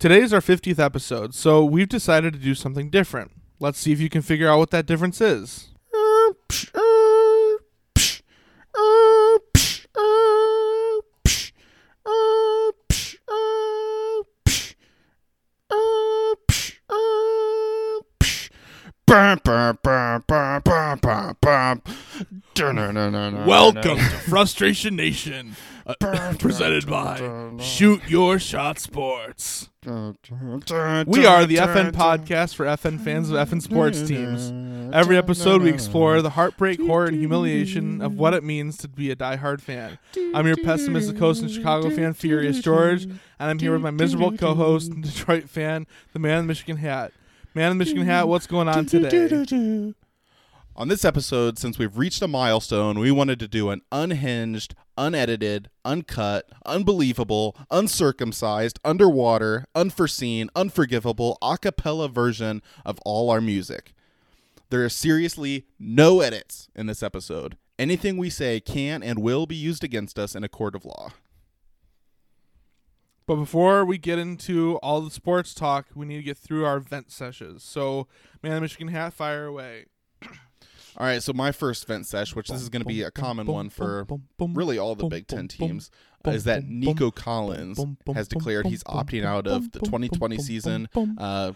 Today's our 50th episode, so we've decided to do something different. Let's see if you can figure out what that difference is. Welcome to Frustration Nation, uh, presented by Shoot Your Shot Sports. We are the FN podcast for FN fans of FN sports teams. Every episode, we explore the heartbreak, horror, and humiliation of what it means to be a diehard fan. I'm your pessimistic host and Chicago fan, Furious George, and I'm here with my miserable co host and Detroit fan, the man in the Michigan hat. Man in the Michigan hat, what's going on today? On this episode, since we've reached a milestone, we wanted to do an unhinged, unedited, uncut, unbelievable, uncircumcised, underwater, unforeseen, unforgivable a cappella version of all our music. There are seriously no edits in this episode. Anything we say can and will be used against us in a court of law. But before we get into all the sports talk, we need to get through our vent sessions. So, man, Michigan hat, fire away. All right, so my first vent sesh, which this is going to be a common one for really all the Big Ten teams, is that Nico Collins has declared he's opting out of the 2020 season. Uh,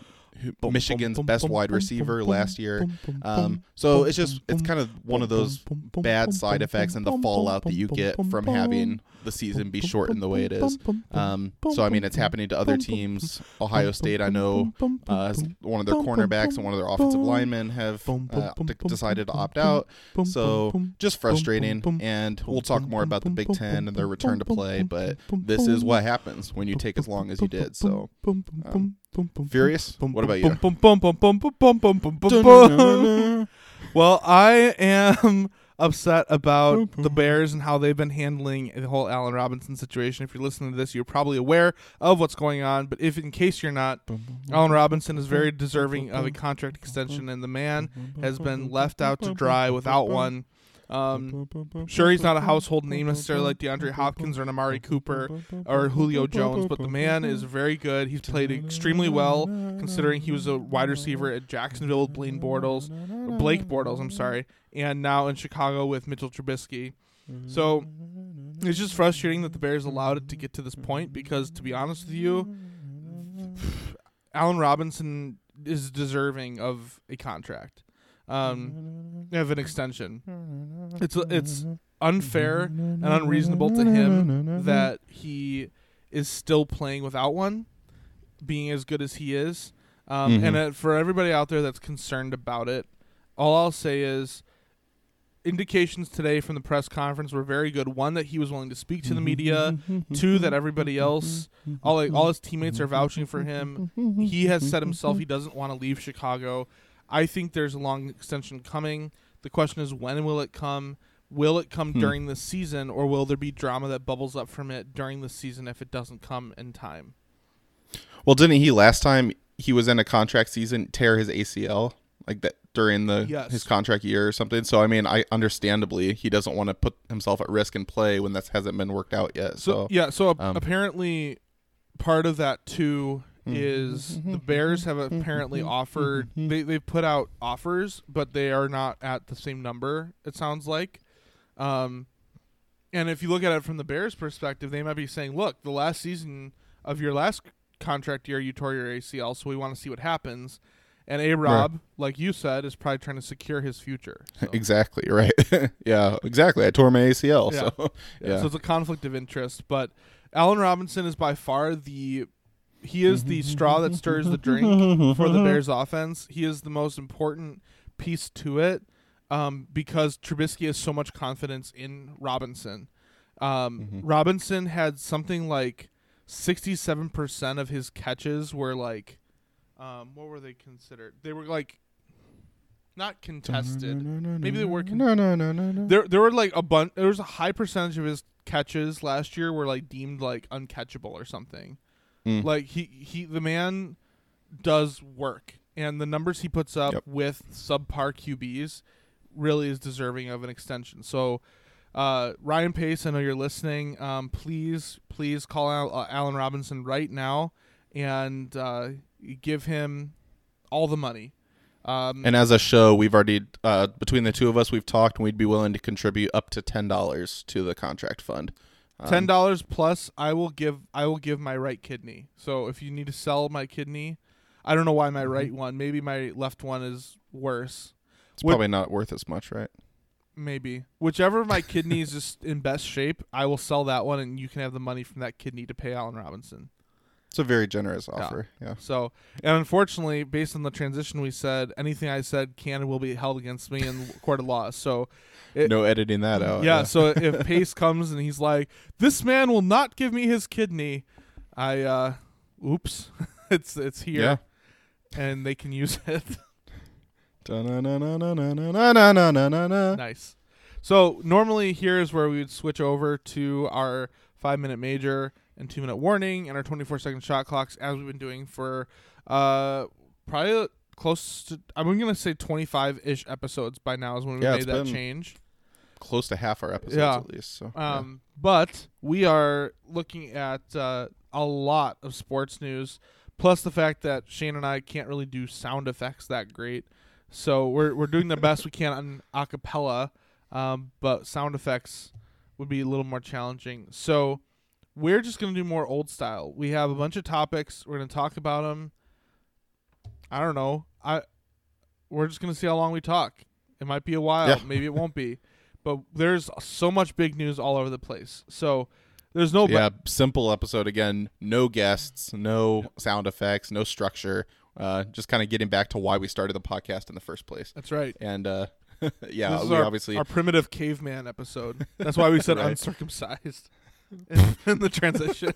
Michigan's best wide receiver last year. Um, so it's just it's kind of one of those bad side effects and the fallout that you get from having the season be shortened the way it is. Um, so I mean, it's happening to other teams. Ohio State, I know, uh, one of their cornerbacks and one of their offensive linemen have uh, d- decided to opt out. So just frustrating. And we'll talk more about the Big Ten and their return to play. But this is what happens when you take as long as you did. So um, Furious. What about you? Well, I am upset about the Bears and how they've been handling the whole Allen Robinson situation. If you're listening to this, you're probably aware of what's going on. But if in case you're not, Allen Robinson is very deserving of a contract extension, and the man has been left out to dry without one. Um, sure, he's not a household name necessarily like DeAndre Hopkins or Amari Cooper or Julio Jones, but the man is very good. He's played extremely well considering he was a wide receiver at Jacksonville with Blaine Bortles, Blake Bortles, I'm sorry, and now in Chicago with Mitchell Trubisky. So it's just frustrating that the Bears allowed it to get to this point because, to be honest with you, Allen Robinson is deserving of a contract, um, of an extension. It's it's unfair and unreasonable to him that he is still playing without one, being as good as he is. Um, Mhm. And uh, for everybody out there that's concerned about it, all I'll say is indications today from the press conference were very good. One that he was willing to speak to the mm-hmm. media. Mm-hmm. Two that everybody mm-hmm. else, all like, all his teammates are vouching for him. He has said himself he doesn't want to leave Chicago. I think there's a long extension coming. The question is when will it come? Will it come Hmm. during the season, or will there be drama that bubbles up from it during the season if it doesn't come in time? Well, didn't he last time he was in a contract season tear his ACL like that during the Yes. his contract year or something? So I mean, I understandably he doesn't want to put himself at risk and play when that hasn't been worked out yet. So, So, yeah, so um, apparently part of that too Hmm. is the Bears have apparently offered they they've put out offers, but they are not at the same number. It sounds like, um, and if you look at it from the Bears' perspective, they might be saying, "Look, the last season of your last contract year, you tore your ACL, so we want to see what happens." And A Rob, like you said, is probably trying to secure his future. So. exactly right. yeah, exactly. I tore my ACL. Yeah. So Yeah, yeah. So it's a conflict of interest. But Allen Robinson is by far the he is the straw that stirs the drink for the Bears offense. He is the most important piece to it um, because Trubisky has so much confidence in Robinson. Um, Mhm. Robinson had something like sixty-seven percent of his catches were like, um, what were they considered? They were like not contested. Maybe they were con- no, no, no, no, no. There, there were like a bunch. There was a high percentage of his catches last year were like deemed like uncatchable or something. Mm. Like he, he, the man does work, and the numbers he puts up Yep. with subpar QBs really is deserving of an extension. So, uh, Ryan Pace, I know you're listening. Um, please, please call out uh, Allen Robinson right now and uh, give him all the money. Um, And as a show, we've already uh, between the two of us, we've talked, and we'd be willing to contribute up to ten dollars to the contract fund. Um, ten dollars plus, I will give. I will give my right kidney. So if you need to sell my kidney, I don't know why my right one. Maybe my left one is worse. It's would- probably not worth as much, right? Maybe whichever my kidney is just in best shape, I will sell that one, and you can have the money from that kidney to pay Allen Robinson. It's a very generous offer. Yeah. yeah. So, and unfortunately, based on the transition we said, anything I said can and will be held against me in court of law. So, it, no editing that out. Yeah. yeah. so if Pace comes and he's like, "This man will not give me his kidney," I, uh, oops, it's it's here, yeah. and they can use it. nice. So normally here is where we would switch over to our five minute major and two minute warning and our 24 second shot clocks as we've been doing for uh probably close to I'm gonna say 25 ish episodes by now is when we Yeah, made that change. Close to half our episodes Yeah. at least. So yeah. Um, but we are looking at uh, a lot of sports news, plus the fact that Shane and I can't really do sound effects that great. So we're we're doing the best we can on acapella, um, but sound effects would be a little more challenging. So we're just gonna do more old style. We have a bunch of topics. We're gonna talk about them. I don't know. I we're just gonna see how long we talk. It might be a while. Yeah. Maybe it won't be. But there's so much big news all over the place. So there's no. yeah, simple episode again. No guests, no sound effects, no structure. Uh, just kind of getting back to why we started the podcast in the first place. That's right. And uh, yeah, we our, obviously our primitive caveman episode. That's why we said Right. uncircumcised in, in the transition.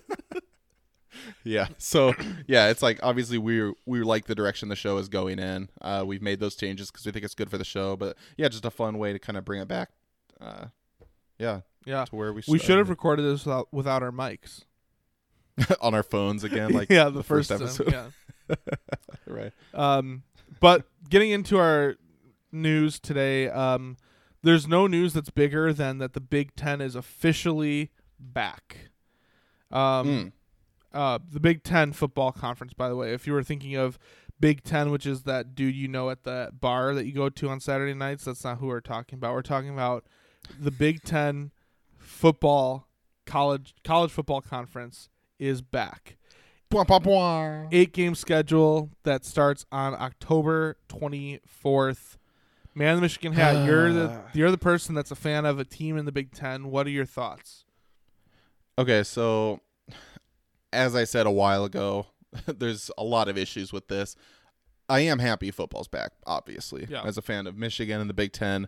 yeah. So yeah, it's like obviously we we like the direction the show is going in. Uh, we've made those changes because we think it's good for the show. But yeah, just a fun way to kind of bring it back. Uh, yeah, yeah. to where we We should have recorded this without, without our mics. on our phones again, like yeah, the, the first, first episode. episode. Yeah. right. Um, but getting into our news today, um, there's no news that's bigger than that the Big Ten is officially back. Um, Mm. uh, the Big Ten football conference, by the way. If you were thinking of Big Ten, which is that dude you know at the bar that you go to on Saturday nights, that's not who we're talking about. We're talking about the Big Ten football college college football conference is back. Bwah, bwah. Eight game schedule that starts on October twenty fourth. Man, the Michigan hat. You're the you're the person that's a fan of a team in the Big Ten. What are your thoughts? Okay, so as I said a while ago, there's a lot of issues with this. I am happy football's back, obviously, Yeah. as a fan of Michigan and the Big Ten.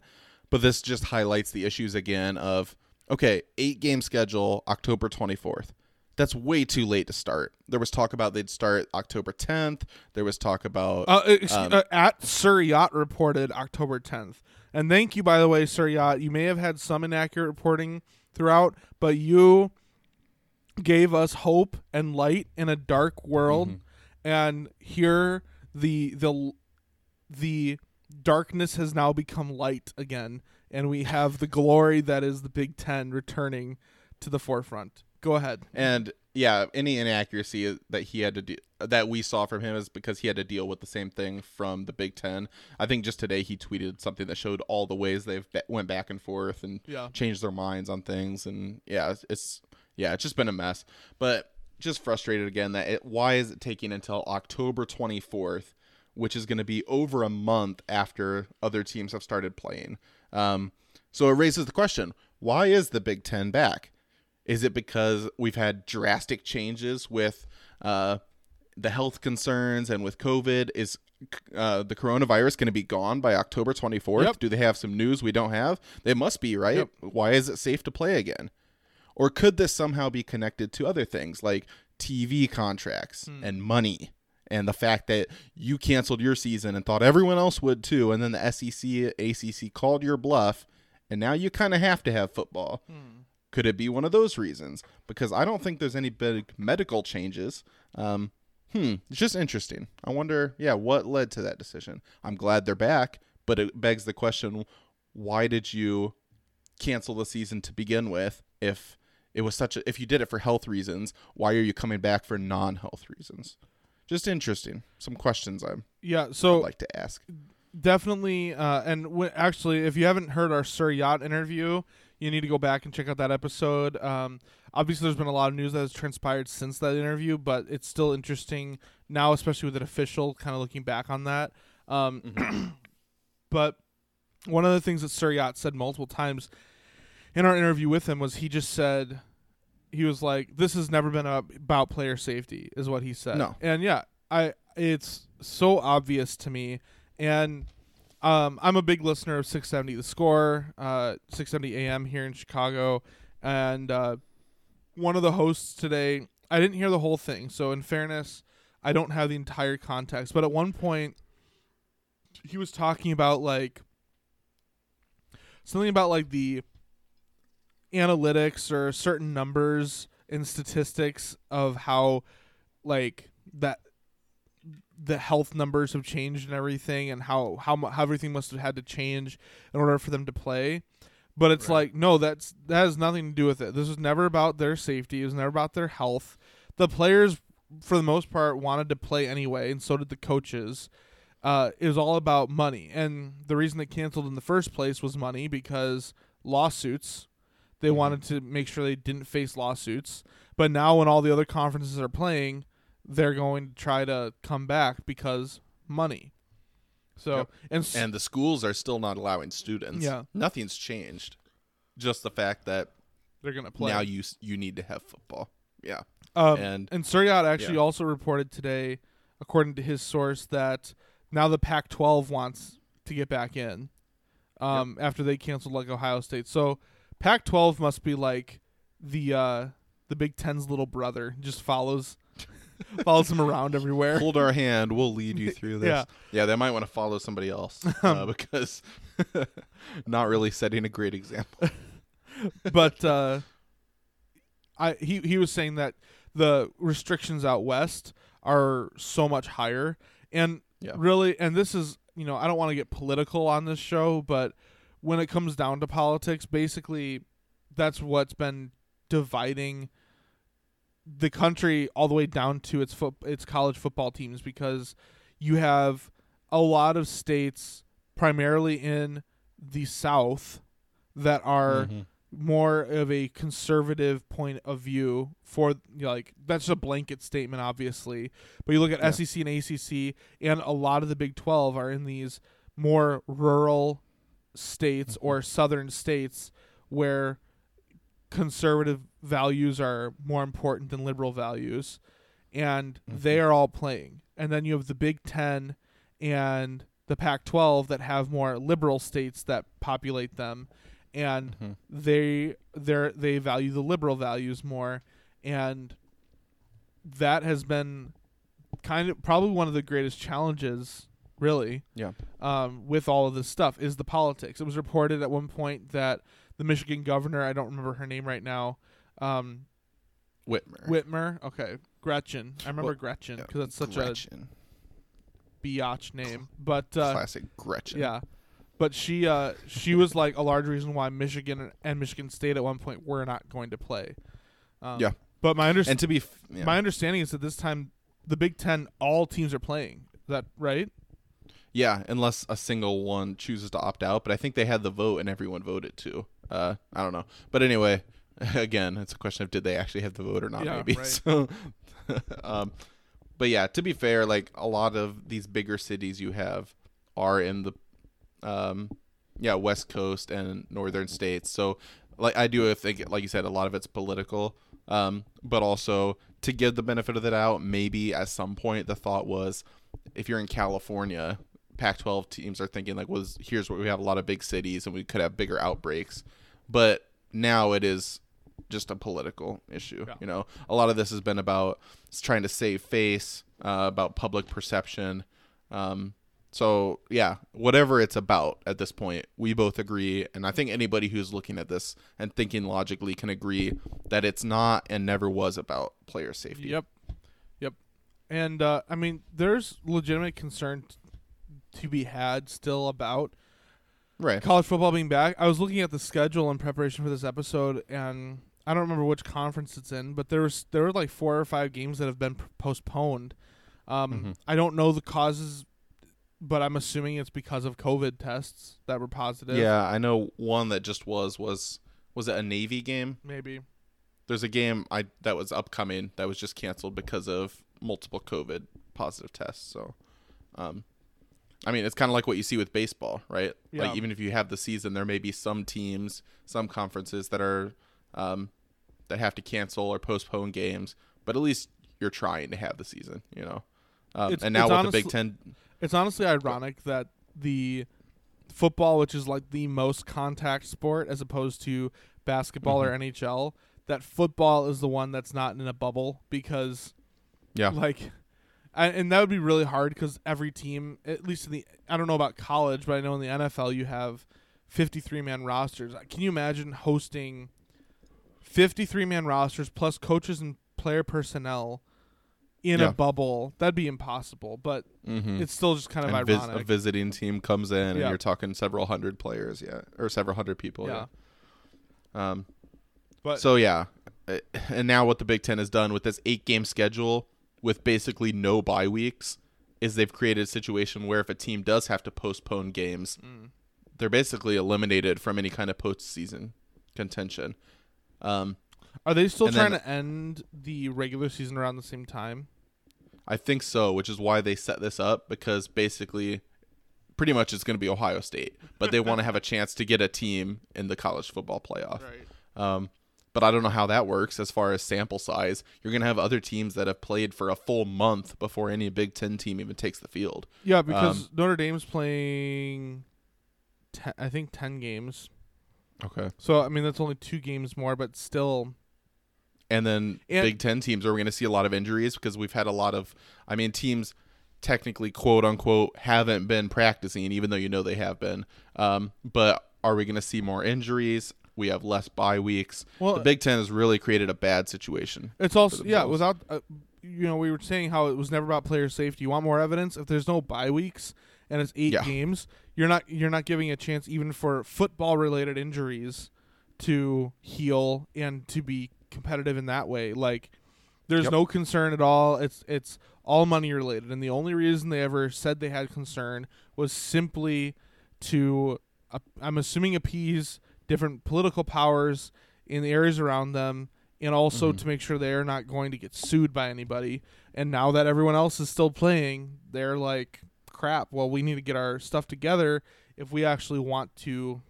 But this just highlights the issues again of okay, eight game schedule, October 24th. That's way too late to start. There was talk about they'd start October 10th. There was talk about Uh, excuse, Um, uh, at Sir Yacht reported October 10th. And thank you, by the way, Sir Yacht. You may have had some inaccurate reporting throughout, but you gave us hope and light in a dark world. Mhm. And here, the the the darkness has now become light again, and we have the glory that is the Big Ten returning to the forefront. Go ahead. And yeah, any inaccuracy that he had to do that we saw from him is because he had to deal with the same thing from the Big Ten. I think just today he tweeted something that showed all the ways they've be- went back and forth and Yeah. changed their minds on things. And yeah, it's, it's yeah, it's just been a mess. But just frustrated again that it, why is it taking until October twenty fourth, which is going to be over a month after other teams have started playing. Um, so it raises the question: Why is the Big Ten back? Is it because we've had drastic changes with uh, the health concerns and with COVID? Is uh, the coronavirus going to be gone by October 24th? Yep. Do they have some news we don't have? They must be, right? Yep. Why is it safe to play again? Or could this somehow be connected to other things like TV contracts Hmm. and money and the fact that you canceled your season and thought everyone else would too? And then the SEC, ACC called your bluff, and now you kind of have to have football. Could it be one of those reasons? Because I don't think there's any big medical changes. Um, hmm, it's just interesting. I wonder, yeah, what led to that decision? I'm glad they're back, but it begs the question: Why did you cancel the season to begin with if it was such a if you did it for health reasons, why are you coming back for non-health reasons? Just interesting. Some questions I'm Yeah, so I'd like to ask. definitely uh and w- actually if you haven't heard our Sir Yacht interview, you need to go back and check out that episode. Um obviously there's been a lot of news that has transpired since that interview, but it's still interesting now especially with an official kind of looking back on that. Um but one of the things that Sir Yacht said multiple times in our interview with him was he just said he was like this has never been about player safety is what he said. No. And yeah, I it's so obvious to me and um, I'm a big listener of 670 The Score, uh, 670 AM here in Chicago, and uh, one of the hosts today. I didn't hear the whole thing, so in fairness, I don't have the entire context. But at one point, he was talking about like something about like the analytics or certain numbers and statistics of how like that the health numbers have changed and everything and how how, how everything must have had to change in order for them to play. But it's Right. like no that's that has nothing to do with it. This was never about their safety. It was never about their health. The players for the most part wanted to play anyway and so did the coaches. Uh, it was all about money. And the reason they canceled in the first place was money because lawsuits they Mhm. wanted to make sure they didn't face lawsuits but now when all the other conferences are playing they're going to try to come back because money. So Yep. and, s- And the schools are still not allowing students. Yeah. Nothing's changed. Just the fact that they're gonna play. now you you need to have football. Yeah. um, and- and Sir Yacht actually yeah. also reported today, according to his source, that now the Pac-12 wants to get back in. Um, after they canceled like Ohio State, so Pac-12 must be like the uh the Big Ten's little brother, just follows follows him around everywhere. Hold our hand. We'll lead you through this. Yeah. Yeah, they might want to follow somebody else uh, because not really setting a great example. but uh, I he he was saying that the restrictions out west are so much higher, and Yeah. really, and this is you know I don't want to get political on this show, but when it comes down to politics, basically, that's what's been dividing the country all the way down to its foot its college football teams because you have a lot of states primarily in the south that are Mhm. more of a conservative point of view for you know, like that's a blanket statement obviously but you look at Yeah. SEC and ACC and a lot of the Big 12 are in these more rural states Mm-hmm. or southern states where conservative values are more important than liberal values and they Mhm. are all playing and then you have the Big 10 and the Pac-12 that have more liberal states that populate them and Mhm. they they they value the liberal values more and that has been kind of probably one of the greatest challenges really Yeah. um, with all of this stuff is the politics it was reported at one point that the michigan governor i don't remember her name right now um, Whitmer. whitmer okay gretchen i remember Well, gretchen because that's such Gretchen. a biatch name but uh, Classic Gretchen. yeah. But she uh she was like a large reason why Michigan and Michigan State at one point were not going to play. Um, Yeah. But my under- And to be f- yeah. my understanding is that this time the Big 10 all teams are playing. Is that right? Yeah, unless a single one chooses to opt out, but I think they had the vote and everyone voted too. Uh, I don't know, but anyway, again, it's a question of did they actually have the vote or not? Yeah, maybe. right. So, um, but yeah, to be fair, like a lot of these bigger cities you have are in the, um, yeah, West Coast and northern states. So, like I do think, like you said, a lot of it's political. Um, but also to give the benefit of the doubt, maybe at some point the thought was, if you're in California, Pac-12 teams are thinking like, "Was here's where we have a lot of big cities and we could have bigger outbreaks," but now it is just a political issue. Yeah. You know, a lot of this has been about trying to save face, uh, about public perception. Um, so yeah, whatever it's about at this point, we both agree, and I think anybody who's looking at this and thinking logically can agree that it's not and never was about player safety. Yep. Yep. And uh I mean there's legitimate concern to be had still about Right. college football being back. I was looking at the schedule in preparation for this episode, and I don't remember which conference it's in, but there was there were like four or five games that have been p- postponed. Um, Mhm. I don't know the causes, but I'm assuming it's because of COVID tests that were positive. Yeah, I know one that just was was was it a Navy game? maybe. There's a game I that was upcoming that was just canceled because of multiple COVID positive tests. So, um, I mean, it's kind of like what you see with baseball, right? Yeah. Like even if you have the season, there may be some teams, some conferences that are um, that have to cancel or postpone games, but at least you're trying to have the season, you know. Um, and now with the Big Ten, It's honestly ironic that the football, which is like the most contact sport as opposed to basketball or Mm-hmm. NHL, that football is the one that's not in a bubble because yeah, like and, and that would be really hard because every team at least in the i don't know about college but i know in the nfl you have 53 man rosters can you imagine hosting 53 man rosters plus coaches and player personnel in Yeah. a bubble that'd be impossible but mm-hmm. it's still just kind of and vis- ironic a visiting team comes in and Yeah. you're talking several hundred players, yeah, or several hundred people, yeah yeah. Um, but so yeah, Uh, and now what the Big Ten has done with this eight game schedule with basically no bye weeks is they've created a situation where if a team does have to postpone games, Mm. they're basically eliminated from any kind of postseason contention. Um, are they still trying then- to end the regular season around the same time I think so, which is why they set this up because basically, pretty much it's going to be Ohio State, but they want to have a chance to get a team in the college football playoff. right Um, but I don't know how that works as far as sample size. You're going to have other teams that have played for a full month before any Big Ten team even takes the field. yeah because Um, notre dame's playing ten, i think 10 games Okay. So I mean that's only two games more, but still And then And- Big Ten teams are we going to see a lot of injuries because we've had a lot of, I mean, teams technically quote unquote haven't been practicing, even though you know they have been. Um, but are we going to see more injuries? We have less bye weeks. well the Big Ten has really created a bad situation. it's also yeah, without uh, you know, we were saying how it was never about player safety. You want more evidence? If there's no bye weeks and it's 8 Yeah. games, you're not you're not giving a chance even for football related injuries to heal and to be competitive in that way. Like there's Yep. no concern at all. It's it's all money related and the only reason they ever said they had concern was simply to uh, I'm assuming appease different political powers in the areas around them and also Mhm. to make sure they're not going to get sued by anybody. And now that everyone else is still playing, they're like, crap, well, we need to get our stuff together if we actually want to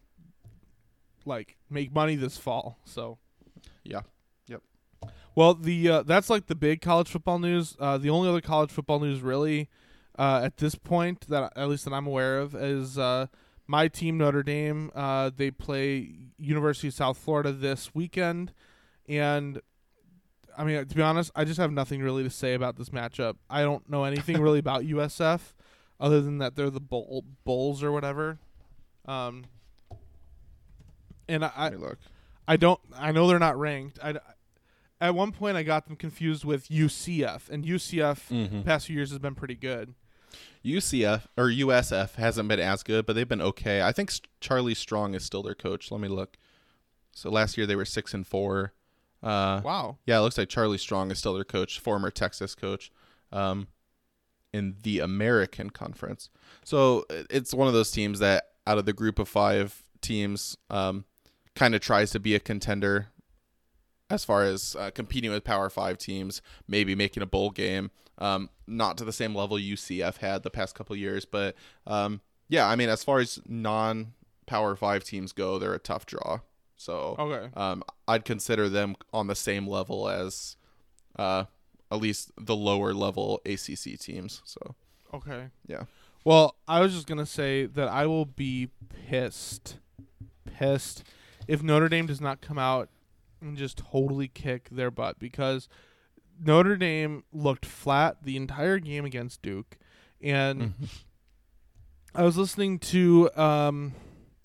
like make money this fall. So Yeah. Yep. Well, the uh, that's like the big college football news. Uh, the only other college football news really uh, at this point that at least that I'm aware of is uh, my team Notre Dame. Uh, they play University of South Florida this weekend, and I mean to be honest, I just have nothing really to say about this matchup. I don't know anything really about USF other than that they're the bull, Bulls or whatever. Um, and I, me look. I don't. I know they're not ranked. I, at one point, I got them confused with UCF, and UCF Mm-hmm. past few years has been pretty good. UCF or USF hasn't been as good, but they've been okay. I think Charlie Strong is still their coach. Let me look. So last year they were six and four. Uh, Wow. yeah, it looks like Charlie Strong is still their coach, former Texas coach, um, in the American Conference. So uh, it's one of those teams that out of the group of five teams, um, kind of tries to be a contender as far as uh, competing with Power Five teams, maybe making a bowl game. Um, not to the same level UCF had the past couple years, but um, yeah, I mean, as far as non Power Five teams go, they're a tough draw. So Okay. um, I'd consider them on the same level as uh, at least the lower level ACC teams. So Okay. yeah, Well, I was just gonna say that I will be pissed, pissed, if Notre Dame does not come out and just totally kick their butt because Notre Dame looked flat the entire game against Duke, and I was listening to um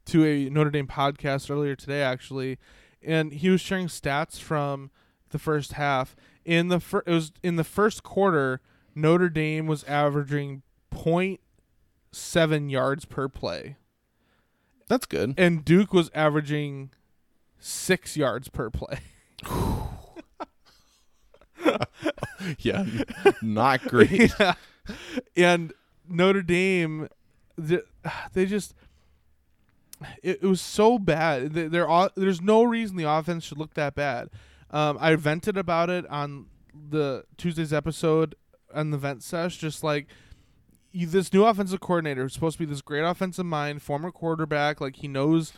to a Notre Dame podcast earlier today actually, and he was sharing stats from the first half. In the fir- it was in the first quarter, Notre Dame was averaging 0.7 yards per play, that's good. and Duke was averaging six yards per play. yeah, not great. yeah. And Notre Dame, they, just it, it was so bad. All, there's no reason the offense should look that bad. Um, I vented about it on the Tuesday's episode on the vent sesh, just like you, this new offensive coordinator is supposed to be this great offensive mind, former quarterback. Like he knows,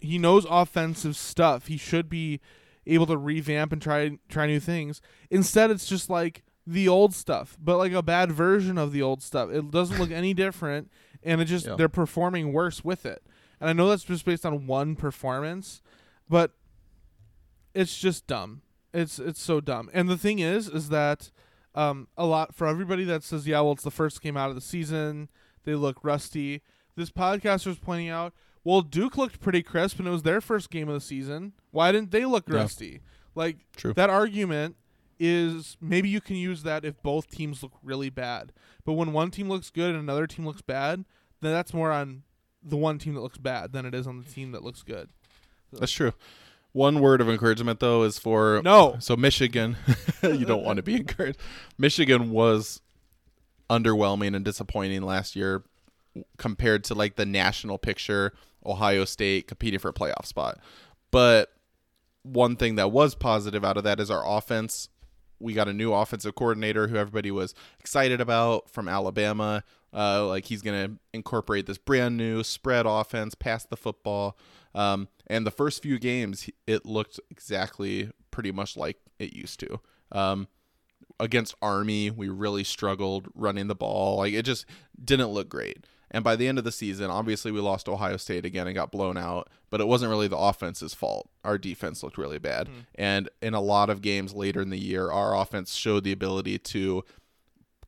he knows offensive stuff. He should be able to revamp and try try new things. Instead, it's just like the old stuff, but like a bad version of the old stuff. It doesn't look any different, and it just Yeah. they're performing worse with it. And I know that's just based on one performance, but it's just dumb. It's it's so dumb. And the thing is, is that um, a lot for everybody that says, yeah, well, it's the first game out of the season. They look rusty. This podcaster is pointing out, well, Duke looked pretty crisp, and it was their first game of the season. Why didn't they look Yeah. rusty? Like True. that argument is maybe you can use that if both teams look really bad. But when one team looks good and another team looks bad, then that's more on the one team that looks bad than it is on the team that looks good. That's true. One word of encouragement though is for No. So Michigan, you don't want to be encouraged. Michigan was underwhelming and disappointing last year compared to like the national picture. Ohio State competing for a playoff spot, but one thing that was positive out of that is our offense. We got a new offensive coordinator who everybody was excited about from Alabama. Uh, like he's going to incorporate this brand new spread offense, pass the football. Um, and the first few games, it looked exactly pretty much like it used to. Um, against Army, we really struggled running the ball. Like it just didn't look great. And by the end of the season, obviously we lost Ohio State again and got blown out, but it wasn't really the offense's fault. Our defense looked really bad. And in a lot of games later in the year, our offense showed the ability to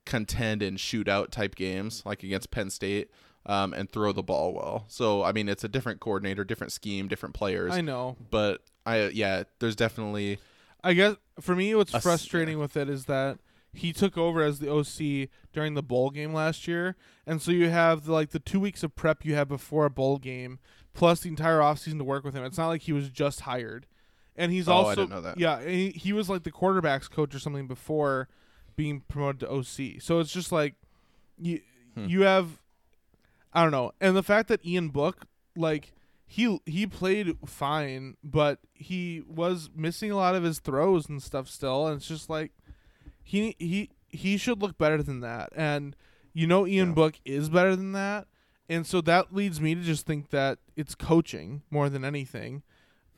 contend in shootout type games, like against Penn State, um, and throw the ball well. So I mean, it's a different coordinator, different scheme, different players. I know. But I yeah, there's definitely I guess for me, what's Us- frustrating with it is that he took over as the OC during the bowl game last year, and so you have the, like the two weeks of prep you have before a bowl game, plus the entire offseason to work with him. It's not like he was just hired, and he's Oh, I also didn't know that. yeah, and he, he was like the quarterbacks coach or something before being promoted to OC. So it's just like you Hmm. you have I don't know, and the fact that Ian Book like he he played fine, but he was missing a lot of his throws and stuff still, and it's just like he he he should look better than that. And you know Ian Yeah. Book is better than that. And so that leads me to just think that it's coaching more than anything.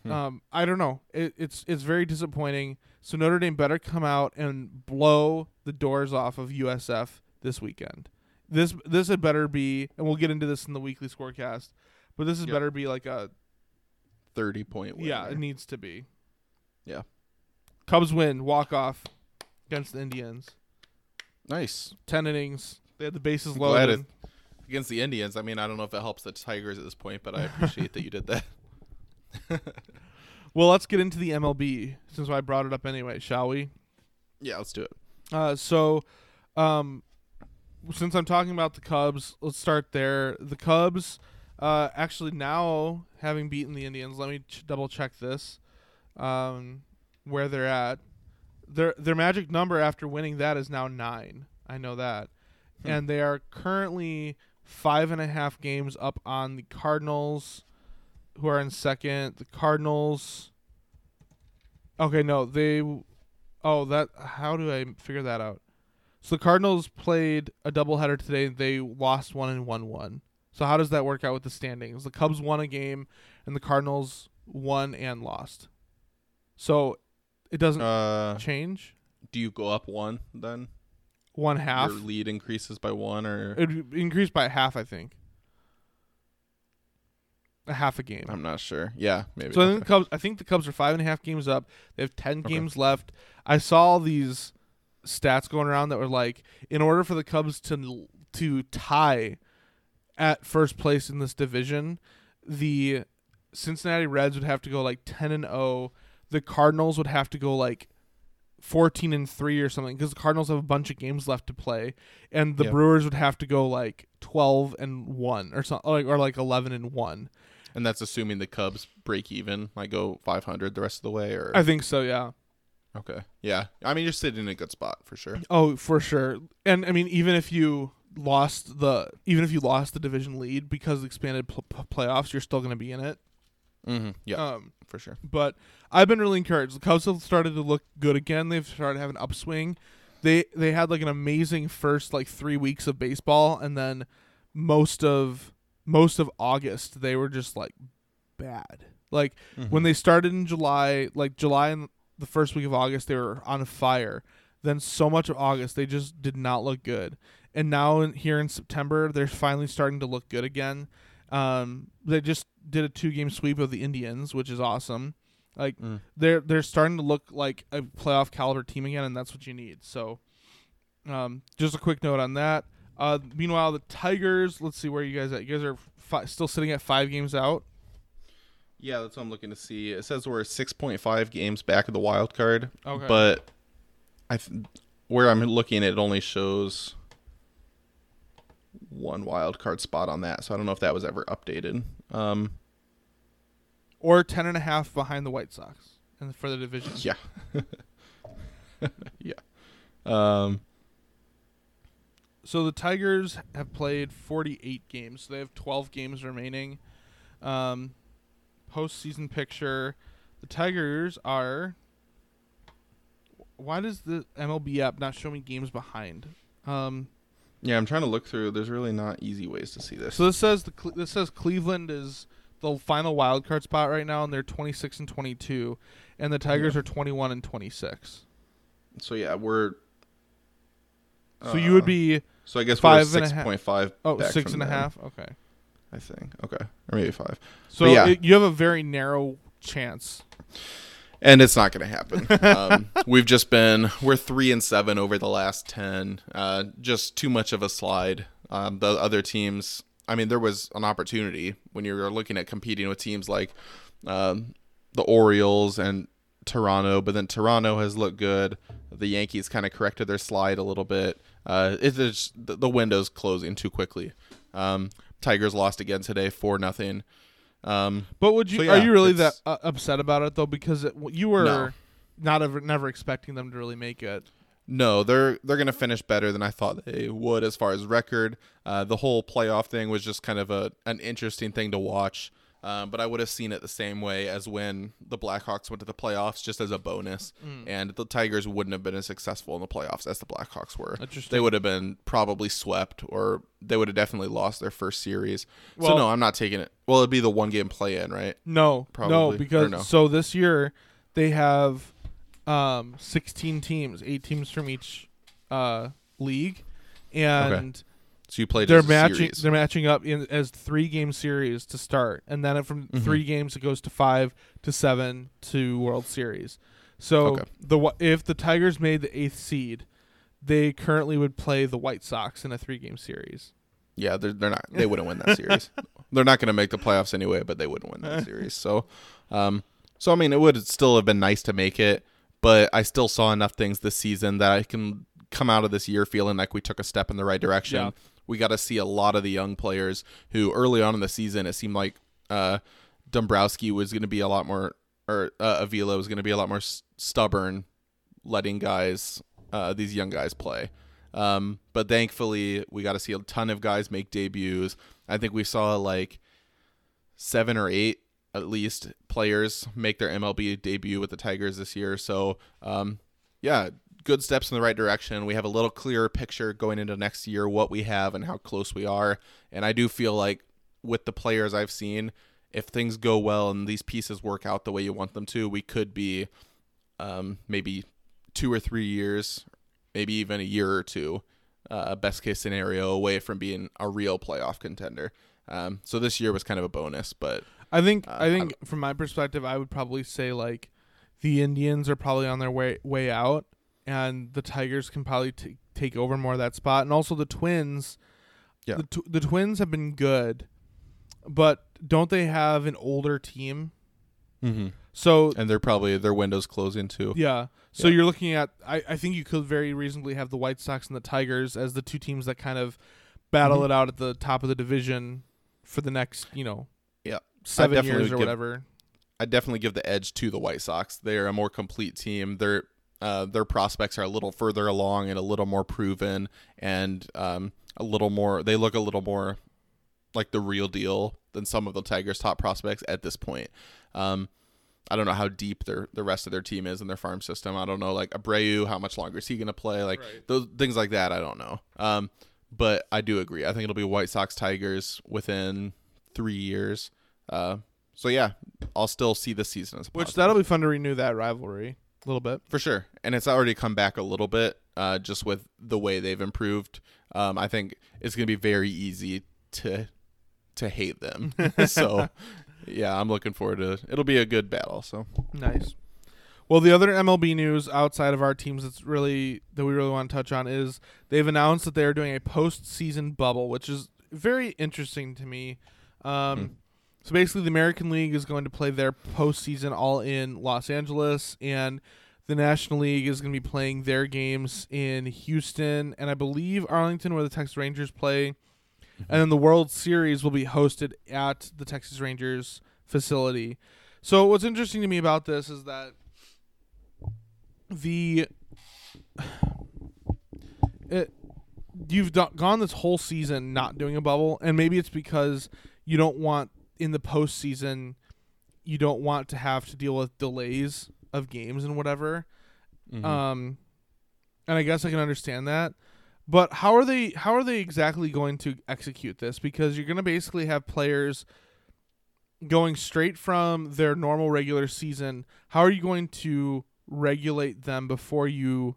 Hmm. Um, I don't know. It, it's it's very disappointing. So Notre Dame better come out and blow the doors off of USF this weekend. This this had better be, and we'll get into this in the weekly scorecast. But this has Yep. better be like a thirty point win. yeah, there. it needs to be. Yeah. Cubs win, walk off against the Indians. nice. Ten innings. They had the bases I'm loaded. Against the Indians, I mean, I don't know if it helps the Tigers at this point, but I appreciate that you did that. Well, let's get into the MLB since I brought it up anyway, shall we? Yeah, let's do it. Uh, so, um, since I'm talking about the Cubs, let's start there. The Cubs, uh, actually now having beaten the Indians, let me ch- double check this, um, where they're at. Their their magic number after winning that is now nine. I know that, Hmm. and they are currently five and a half games up on the Cardinals, who are in second. The Cardinals. Okay, no, they Oh, that. How do I figure that out? So the Cardinals played a doubleheader today. They lost one and won one. So how does that work out with the standings? The Cubs won a game, and the Cardinals won and lost. So it doesn't Uh, change. do you go up one then? One half. Your lead increases by one, or It increased by half, I think. A half a game. I'm not sure. Yeah, maybe. So I think Okay. the Cubs. I think the Cubs are five and a half games up. They have ten games left. I saw these stats going around that were like, in order for the Cubs to to tie at first place in this division, the Cincinnati Reds would have to go like ten and zero. The Cardinals would have to go like. 14 and 3 or something because the Cardinals have a bunch of games left to play and the Yep. Brewers would have to go like 12 and 1 or something like or like 11 and 1 and that's assuming the Cubs break even, like go 500 the rest of the way, or I think so, yeah. Okay. Yeah. I mean, you're sitting in a good spot for sure. Oh, for sure. And I mean, even if you lost the even if you lost the division lead because of expanded pl- playoffs, you're still going to be in it. Mm-hmm. Yeah, Um, for sure. but I've been really encouraged. The Cubs have started to look good again. They've started having an upswing. They they had like an amazing first like three weeks of baseball, and then most of most of August they were just like bad. Like Mm-hmm. when they started in July, like July and the first week of August, they were on fire. Then so much of August, they just did not look good. And now in, here in September, they're finally starting to look good again. Um, they just did a two game sweep of the Indians, which is awesome. Like Mm. they're they're starting to look like a playoff caliber team again, and that's what you need. So, um, just a quick note on that. Uh, meanwhile, the Tigers. Let's see where you guys at. You guys are fi- still sitting at five games out. Yeah, that's what I'm looking to see. It says we're 6.5 games back of the wild card, Okay. but I th- where I'm looking, it only shows one wild card spot on that. So I don't know if that was ever updated. Um, or ten and a half behind the White Sox and for the division. yeah, yeah. Um, So the Tigers have played 48 games. So they have 12 games remaining. Um, postseason picture: the Tigers are. Why does the MLB app not show me games behind? Um, yeah, I'm trying to look through. There's really not easy ways to see this. so this says the Cle- this says Cleveland is the final wild card spot right now, and they're 26 and 22, and the Tigers are 21 and 26. So yeah, we're. So you would uh, be So I guess five we're and a point five. oh six and a half. Okay. I think. Okay, or maybe five. So yeah. it- you have a very narrow chance. And it's not going to happen. um, we've just been we're three and seven over the last ten. Uh, just too much of a slide. Um, the other teams. I mean, there was an opportunity when you were looking at competing with teams like um, the Orioles and Toronto, but then Toronto has looked good. The Yankees kind of corrected their slide a little bit. Uh, the, the window's closing too quickly. Um, Tigers lost again today, four nothing. Um, But would you So, are you really that uh, upset about it though? Because it, you were No. not ever never expecting them to really make it. No, they're they're gonna finish better than I thought they would as far as record. Uh, the whole playoff thing was just kind of a an interesting thing to watch. Um, but I would have seen it the same way as when the Blackhawks went to the playoffs, just as a bonus. Mm. And the Tigers wouldn't have been as successful in the playoffs as the Blackhawks were. They would have been probably swept, or they would have definitely lost their first series. Well- so no, I'm not taking it. Well, it'd be the one game play in, right? No, Probably, no, because no? so this year they have um 16 teams, eight teams from each uh league, and So you played. they're matching series. they're matching up in as three game series to start, and then from Mhm. three games it goes to five to seven to World Series. So Okay. the if the Tigers made the eighth seed, they currently would play the White Sox in a three game series. Yeah, they're they're not. They wouldn't win that series. they're not going to make the playoffs anyway, but they wouldn't win that series. So, um, so I mean, it would still have been nice to make it, but I still saw enough things this season that I can come out of this year feeling like we took a step in the right direction. Yeah. We got to see a lot of the young players who early on in the season it seemed like uh, Dombrowski was going to be a lot more, or uh, Avila was going to be a lot more s- stubborn, letting guys, uh, these young guys play. Um, but thankfully, we got to see a ton of guys make debuts. I think we saw like seven or eight at least players make their MLB debut with the Tigers this year. So, um, yeah, good steps in the right direction. We have a little clearer picture going into next year what we have and how close we are. And I do feel like with the players I've seen, if things go well and these pieces work out the way you want them to, we could be um, maybe two or three years, maybe even a year or two, uh, best case scenario away from being a real playoff contender. Um, so this year was kind of a bonus, but I think Uh, I I think from my perspective, I would probably say like the Indians are probably on their way way out, and the Tigers can probably t- take over more of that spot, and also the Twins. Yeah. the, tw- the Twins have been good, but don't they have an older team? So and they're probably their windows closing too. yeah, so Yeah. you're looking at I, I think you could very reasonably have the White Sox and the Tigers as the two teams that kind of battle Mhm. it out at the top of the division for the next you know Yeah. seven years or give- whatever. I definitely give the edge to the White Sox. They're a more complete team. They're uh, their prospects are a little further along and a little more proven and um, a little more. They look a little more like the real deal than some of the Tigers' top prospects at this point. Um, I don't know how deep their the rest of their team is in their farm system. I don't know like Abreu, how much longer is he going to play? Like Right. those things like that. I don't know. Um, but I do agree. I think it'll be White Sox Tigers within three years. Uh, so yeah, I'll still see this season as a Which that'll be fun to renew that rivalry a little bit. for sure, and it's already come back a little bit. Uh, just with the way they've improved, um, I think it's going to be very easy to to hate them. so yeah, I'm looking forward to. It'll be a good battle. So Nice. Well, the other MLB news outside of our teams that's really that we really want to touch on is they've announced that they are doing a postseason bubble, which is very interesting to me. Um, Hmm. So basically, the American League is going to play their postseason all in Los Angeles, and the National League is going to be playing their games in Houston and I believe Arlington, where the Texas Rangers play. And then the World Series will be hosted at the Texas Rangers facility. So what's interesting to me about this is that the it, you've do- gone this whole season not doing a bubble, and maybe it's because you don't want in the postseason you don't want to have to deal with delays of games and whatever. mhm. Um, and I guess I can understand that. But how are they? How are they exactly going to execute this? Because you're going to basically have players going straight from their normal regular season. How are you going to regulate them before you,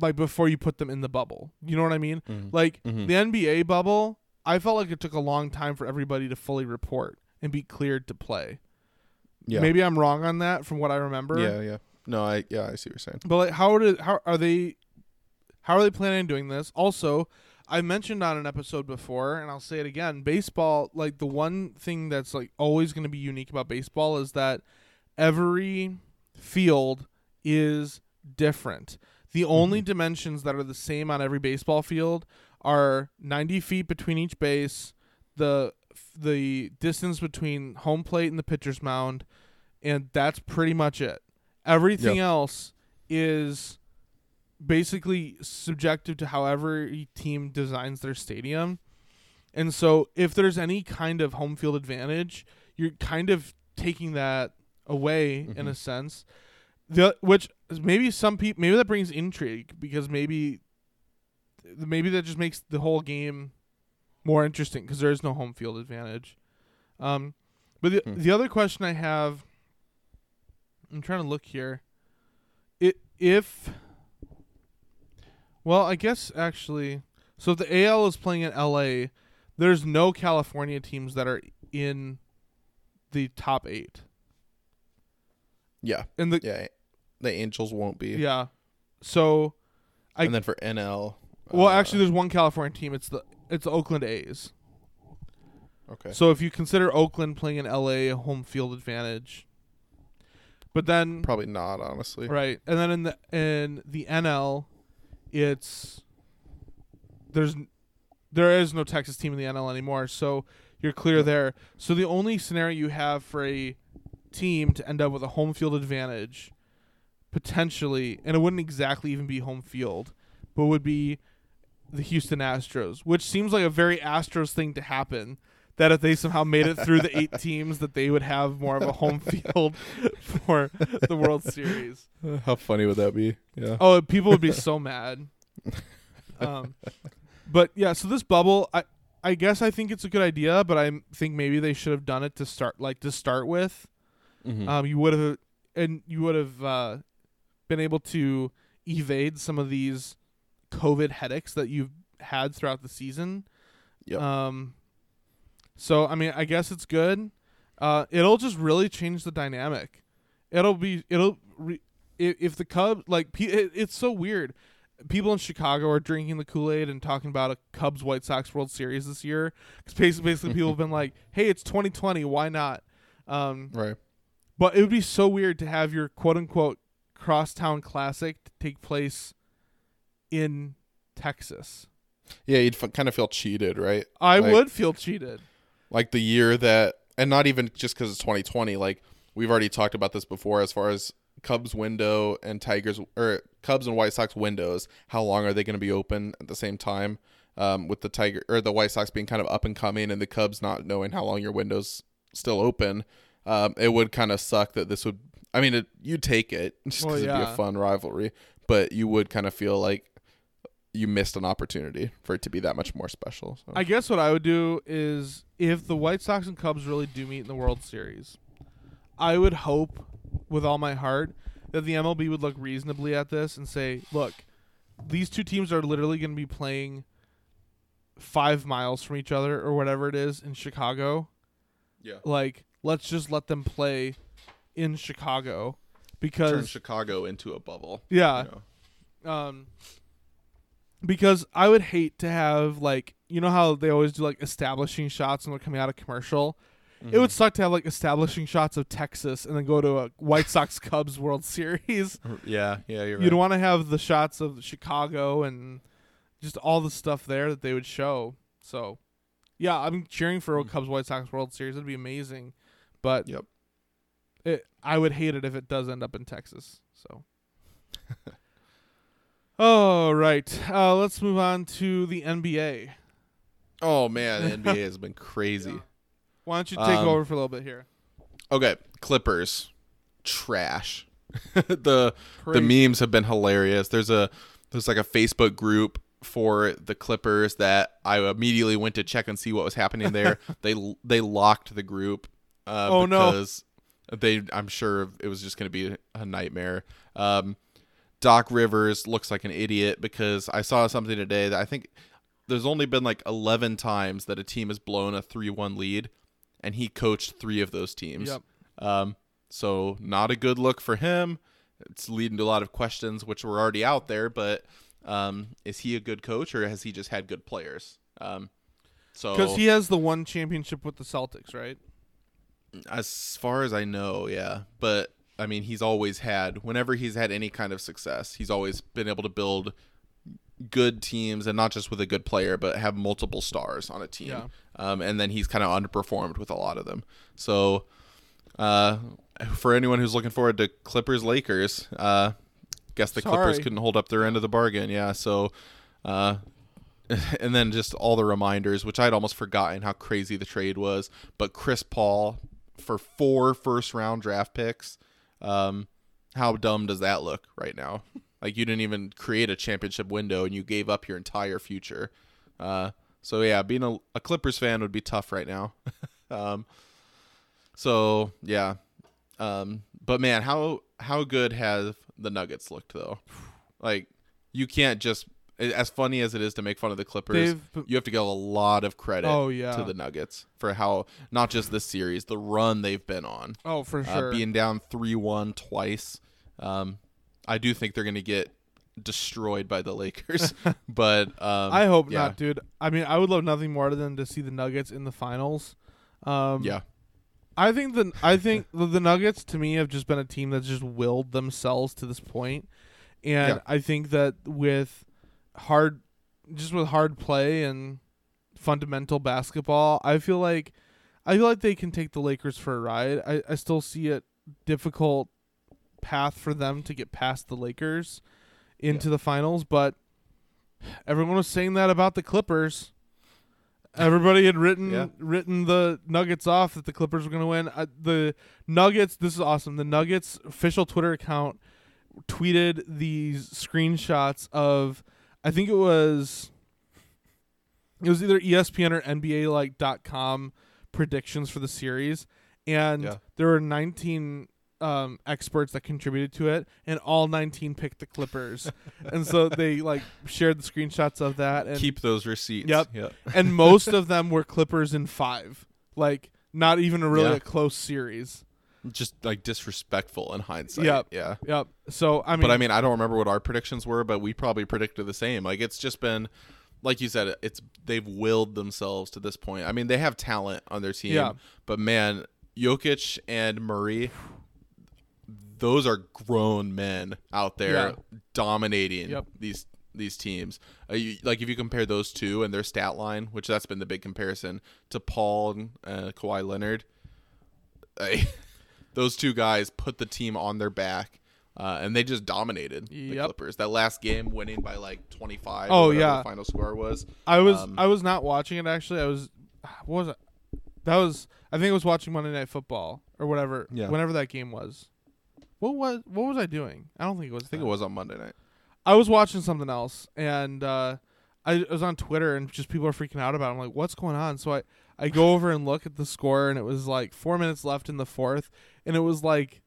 like, before you put them in the bubble? You know what I mean? Mhm. Like Mhm. the NBA bubble, I felt like it took a long time for everybody to fully report and be cleared to play. yeah, Maybe I'm wrong on that from what I remember. yeah, yeah. No, I yeah, I see what you're saying. But like, how did how are they? How are they planning on doing this? Also, I mentioned on an episode before, and I'll say it again. Baseball, like the one thing that's like always going to be unique about baseball is that every field is different. The only mm-hmm. dimensions that are the same on every baseball field are 90 feet between each base, the the distance between home plate and the pitcher's mound, and that's pretty much it. Everything else is basically subjective to however each team designs their stadium. And so if there's any kind of home field advantage, you're kind of taking that away in a Mhm. sense. The which maybe some people maybe that brings intrigue because maybe maybe that just makes the whole game more interesting because there is no home field advantage. Um, but the Hmm. the other question I have, I'm trying to look here. It if, well, I guess actually, so if the AL is playing in LA, there's no California teams that are in the top eight, Yeah, and the yeah. The Angels won't be. yeah, so I- and then for NL. Well, uh, actually, there's one California team. It's the it's the Oakland A's. okay. So if you consider Oakland playing in LA a home field advantage, but then Probably not, honestly. right, and then in the in the NL, it's there's there is no Texas team in the NL anymore, so you're clear there. So the only scenario you have for a team to end up with a home field advantage, potentially, and it wouldn't exactly even be home field, but would be the Houston Astros, which seems like a very Astros thing to happen. That if they somehow made it through the eight teams, that they would have more of a home field for the World Series. How funny would that be? Yeah. Oh, people would be so mad. Um, but yeah, so this bubble, I I guess I think it's a good idea, but I think maybe they should have done it to start like to start with. Mhm. Um, you would have and you would have uh, been able to evade some of these COVID headaches that you've had throughout the season. Yep. Um, so I mean, I guess it's good. Uh, it'll just really change the dynamic. It'll be it'll re- if, if the Cubs like pe- it, it's so weird. People in Chicago are drinking the Kool Aid and talking about a Cubs White Sox World Series this year because basically, basically people have been like, "Hey, it's 2020, why not?" Um, right. but it would be so weird to have your quote unquote crosstown classic take place in Texas. Yeah, you'd f- kind of feel cheated, right? I Like- would feel cheated. Like the year that, and not even just because it's 2020. Like we've already talked about this before, as far as Cubs window and Tigers or Cubs and White Sox windows, how long are they going to be open at the same time? Um, with the Tiger or the White Sox being kind of up and coming, and the Cubs not knowing how long your window's still open, um, it would kind of suck that this would. I mean, it, you take it just because Well, it'd be a fun rivalry, but you would kind of feel like you missed an opportunity for it to be that much more special. So. I guess what I would do is if the White Sox and Cubs really do meet in the World Series, I would hope with all my heart that the MLB would look reasonably at this and say, look, these two teams are literally going to be playing five miles from each other or whatever it is in Chicago. yeah, Like, let's just let them play in Chicago turn because, Chicago into a bubble. yeah, you know. um because I would hate to have like you know how they always do like establishing shots when they're coming out of commercial. It would suck to have like establishing shots of Texas and then go to a White Sox Cubs World Series. Yeah, yeah, you're right. You'd want to have the shots of Chicago and just all the stuff there that they would show. So, yeah, I'm cheering for a Mm. Cubs White Sox World Series. It'd be amazing, but Yep. it, I would hate it if it does end up in Texas. So. All right, uh, let's move on to the NBA. Oh man, the NBA has been crazy. Yeah. Why don't you take Um, over for a little bit here? Okay, Clippers, trash. the Crazy. the memes have been hilarious. There's a there's like a Facebook group for the Clippers that I immediately went to check and see what was happening there. they they locked the group. Uh, Oh, no. because They I'm sure it was just going to be a nightmare. Um, Doc Rivers looks like an idiot because I saw something today that I think there's only been like 11 times that a team has blown a 3-1 lead and he coached 3 of those teams. Yep. Um, so not a good look for him. It's leading to a lot of questions, which were already out there. But um, is he a good coach, or has he just had good players? Um, so Because he has the one championship with the Celtics, right? as far as I know, yeah. But I mean, he's always had whenever he's had any kind of success, he's always been able to build good teams, and not just with a good player, but have multiple stars on a team. Yeah. Um, and then he's kind of underperformed with a lot of them. So, uh, for anyone who's looking forward to Clippers Lakers, uh, guess the Clippers couldn't hold up their end of the bargain. Yeah. So, uh, and then just all the reminders, which I'd almost forgotten how crazy the trade was. But Chris Paul for four first round draft picks. Um, how dumb does that look right now? Like you didn't even create a championship window and you gave up your entire future. Uh, so yeah, being a, a Clippers fan would be tough right now. um, so yeah, um, but man, how how good have the Nuggets looked though? Like you can't just as funny as it is to make fun of the Clippers, They've you have to give a lot of credit Oh, yeah. to the Nuggets for how not just this series, the run they've been on. oh for Uh, sure. being down three one twice. Um, I do think they're gonna get destroyed by the Lakers, but um, I hope yeah, not, dude. I mean, I would love nothing more than to see the Nuggets in the finals. Um, Yeah, I think the I think the, the Nuggets to me have just been a team that's just willed themselves to this point. point, and Yeah. I think that with hard, just with hard play and fundamental basketball, I feel like I feel like they can take the Lakers for a ride. I, I still see it difficult path for them to get past the Lakers into the finals, but everyone was saying that about the Clippers. Everybody had written Yeah. written the Nuggets off that the Clippers were going to win. Uh, the Nuggets, this is awesome. The Nuggets official Twitter account tweeted these screenshots of I think it was it was either ESPN or NBA like dot com predictions for the series and Yeah. there were 19 um, experts that contributed to it and all 19 picked the Clippers. and so they like shared the screenshots of that and keep those receipts. Yep. Yep. and most of them were Clippers in 5. Like not even a really Yeah. a close series. Just like disrespectful in hindsight. Yep. Yeah. Yep. So I mean but I mean, I don't remember what our predictions were, but we probably predicted the same. Like it's just been, like you said, it's they've willed themselves to this point. I mean, they have talent on their team, Yeah. but man, Jokic and Murray, those are grown men out there Yeah. dominating Yep. these these teams. Uh, you, like if you compare those two and their stat line, which that's been the big comparison to Paul and uh, Kawhi Leonard. I- those two guys put the team on their back Uh, and they just dominated the Clippers. That last game, winning by like 25. Oh, whatever yeah. the final score was. I was Um, I was not watching it actually. I was what was it? That was I think I was watching Monday Night Football or whatever. Yeah. Whenever that game was. What was what was I doing? I don't think it was. I think that. it was on Monday night. I was watching something else and uh, I was on Twitter and just people are freaking out about. it. I'm like, what's going on? So I I go over and look at the score and it was like four minutes left in the fourth and it was like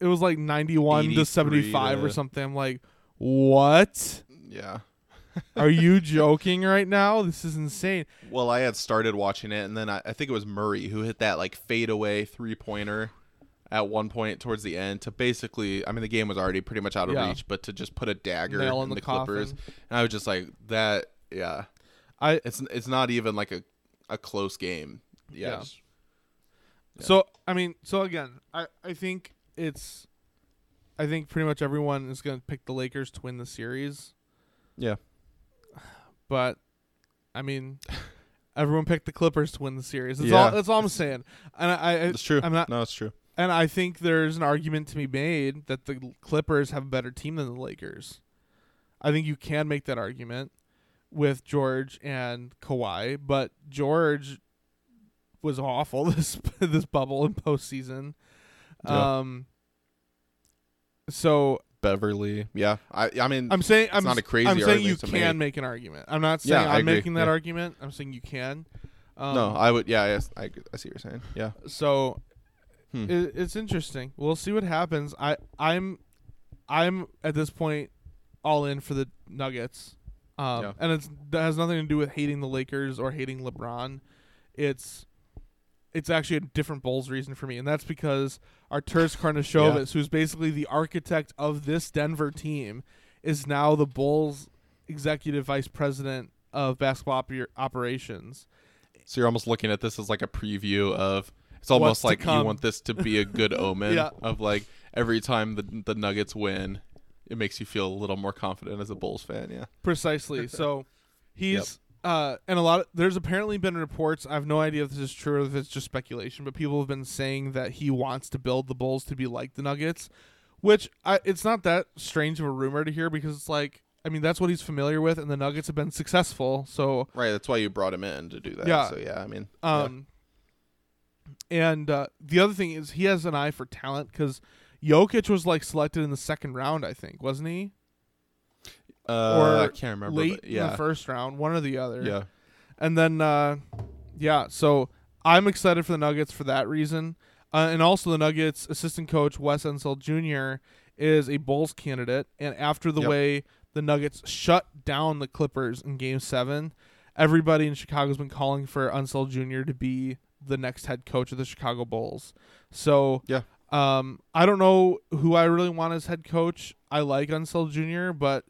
it was like 91 to 83 75 or something. I'm like, what? Yeah. Are you joking right now? This is insane. Well, I had started watching it, and then I, I think it was Murray who hit that like fadeaway three pointer at one point towards the end to basically. I mean, the game was already pretty much out of Yeah. reach, but to just put a dagger Nail in in the, the Clippers, and I was just like that. Yeah, I it's it's not even like a a close game. Yeah. Yeah. Yeah. So I mean, so again, I I think it's, I think pretty much everyone is going to pick the Lakers to win the series. Yeah. But, I mean, everyone picked the Clippers to win the series. That's Yeah. all. That's all I'm saying. And I, I it's true. I'm not, no, it's true. and I think there's an argument to be made that the Clippers have a better team than the Lakers. I think you can make that argument with George and Kawhi, but George was awful this this bubble in postseason. Yeah. Um. So Beverley. Yeah. I I mean, I'm saying I'm not a crazy I'm saying you can make. make an argument. I'm not saying I I'm making that Yeah. argument. I'm saying you can. Um, no, I would. Yeah, yes, I, I see what you're saying. Yeah. So Hmm. it, it's interesting. We'll see what happens. I I'm I'm at this point all in for the Nuggets. Um, Yeah. and it's that has nothing to do with hating the Lakers or hating LeBron. It's it's actually a different Bulls reason for me, and that's because Arturas Karnisovas, who's basically the architect of this Denver team, is now the Bulls executive vice president of basketball oper- operations. So you're almost looking at this as like a preview of. It's almost to like you want this to be a good omen Yeah. of like every time the the Nuggets win, it makes you feel a little more confident as a Bulls fan. Yeah. Precisely. So he's uh and a lot of there's apparently been reports, I have no idea if this is true or if it's just speculation, but people have been saying that he wants to build the Bulls to be like the Nuggets, which I it's not that strange of a rumor to hear because it's like I mean that's what he's familiar with and the Nuggets have been successful. So Right. That's why you brought him in to do that. Yeah. So yeah, I mean. yeah. um and uh the other thing is he has an eye for talent cuz Jokic was like selected in the second round, I think, wasn't he? Uh, or I can't remember. Late but in yeah. the first round, one or the other. yeah. And then, uh, yeah, so I'm excited for the Nuggets for that reason. Uh, and also, the Nuggets assistant coach, Wes Unseld Jr., is a Bulls candidate. And after the Yep. way the Nuggets shut down the Clippers in game seven, everybody in Chicago's been calling for Unseld Jr. to be the next head coach of the Chicago Bulls. So, Yeah. Um, I don't know who I really want as head coach. I like Unseld Jr., but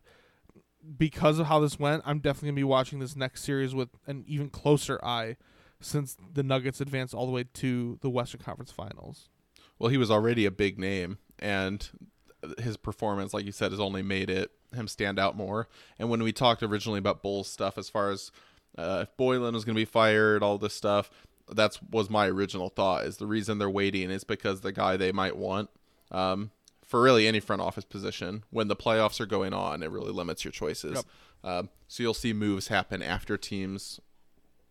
because of how this went, I'm definitely gonna be watching this next series with an even closer eye, since the Nuggets advanced all the way to the Western Conference Finals. Well, he was already a big name, and his performance, like you said, has only made it him stand out more. And when we talked originally about Bulls stuff, as far as uh, if Boylen was going to be fired, all this stuff, that's was my original thought. Is the reason they're waiting is because the guy they might want um, for really any front office position when the playoffs are going on, it really limits your choices. Yep. Um, so you'll see moves happen after teams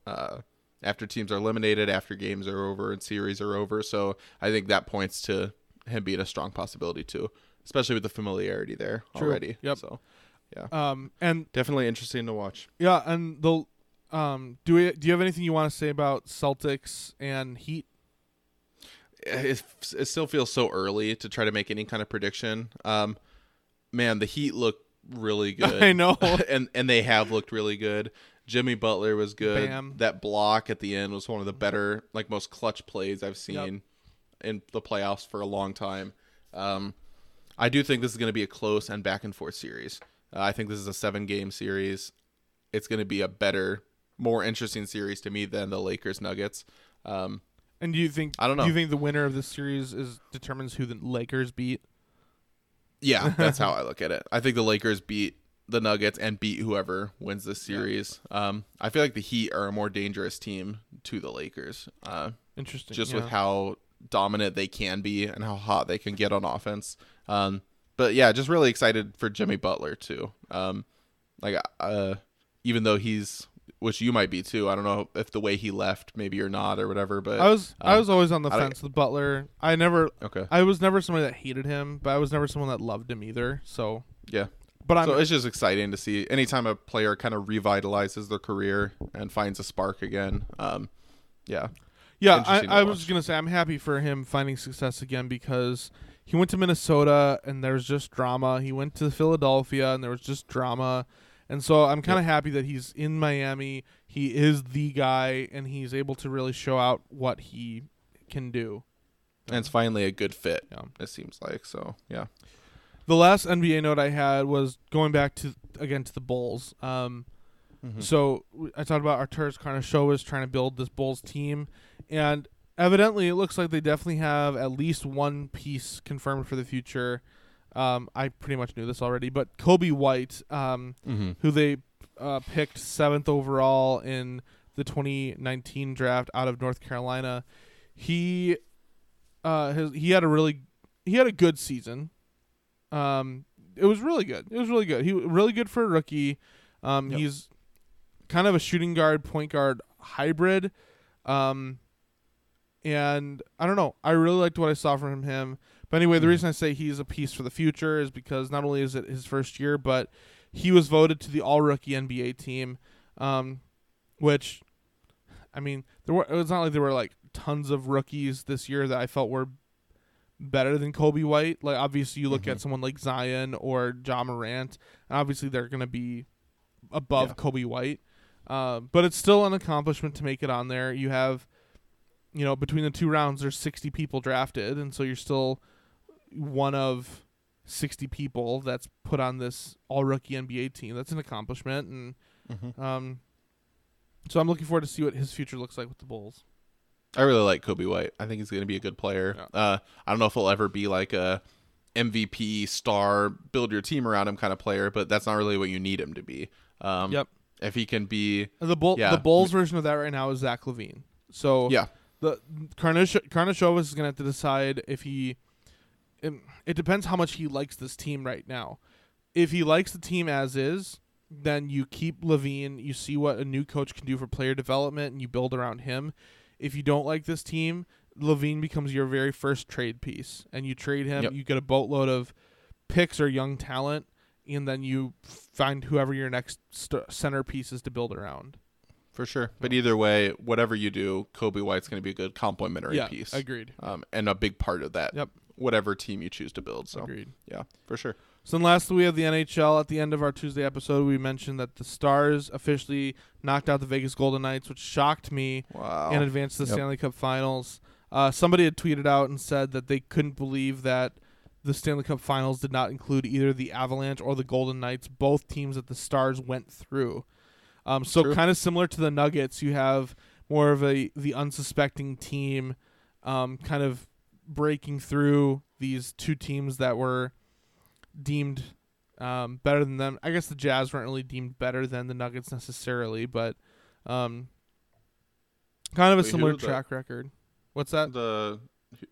uh, after teams are eliminated, after games are over and series are over. So I think that points to him being a strong possibility too, especially with the familiarity there True. already. Yep. So yeah Um, and definitely interesting to watch. yeah, and the um, do we do you have anything you want to say about Celtics and Heat? It, it still feels so early to try to make any kind of prediction. Um, man, the Heat look really good. I know. and and they have looked really good. Jimmy Butler was good. Bam. That block at the end was one of the better, like most clutch plays I've seen in the playoffs for a long time. Um, I do think this is going to be a close and back and forth series. Uh, I think this is a seven game series. It's going to be a better, more interesting series to me than the Lakers Nuggets. Um, And do you think I don't know. Do you think the winner of this series is determines who the Lakers beat? Yeah, that's how I look at it. I think the Lakers beat the Nuggets and beat whoever wins this series. Um, I feel like the Heat are a more dangerous team to the Lakers, uh, Interesting. just yeah. with how dominant they can be and how hot they can get on offense. Um, but yeah, just really excited for Jimmy Butler too. Um, like uh, even though he's which you might be too. I don't know if the way he left, maybe you're not or whatever. But I was I um, was always on the fence with Butler. I never okay. I was never somebody that hated him, but I was never someone that loved him either. So Yeah. but I'm so it's just exciting to see anytime a player kind of revitalizes their career and finds a spark again. Um, yeah, Yeah, I, I was gonna say I'm happy for him finding success again because he went to Minnesota and there was just drama. He went to Philadelphia and there was just drama, and so I'm kind of happy that he's in Miami. He is the guy and he's able to really show out what he can do. and it's finally a good fit. Yeah. It seems like so. Yeah. The last NBA note I had was going back to again to the Bulls. Um, Mm-hmm. So I talked about Arturas Karnisovas trying to build this Bulls team, and evidently it looks like they definitely have at least one piece confirmed for the future. Um, I pretty much knew this already, but Coby White, um, Mm-hmm. who they uh, picked seventh overall in the 2019 draft out of North Carolina, he uh, his, he had a really he had a good season. Um, it was really good. It was really good. He really good for a rookie. Um, Yep. he's kind of a shooting guard, point guard hybrid. Um, and I don't know. I really liked what I saw from him. But anyway, the Mhm. reason I say he's a piece for the future is because not only is it his first year, but he was voted to the All Rookie NBA team, um, which, I mean, there were. It was not like there were like tons of rookies this year that I felt were better than Coby White. Like obviously, you look at Mhm. someone like Zion or Ja Morant, and obviously they're going to be above Yeah. Coby White. Uh, but it's still an accomplishment to make it on there. You have, you know, between the two rounds, there's 60 people drafted, and so you're still one of 60 people that's put on this all rookie NBA team. That's an accomplishment, and Mm-hmm. um, so I'm looking forward to see what his future looks like with the Bulls. I really like Coby White. I think he's going to be a good player. Yeah. Uh, I don't know if he'll ever be like a MVP star, build your team around him kind of player, but that's not really what you need him to be. Um, Yep. If he can be, The Bull, Yeah. the Bulls version of that right now is Zach LaVine. So yeah, the Karnish- Karnisovas is going to have to decide if he. It, it depends how much he likes this team right now. If he likes the team as is, then you keep LaVine. You see what a new coach can do for player development, and you build around him. If you don't like this team, LaVine becomes your very first trade piece, and you trade him. Yep. You get a boatload of picks or young talent, and then you find whoever your next st- centerpiece is to build around. for sure. But either way, whatever you do, Coby White's going to be a good complementary piece. yeah, piece, agreed. um, and a big part of that. Yep. Whatever team you choose to build. So Agreed. yeah, for sure. So then lastly, we have the NHL. At the end of our Tuesday episode, we mentioned that the Stars officially knocked out the Vegas Golden Knights, which shocked me Wow. and advanced to the Yep. Stanley Cup Finals. Uh, somebody had tweeted out and said that they couldn't believe that the Stanley Cup Finals did not include either the Avalanche or the Golden Knights, both teams that the Stars went through. Um, so kind of similar to the Nuggets, you have more of a the unsuspecting team, um, kind of breaking through these two teams that were deemed um, better than them. I guess the Jazz weren't really deemed better than the Nuggets necessarily, but um, kind of a Wait, similar track record. What's that? the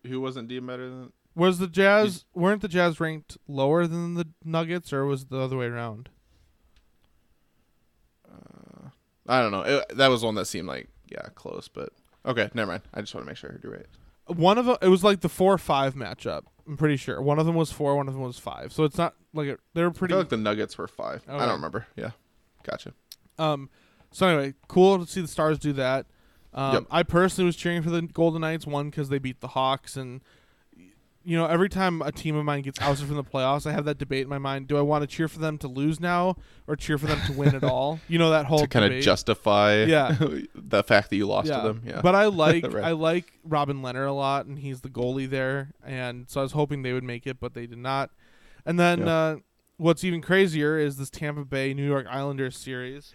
who wasn't deemed better than Was the Jazz weren't the Jazz ranked lower than the Nuggets, or was it the other way around? uh, I don't know. It, that was one that seemed like yeah close, but okay, never mind. I just want to make sure I heard you right. One of them, it was like the four five matchup. I'm pretty sure one of them was four, one of them was five. So it's not like it, they were I pretty. feel like the Nuggets were five. I don't remember. Yeah, gotcha. Um, so anyway, cool to see the Stars do that. Um, Yep. I personally was cheering for the Golden Knights one because they beat the Hawks, and you know every time a team of mine gets ousted from the playoffs, I have that debate in my mind: do I want to cheer for them to lose now or cheer for them to win at all? You know that whole to kind of justify Yeah. the fact that you lost yeah. to them. Yeah, But I like Right. I like Robin Lehner a lot, and he's the goalie there, and so I was hoping they would make it, but they did not. And then Yeah. uh, what's even crazier is this Tampa Bay New York Islanders series.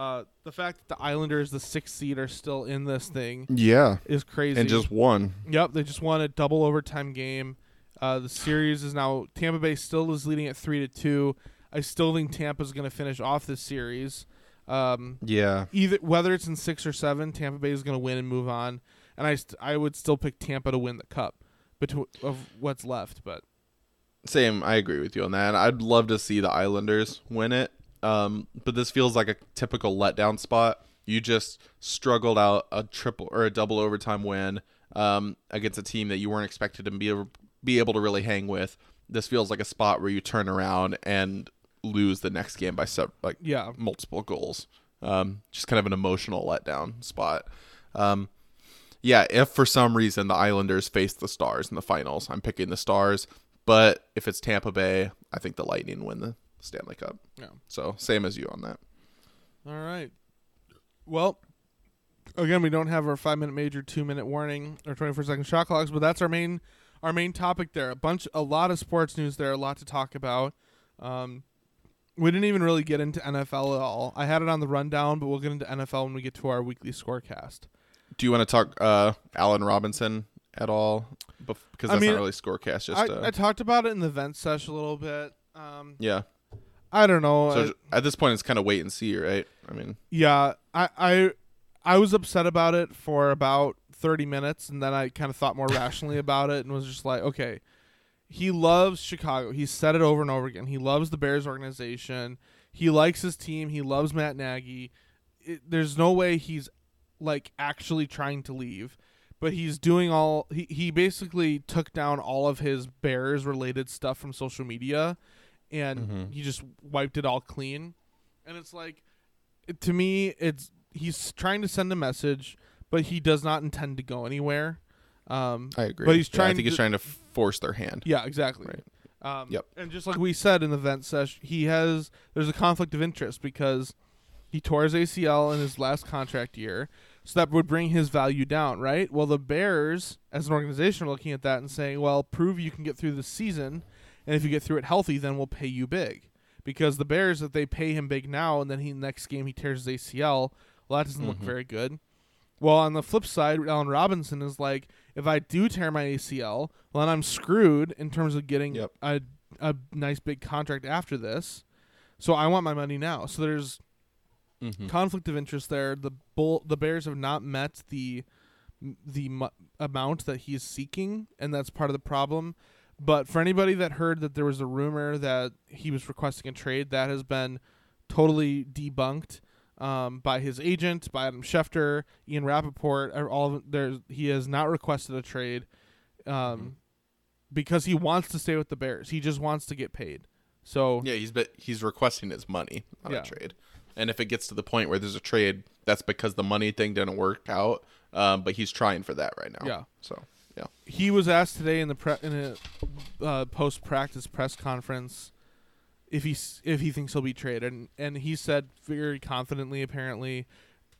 Uh, the fact that the Islanders, the sixth seed, are still in this thing yeah, is crazy. and just one. yep, they just won a double overtime game. Uh, the series is now Tampa Bay still is leading at three to two. I still think Tampa's going to finish off this series. Um, Yeah, either whether it's in six or seven, Tampa Bay is going to win and move on. And I st- I would still pick Tampa to win the cup between of what's left. But Same, I agree with you on that. I'd love to see the Islanders win it. Um, but this feels like a typical letdown spot. You just struggled out a triple or a double overtime win um, against a team that you weren't expected to be able, be able to really hang with. This feels like a spot where you turn around and lose the next game by sev- like Yeah. multiple goals. Um, just kind of an emotional letdown spot. Um, yeah, if for some reason the Islanders face the Stars in the finals, I'm picking the Stars. But if it's Tampa Bay, I think the Lightning win the Stanley Cup. Yeah. So same as you on that. All right. Well, again, we don't have our five minute major, two minute warning, or twenty four second shot clocks, but that's our main our main topic there. A bunch, a lot of sports news there, a lot to talk about. Um, we didn't even really get into NFL at all. I had it on the rundown, but we'll get into NFL when we get to our weekly scorecast. Do you want to talk uh, Allen Robinson at all? Because I that's mean, not really scorecast. Just I, uh, I talked about it in the vent sesh a little bit. Um, yeah. I don't know. So I- at this point, it's kind of wait and see, right? I mean, Yeah, I, I I was upset about it for about thirty minutes, and then I kind of thought more rationally about it, and was just like, okay, he loves Chicago. He's said it over and over again. He loves the Bears organization. He likes his team. He loves Matt Nagy. It, there's no way he's like actually trying to leave, but he's doing all. He he basically took down all of his Bears related stuff from social media, and Mhm. he just wiped it all clean. And it's like, it- to me, it's he's trying to send a message, but he does not intend to go anywhere. Um, I agree. But he's Yeah, trying I think he's trying to force their hand. yeah, exactly. Right. Um, Yep. And just like we said in the vent session, he has there's a conflict of interest because he tore his ACL in his last contract year, so that would bring his value down, right? Well, the Bears, as an organization, are looking at that and saying, "Well, prove you can get through the season, and if you get through it healthy, then we'll pay you big." Because the Bears, if they pay him big now, and then he next game he tears his ACL, well, that doesn't look Mhm. very good. Well, on the flip side, Allen Robinson is like, if I do tear my ACL, well, then I'm screwed in terms of getting Yep. a a nice big contract after this. So I want my money now. So there's Mm-hmm. conflict of interest there. The bull, the Bears have not met the the mu- amount that he's seeking, and that's part of the problem. But for anybody that heard that there was a rumor that he was requesting a trade, that has been totally debunked um, by his agent, by Adam Schefter, Ian Rapoport. er, All of, he has not requested a trade um, Mhm. because he wants to stay with the Bears. He just wants to get paid. So Yeah, he's but he's requesting his money on Yeah. a trade, and if it gets to the point where there's a trade, that's because the money thing didn't work out. Um, but he's trying for that right now. Yeah. So yeah. he was asked today in the pre- in a uh, post practice press conference if he if he thinks he'll be traded, and and he said very confidently, apparently,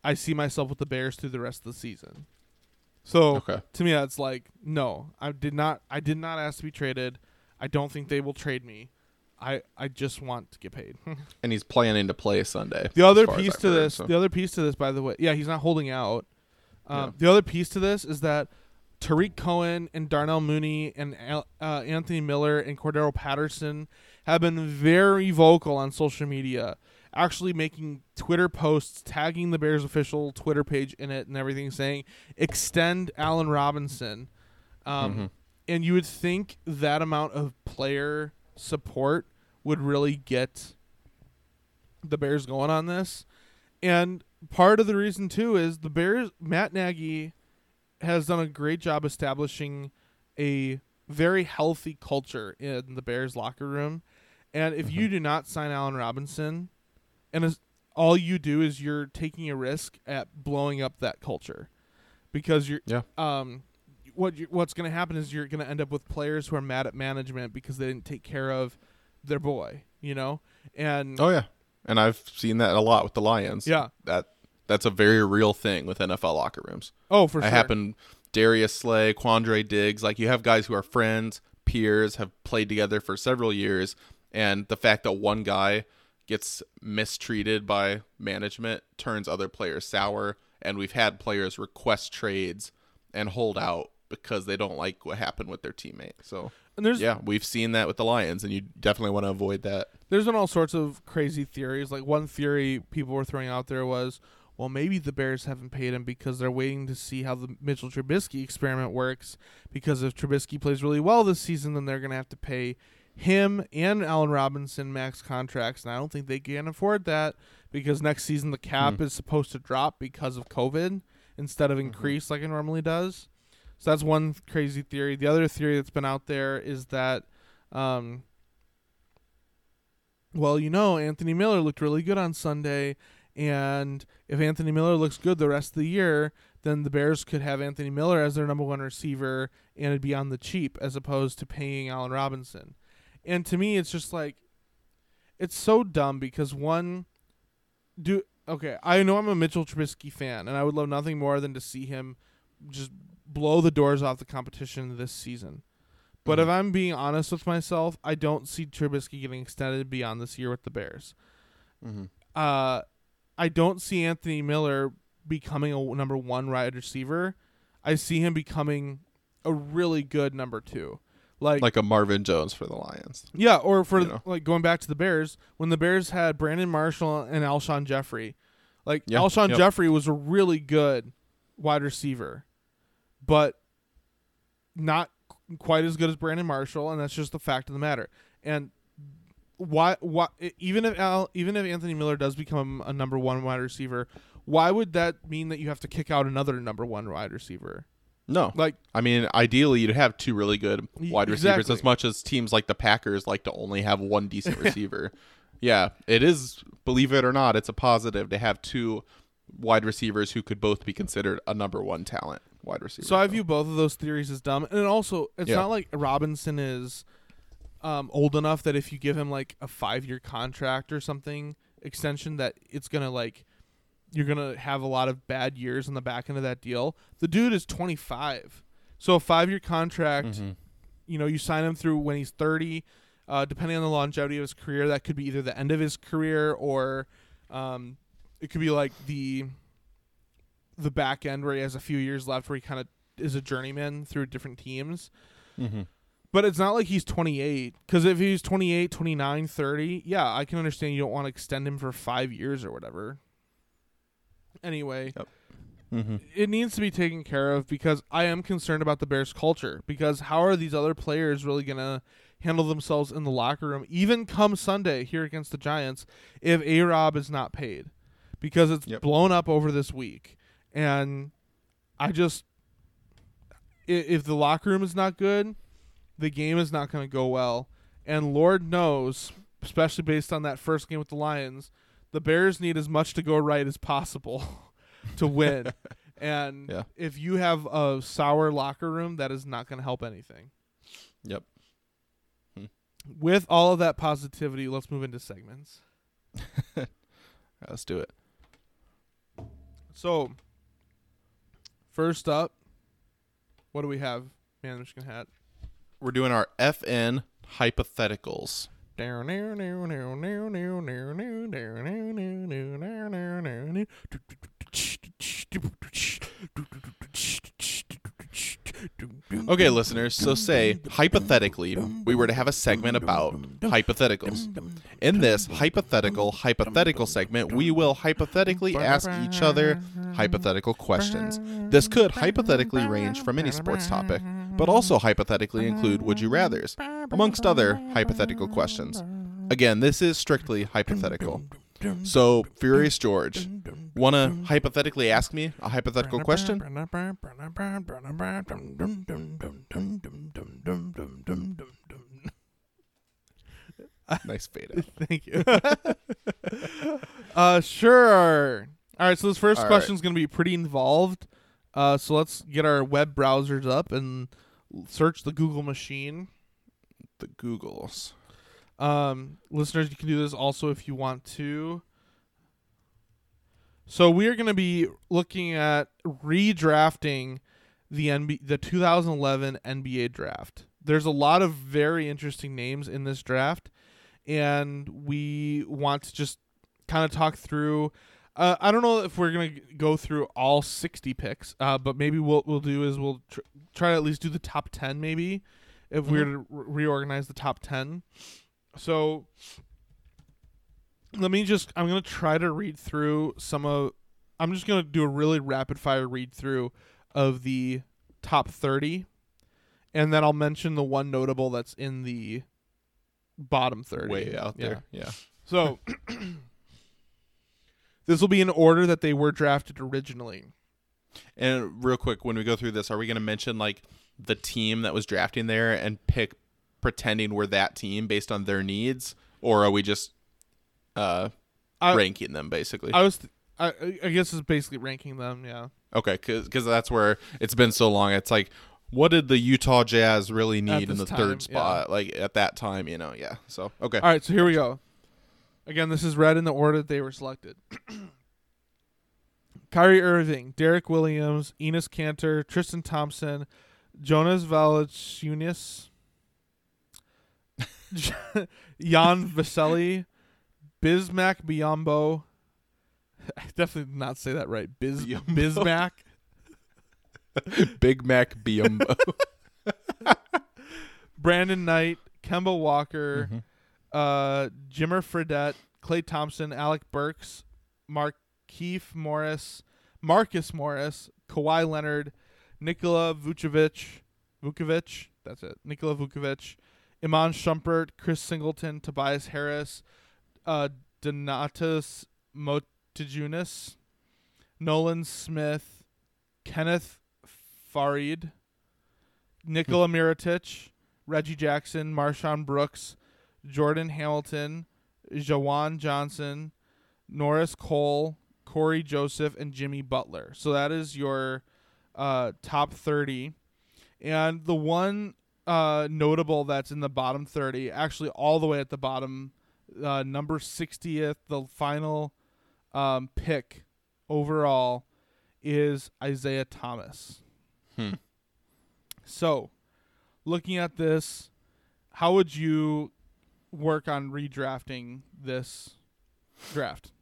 I see myself with the Bears through the rest of the season. So Okay. to me, that's like no, I did not I did not ask to be traded. I don't think they will trade me. I I just want to get paid. And he's planning to play Sunday. The other as far as piece to heard, this, so- the other piece to this, by the way, yeah, he's not holding out. Um, Yeah. The other piece to this is that Tarik Cohen and Darnell Mooney and uh, Anthony Miller and Cordarrelle Patterson have been very vocal on social media, actually making Twitter posts tagging the Bears official Twitter page in it and everything, saying extend Allen Robinson. Um, Mhm. And you would think that amount of player support would really get the Bears going on this. And part of the reason too is the Bears Matt Nagy has done a great job establishing a very healthy culture in the Bears locker room. And if you do not sign Allen Robinson and all you do is you're taking a risk at blowing up that culture because you're Yeah. um what you, what's going to happen is you're going to end up with players who are mad at management because they didn't take care of their boy, you know? And Oh yeah, and I've seen that a lot with the Lions. Yeah. that that's a very real thing with NFL locker rooms. oh, for it sure. It happened. Darius Slay, Quandre Diggs, like you have guys who are friends, peers, have played together for several years, and the fact that one guy gets mistreated by management turns other players sour. And we've had players request trades and hold out because they don't like what happened with their teammate. So And there's yeah, we've seen that with the Lions, and you definitely want to avoid that. there's been all sorts of crazy theories. Like one theory people were throwing out there was, well, maybe the Bears haven't paid him because they're waiting to see how the Mitchell Trubisky experiment works. Because if Trubisky plays really well this season, then they're gonna have to pay him and Allen Robinson max contracts, and I don't think they can afford that because next season the cap Hmm. is supposed to drop because of COVID instead of Mhm. increase like it normally does. So that's one crazy theory. The other theory that's been out there is that, um, well, you know, Anthony Miller looked really good on Sunday, and if Anthony Miller looks good the rest of the year, then the Bears could have Anthony Miller as their number one receiver, and it'd be on the cheap as opposed to paying Allen Robinson. And to me, it's just like, it's so dumb because one, do okay. I know I'm a Mitchell Trubisky fan, and I would love nothing more than to see him just blow the doors off the competition this season. But Mhm. if I'm being honest with myself, I don't see Trubisky getting extended beyond this year with the Bears. Mm-hmm. Uh, I don't see Anthony Miller becoming a number one wide receiver. I see him becoming a really good number two. Like, Like a Marvin Jones for the Lions. yeah, or for you know. like going back to the Bears, when the Bears had Brandon Marshall and Alshon Jeffery, like Yeah, Alshon yep. Jeffery was a really good wide receiver, but not quite as good as Brandon Marshall, and that's just the fact of the matter. And why? Why? Even if Al, even if Anthony Miller does become a number one wide receiver, why would that mean that you have to kick out another number one wide receiver? No, Like, I mean, ideally, you'd have two really good wide receivers. As much as teams like the Packers like to only have one decent receiver. yeah, it is. Believe it or not, it's a positive to have two wide receivers who could both be considered a number one talent wide receiver. So I view both of those theories as dumb, and also it's Yeah. not like Robinson is um, old enough that if you give him like a five-year contract or something extension, that it's gonna like you're gonna have a lot of bad years on the back end of that deal. The dude is 25, so a five-year contract. Mhm. You know, you sign him through when he's 30. Uh, depending on the longevity of his career, that could be either the end of his career or um, it could be like the the back end where he has a few years left where he kind of is a journeyman through different teams. Mhm. But it's not like he's 28 cuz if he's 28, 29, 30, yeah, I can understand you don't want to extend him for 5 years or whatever. Anyway, Mhm. it needs to be taken care of because I am concerned about the Bears culture because how are these other players really going to handle themselves in the locker room even come Sunday here against the Giants if A-Rob is not paid because it's Yep. blown up over this week and I just if the locker room is not good the game is not going to go well and lord knows especially based on that first game with the Lions the Bears need as much to go right as possible to win. And Yeah. if you have a sour locker room, that is not going to help anything. Yep. Hmm. With all of that positivity, let's move into segments. Let's do it. So, first up, what do we have, man? in the Michigan hat. We're doing our FN hypotheticals. Okay, listeners, so say, hypothetically, we were to have a segment about hypotheticals. In this hypothetical, hypothetical segment, we will hypothetically ask each other hypothetical questions. This could hypothetically range from any sports topic, but also hypothetically include would you rathers, amongst other hypothetical questions. Again, this is strictly hypothetical. So, Furious George, want to hypothetically ask me a hypothetical question? Nice fade out. Thank you. uh, sure. All right, so this first All question is going to be pretty involved. Uh, so let's get our web browsers up and search the Google machine. The Googles. Um, listeners, you can do this also if you want to. So we are going to be looking at redrafting the NB- the 2011 NBA draft. There's a lot of very interesting names in this draft, and we want to just kind of talk through. Uh, I don't know if we're gonna go through all 60 picks, uh, but maybe what we'll do is we'll tr- try to at least do the top 10, maybe if we we're to re- reorganize the top 10. So let me just I'm going to try to read through some of I'm just going to do a really rapid fire read through of the top 30 and then I'll mention the one notable that's in the bottom thirty, way out Yeah. there. Yeah. So this will be in order that they were drafted originally. And real quick, when we go through this, are we going to mention like the team that was drafting there and pick pretending we're that team based on their needs, or are we just uh, I, ranking them basically? I was, th- I, I guess it's basically ranking them. Yeah. okay, because that's where it's been so long. It's like, what did the Utah Jazz really need in the time, third spot? Like at that time, you know? Yeah. So okay. All right, so here we go. Again, this is read in the order that they were selected. Kyrie Irving, Derrick Williams, Enes Kanter, Tristan Thompson, Jonas Valanciunas, Jan Vesely, Bismack Biyombo. I definitely did not say that right. Biz Biyombo. Bismack. Big Mac Biyombo. Brandon Knight, Kemba Walker, Mhm. Uh, Jimmer Fredette, Klay Thompson, Alec Burks, Markieff Morris, Marcus Morris, Kawhi Leonard, Nikola Vucevic, Vukovic, that's it, Nikola Vukovic, Iman Shumpert, Chris Singleton, Tobias Harris, uh, Donatas Motiejunas, Nolan Smith, Kenneth Faried, Nikola Mirotic, Reggie Jackson, MarShon Brooks, Jordan Hamilton, Jawan Johnson, Norris Cole, Cory Joseph, and Jimmy Butler. So that is your uh, top 30. And the one uh, notable that's in the bottom 30, actually all the way at the bottom, uh, number 60th, the final um, pick overall is Isaiah Thomas. Hmm. So, looking at this, how would you work on redrafting this draft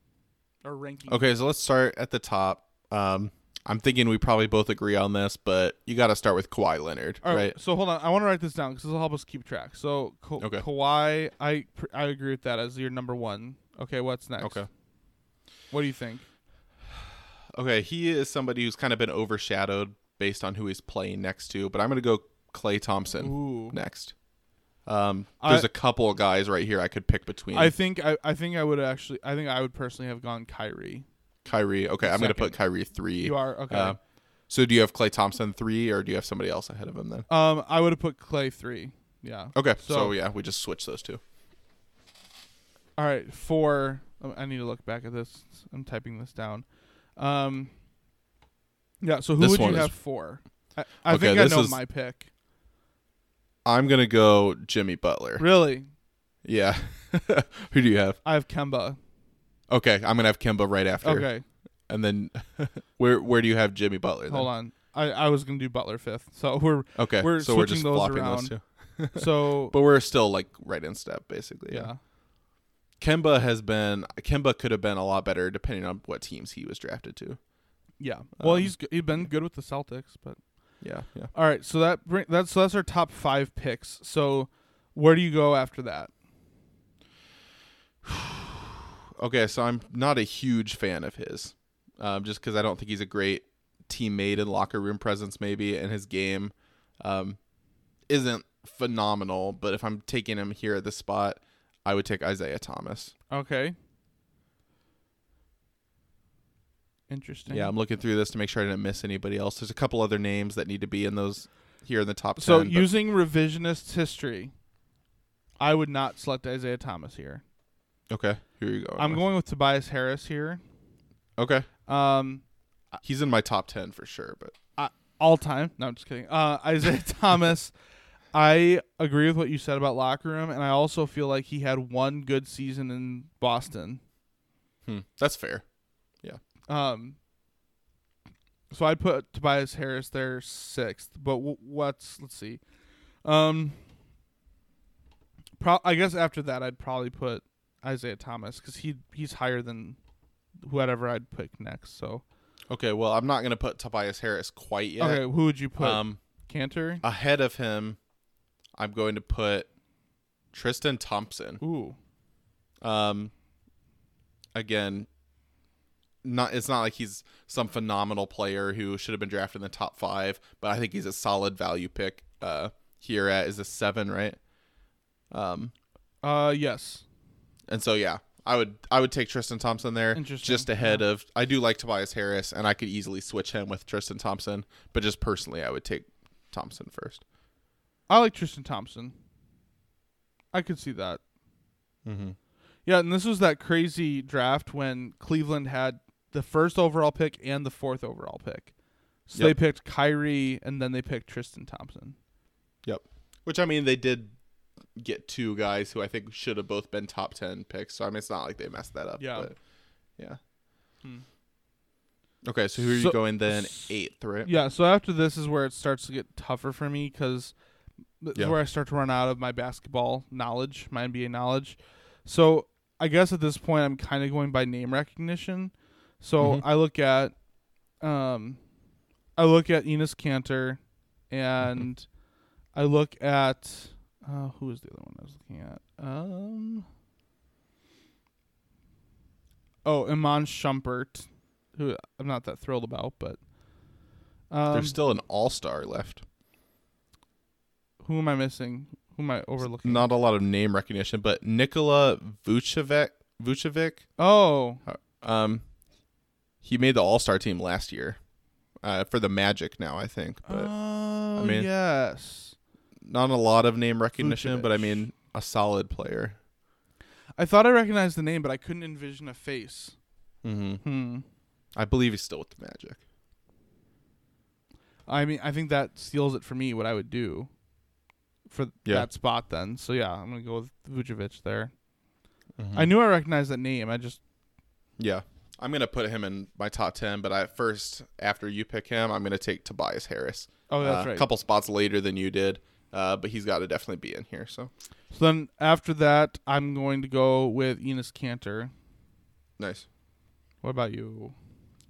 or ranking? Okay, so let's start at the top. Um, I'm thinking we probably both agree on this, but you got to start with Kawhi Leonard, All right? So hold on, I want to write this down because this will help us keep track. So Ka- Okay. Kawhi, I pr- I agree with that as your number one. Okay, what's next? Okay. What do you think? Okay, he is somebody who's kind of been overshadowed based on who he's playing next to, but I'm going to go Klay Thompson Ooh. next. Um, there's a couple of guys right here I could pick between. I think I, I think I would actually I think I would personally have gone Kyrie. Kyrie. Okay, I'm going to put Kyrie three. You are okay. Uh, so do you have Klay Thompson three, or do you have somebody else ahead of him then? um, I would have put Klay three. Yeah. Okay, so, So- yeah, we just switch those two. All right, four. oh, I need to look back at this. I'm typing this down. Um, yeah. So who This would you have four? I, I Okay, think I know is- my pick. I'm going to go Jimmy Butler. Really, Yeah. who do you have? I have Kemba. Okay, I'm going to have Kemba right after. Okay, And then where where do you have Jimmy Butler then? hold on. I, I was gonna do Butler fifth. So we're Okay, We're so we're switching just those flopping around. those so But we're still like right in step basically. yeah. Kemba has been Kemba could have been a lot better depending on what teams he was drafted to. Yeah. Well, Um, he's he's been good with the Celtics, but Yeah, yeah. all right. So that bring, that's so that's our top five picks. So where do you go after that? Okay, so I'm not a huge fan of his, um, just because I don't think he's a great teammate and locker room presence, maybe, and his game um, isn't phenomenal. But if I'm taking him here at this spot, I would take Isaiah Thomas. Okay. Interesting. Yeah, I'm looking through this to make sure I didn't miss anybody else. There's a couple other names that need to be in those here in the top So 10. but- using revisionist history, I would not select Isaiah Thomas here. okay, here you go. I'm going with Tobias Harris here. Okay, Um, he's in my top 10 for sure, but all time. No, I'm just kidding. Uh, Isaiah Thomas. I agree with what you said about locker room, and I also feel like he had one good season in Boston. hmm, that's fair. Um, so I'd put Tobias Harris there sixth, but w- what's let's see, um, pro- I guess after that I'd probably put Isaiah Thomas because he he's higher than whatever I'd pick next. So Okay, well, I'm not going to put Tobias Harris quite yet. okay, who would you put? Um, Kanter. ahead of him, I'm going to put Tristan Thompson. Ooh, Um, again, not it's not like he's some phenomenal player who should have been drafted in the top five, but I think he's a solid value pick. Uh, here at is a seven, right? Um, Uh, yes. And so yeah, I would I would take Tristan Thompson there just ahead of I do like Tobias Harris and I could easily switch him with Tristan Thompson, but just personally I would take Thompson first. I like Tristan Thompson. I could see that. Mm-hmm. Yeah, and this was that crazy draft when Cleveland had the first overall pick and the fourth overall pick. So Yep. they picked Kyrie and then they picked Tristan Thompson. Yep. Which I mean they did get two guys who I think should have both been top ten picks. So I mean it's not like they messed that up. Yeah. But yeah. Hmm. Okay, so who are So- you going then? Eighth, right? Yeah, so after this is where it starts to get tougher for me because this Yeah. is where I start to run out of my basketball knowledge, my NBA knowledge. So I guess at this point I'm kind of going by name recognition. So Mhm. I look at, um, I look at Enes Kanter, and I look at uh, who was the other one I was looking at? Um, oh, Iman Shumpert, who I'm not that thrilled about, but um, There's still an all star left. who am I missing? Who am I overlooking? Not a lot of name recognition, but Nikola Vucevic Vucevic Oh, Um, he made the All Star team last year, uh, for the Magic now I think, but oh mean- yes. not a lot of name recognition. But I mean, a solid player. I thought I recognized the name, but I couldn't envision a face. Mm-hmm. Hmm. I believe he's still with the Magic. I mean, I think that seals it for me. What I would do for Yeah. that spot, then. So yeah, I'm gonna go with Vucevic there. Mm-hmm. I knew I recognized that name. I just Yeah, I'm gonna put him in my top ten. But I first, after you pick him, I'm gonna take Tobias Harris. oh that's Uh, right. A couple spots later than you did, uh, but he's got to definitely be in here. So So then after that, I'm going to go with Enes Kanter. nice. What about you?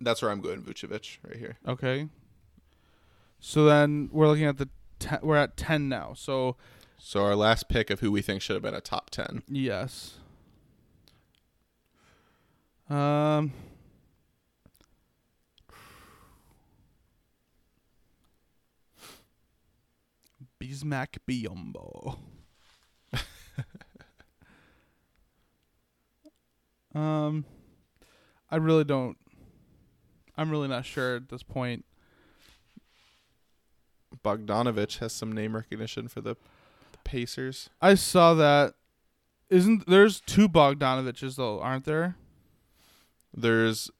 That's where I'm going, Vucevic, right here. Okay. So then we're looking at the te- we're at ten now. So So our last pick of who we think should have been a top ten. yes. Um. Bismack Biyombo. um, I really don't. I'm really not sure at this point. Bogdanovich has some name recognition for the, the Pacers. I saw that. Isn't there's two Bogdanoviches though, aren't there? There's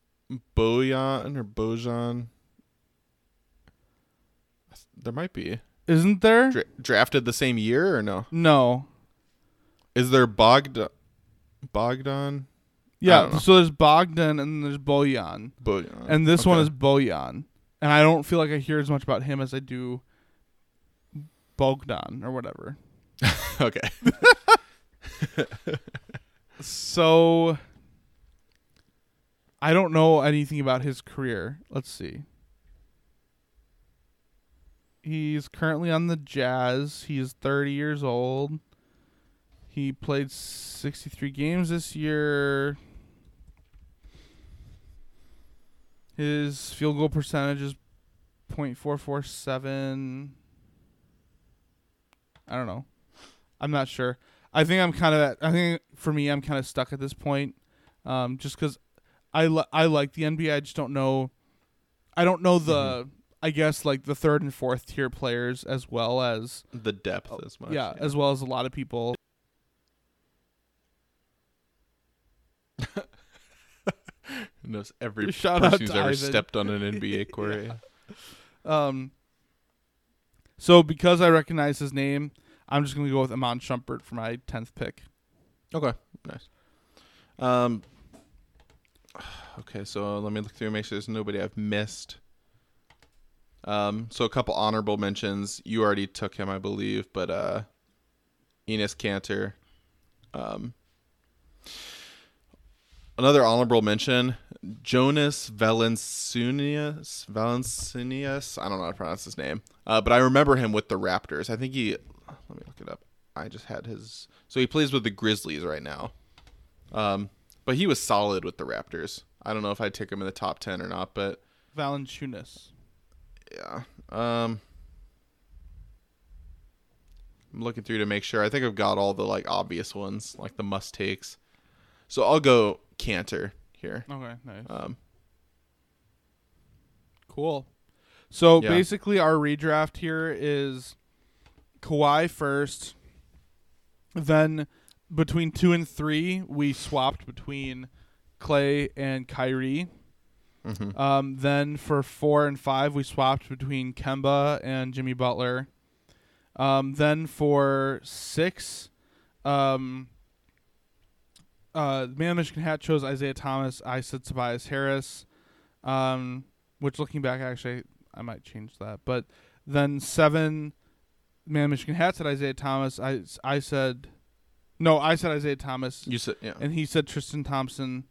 Bojan or Bojan. There might be Isn't there? Dra- drafted the same year or no? no. Is there Bogdan? Bogdan Yeah, so there's Bogdan and there's Bojan. Bojan. And this one is Bojan. And I don't feel like I hear as much about him as I do Bogdan or whatever. okay. So I don't know anything about his career. Let's see. He's currently on the Jazz. He's 30 years old. He played 63 games this year. His field goal percentage is .447. I don't know. I'm not sure. I think I'm kind of I think for me I'm kind of stuck at this point. Um just cuz I li- I like the NBA. I just don't know I don't know the I guess like the third and fourth tier players as well as the depth as much. Oh, yeah, as well as a lot of people. knows every Shout person out who's ever Ivan. stepped on an NBA court. Yeah. Um so because I recognize his name, I'm just going to go with Iman Shumpert for my 10th pick. Okay, nice. Um. Okay, so let me look through and make sure there's nobody I've missed. Um, so a couple honorable mentions. You already took him, I believe, but uh, Enes Kanter. Um, another honorable mention: Jonas Valanciunas. Valanciunas. I don't know how to pronounce his name, uh, but I remember him with the Raptors. I think he. Let me look it up. I just had his. So he plays with the Grizzlies right now. Um, but he was solid with the Raptors. I don't know if I'd take him in the top ten or not, but Valanciunas. yeah. Um, I'm looking through to make sure. I think I've got all the like obvious ones, like the must takes. So I'll go Kanter here. Okay, nice. Um, Cool. So Yeah. basically, our redraft here is Kawhi first. Then between two and three, we swapped between Klay and Kyrie. mhm. Um, then for four and five, we swapped between Kemba and Jimmy Butler. Um, then for six, um, uh, the man of Michigan hat chose Isaiah Thomas. I said Tobias Harris. Um, which looking back, actually, I might change that. But then seven, man of Michigan hat said Isaiah Thomas. I I said, no, I said Isaiah Thomas You said yeah. and he said Tristan Thompson.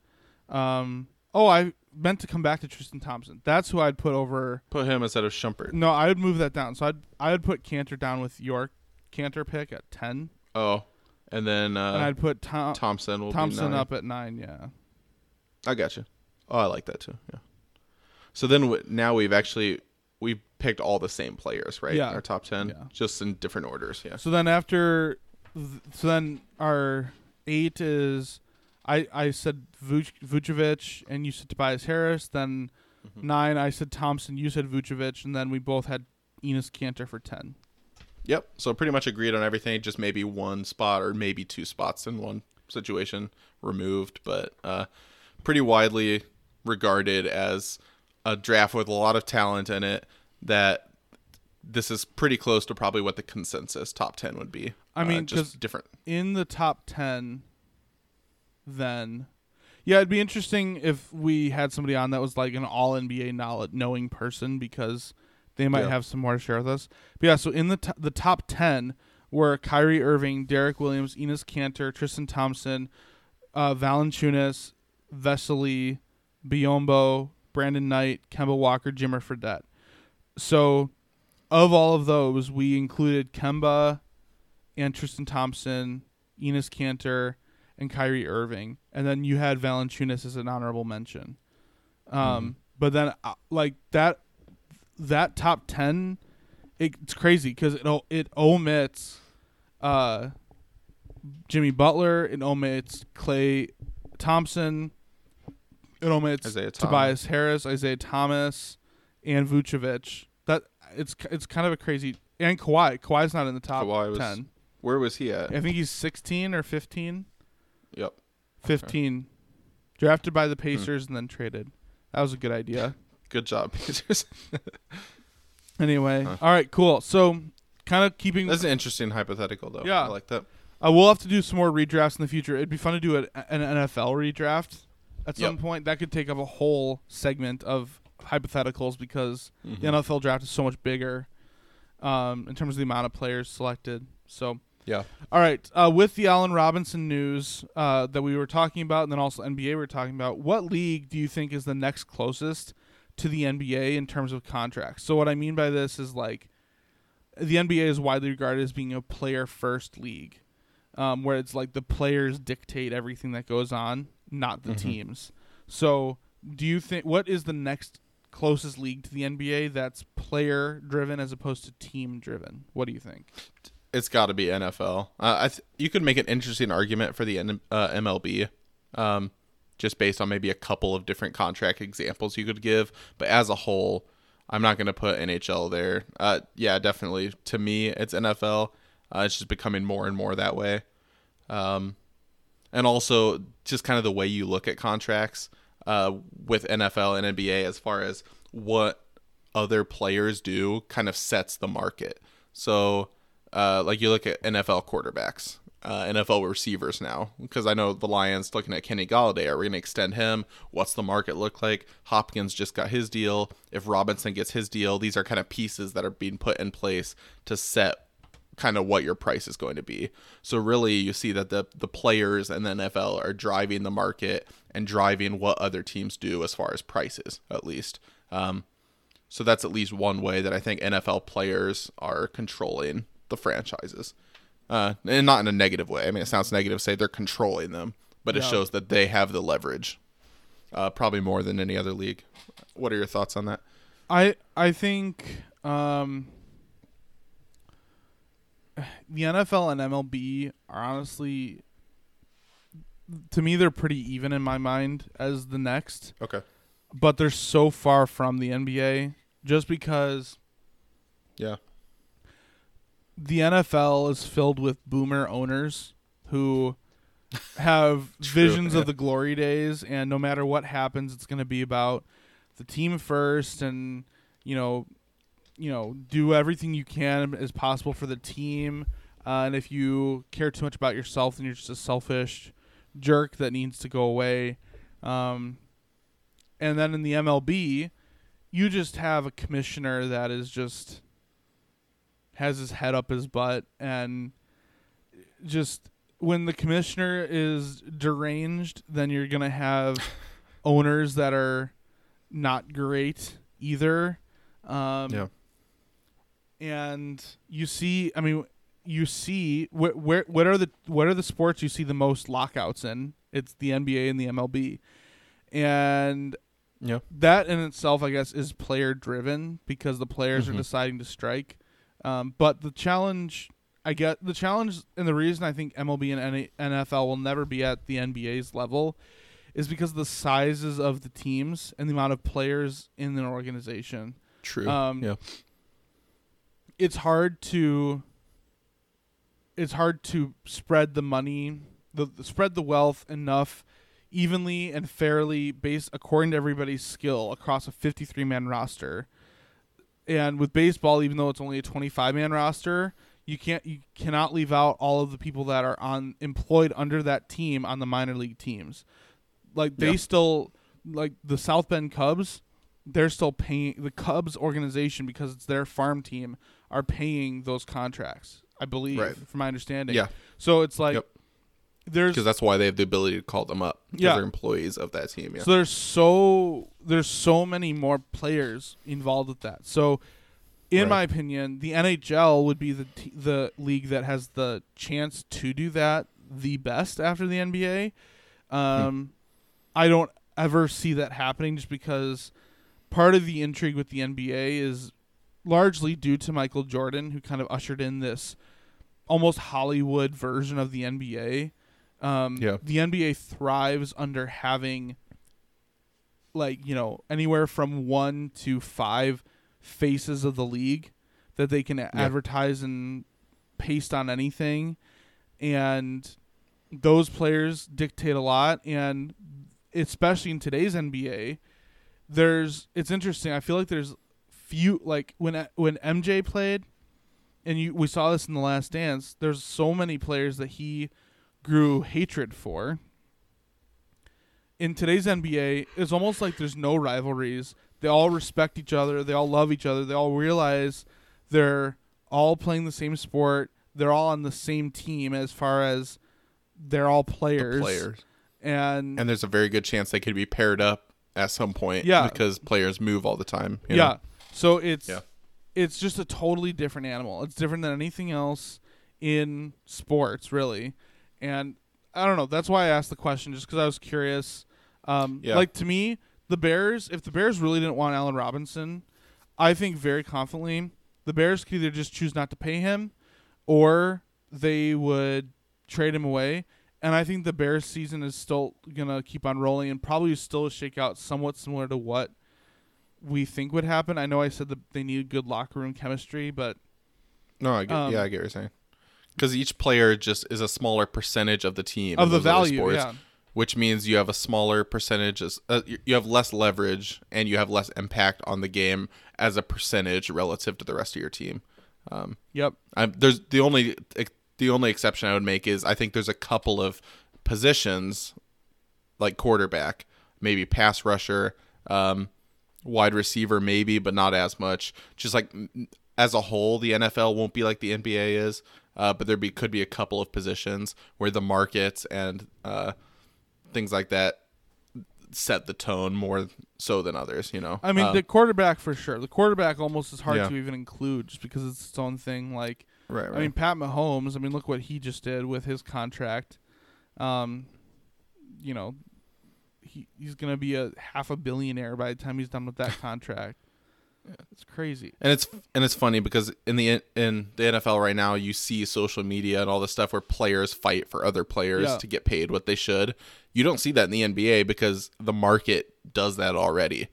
Um, oh, I meant to come back to Tristan Thompson. That's who I'd put over. Put him instead of Shumpert. No, I would move that down. So I'd I would put Kanter down with your Kanter pick at ten. Oh, and then and uh, I'd put Tom, Thompson Thompson up at nine. Yeah. I got you. Oh, I like that too. Yeah. So then w- now we've actually we've picked all the same players, right? Yeah. Our top ten, Yeah. just in different orders. Yeah. So then after, so then our eight is, I I said Vuc- Vucevic and you said Tobias Harris. Then Mhm. nine I said Thompson. You said Vucevic, and then we both had Enes Kanter for ten. Yep. So pretty much agreed on everything. Just maybe one spot or maybe two spots in one situation removed, but uh, pretty widely regarded as a draft with a lot of talent in it. That this is pretty close to probably what the consensus top ten would be. I Uh, just different. in the top 10 then yeah it'd be interesting if we had somebody on that was like an all nba knowledge knowing person because they might Yeah. have some more to share with us but yeah so in the, t- the top 10 were Kyrie Irving, Derrick Williams, Enes Kanter, Tristan Thompson, uh, Valanciunas, Vesely, Biyombo, Brandon Knight, Kemba Walker, Jimmer Fredette. So, of all of those, we included Kemba and Tristan Thompson, Enes Kanter, and Kyrie Irving, and then you had Valanciunas as an honorable mention. Um, but then uh, like that, that top ten, it, it's crazy because it it omits, uh, Jimmy Butler, it omits Klay Thompson, it omits Tobias Harris, Isaiah Thomas, and Vucevic. It's it's kind of a crazy and Kawhi. Kawhi's not in the top Kawhi was- ten. Where was he at? I think he's sixteen or fifteen. Yep. 15. Drafted by the Pacers and then traded. That was a good idea. Good job, Pacers. Anyway, Huh. all right, cool. So, kind of keeping. That's an interesting hypothetical, though. Yeah. I like that. Uh, we'll have to do some more redrafts in the future. It'd be fun to do a, an NFL redraft at some Yep. point. That could take up a whole segment of hypotheticals because Mhm. the NFL draft is so much bigger um, in terms of the amount of players selected. So, Yeah. all right. Uh, with the Allen Robinson news uh, that we were talking about, and then also NBA we were talking about, what league do you think is the next closest to the NBA in terms of contracts? So, what I mean by this is like the NBA is widely regarded as being a player first league, um, where it's like the players dictate everything that goes on, not the Mhm. teams. So, do you think what is the next closest league to the NBA that's player driven as opposed to team driven? What do you think? It's got to be NFL. Uh, I th- you could make an interesting argument for the N- uh, MLB, um, just based on maybe a couple of different contract examples you could give. But as a whole, I'm not going to put NHL there. Uh, yeah, definitely. To me, it's NFL. Uh, it's just becoming more and more that way. Um, and also just kind of the way you look at contracts uh, with NFL and NBA as far as what other players do kind of sets the market. So, uh, like you look at NFL quarterbacks, uh, NFL receivers now, because I know the Lions looking at Kenny Golladay. Are we going to extend him? What's the market look like? Hopkins just got his deal. If Robinson gets his deal, these are kind of pieces that are being put in place to set kind of what your price is going to be. So really you see that the the players and the NFL are driving the market and driving what other teams do as far as prices at least. Um, so that's at least one way that I think NFL players are controlling the franchises. Uh, and not in a negative way. I mean, it sounds negative to say they're controlling them, but it Yeah. shows that they have the leverage, uh, probably more than any other league. What are your thoughts on that? I I think um the NFL and MLB are honestly to me they're pretty even in my mind as the next, Okay. but they're so far from the NBA just because Yeah. the NFL is filled with boomer owners who have True, visions yeah. of the glory days and no matter what happens it's going to be about the team first and you know you know do everything you can as possible for the team uh, and if you care too much about yourself then you're just a selfish jerk that needs to go away um, and then in the MLB you just have a commissioner that is just has his head up his butt and just when the commissioner is deranged then you're going to have owners that are not great either um, Yeah. and you see i mean you see wh- where what are the what are the sports you see the most lockouts in it's the nba and the mlb and Yeah. that in itself i guess is player driven because the players Mhm. are deciding to strike um, but the challenge i get the challenge and the reason i think mlb and nfl will never be at the nba's level is because of the sizes of the teams and the amount of players in an organization True. um, yeah. it's hard to it's hard to spread the money the, the- spread the wealth enough evenly and fairly based according to everybody's skill across a 53 man roster and with baseball even though it's only a 25 man roster you can't you cannot leave out all of the people that are on employed under that team on the minor league teams like they Yeah. still like the South Bend Cubs they're still paying the Cubs organization because it's their farm team are paying those contracts. I believe, Right. from my understanding. Yeah. So it's like Yep. there's Because that's why they have the ability to call them up. Yeah. they're employees of that team. Yeah. so there's so there's so many more players involved with that. So in Right. my opinion, the NHL would be the t- the league that has the chance to do that the best after the NBA. Um, I don't ever see that happening just because part of the intrigue with the NBA is largely due to Michael Jordan, who kind of ushered in this almost Hollywood version of the NBA. Um, Yeah. The NBA thrives under having, like, you know, anywhere from one to five faces of the league that they can advertise and paste on anything. And those players dictate a lot. And especially in today's NBA, there's it's interesting. I feel like there's few like when when MJ played, and you we saw this in the Last Dance. There's so many players that he grew hatred for. In today's NBA, it's almost like there's no rivalries. They all respect each other. They all love each other. They all realize they're all playing the same sport. They're all on the same team as far as they're all The players. players. And, And there's a very good chance they could be paired up at some point. Yeah. Because players move all the time. you yeah. know? So it's Yeah. It's just a totally different animal. It's different than anything else in sports, really. And I don't know. That's why I asked the question, just because I was curious. Um, Yeah. Like to me, the Bears. If the Bears really didn't want Allen Robinson, I think very confidently the Bears could either just choose not to pay him, or they would trade him away. And I think the Bears season is still gonna keep on rolling and probably still shake out somewhat similar to what we think would happen. I know I said that they need good locker room chemistry, but No, I get, Um, yeah, I get what you're saying. Because each player just is a smaller percentage of the team of the value, sports, yeah, which means you have a smaller percentage. as- Uh, you- you have less leverage and you have less impact on the game as a percentage relative to the rest of your team. Um, yep, I'm, there's the only the only exception I would make is I think there's a couple of positions like quarterback, maybe pass rusher, um, wide receiver, maybe, but not as much. Just like as a whole, the NFL won't be like the NBA is, uh, but there be could be a couple of positions where the markets and uh, things like that set the tone more so than others. You know, I mean Um, the quarterback for sure. The quarterback almost is hard Yeah. to even include just because it's its own thing. Like right, right. I mean Pat Mahomes. I mean look what he just did with his contract. Um, you know, he he's gonna be a half a billionaire by the time he's done with that contract. yeah, It's crazy. And it's and it's funny because in the in the NFL right now, you see social media and all this stuff where players fight for other players Yeah. to get paid what they should. You don't see that in the NBA because the market does that already.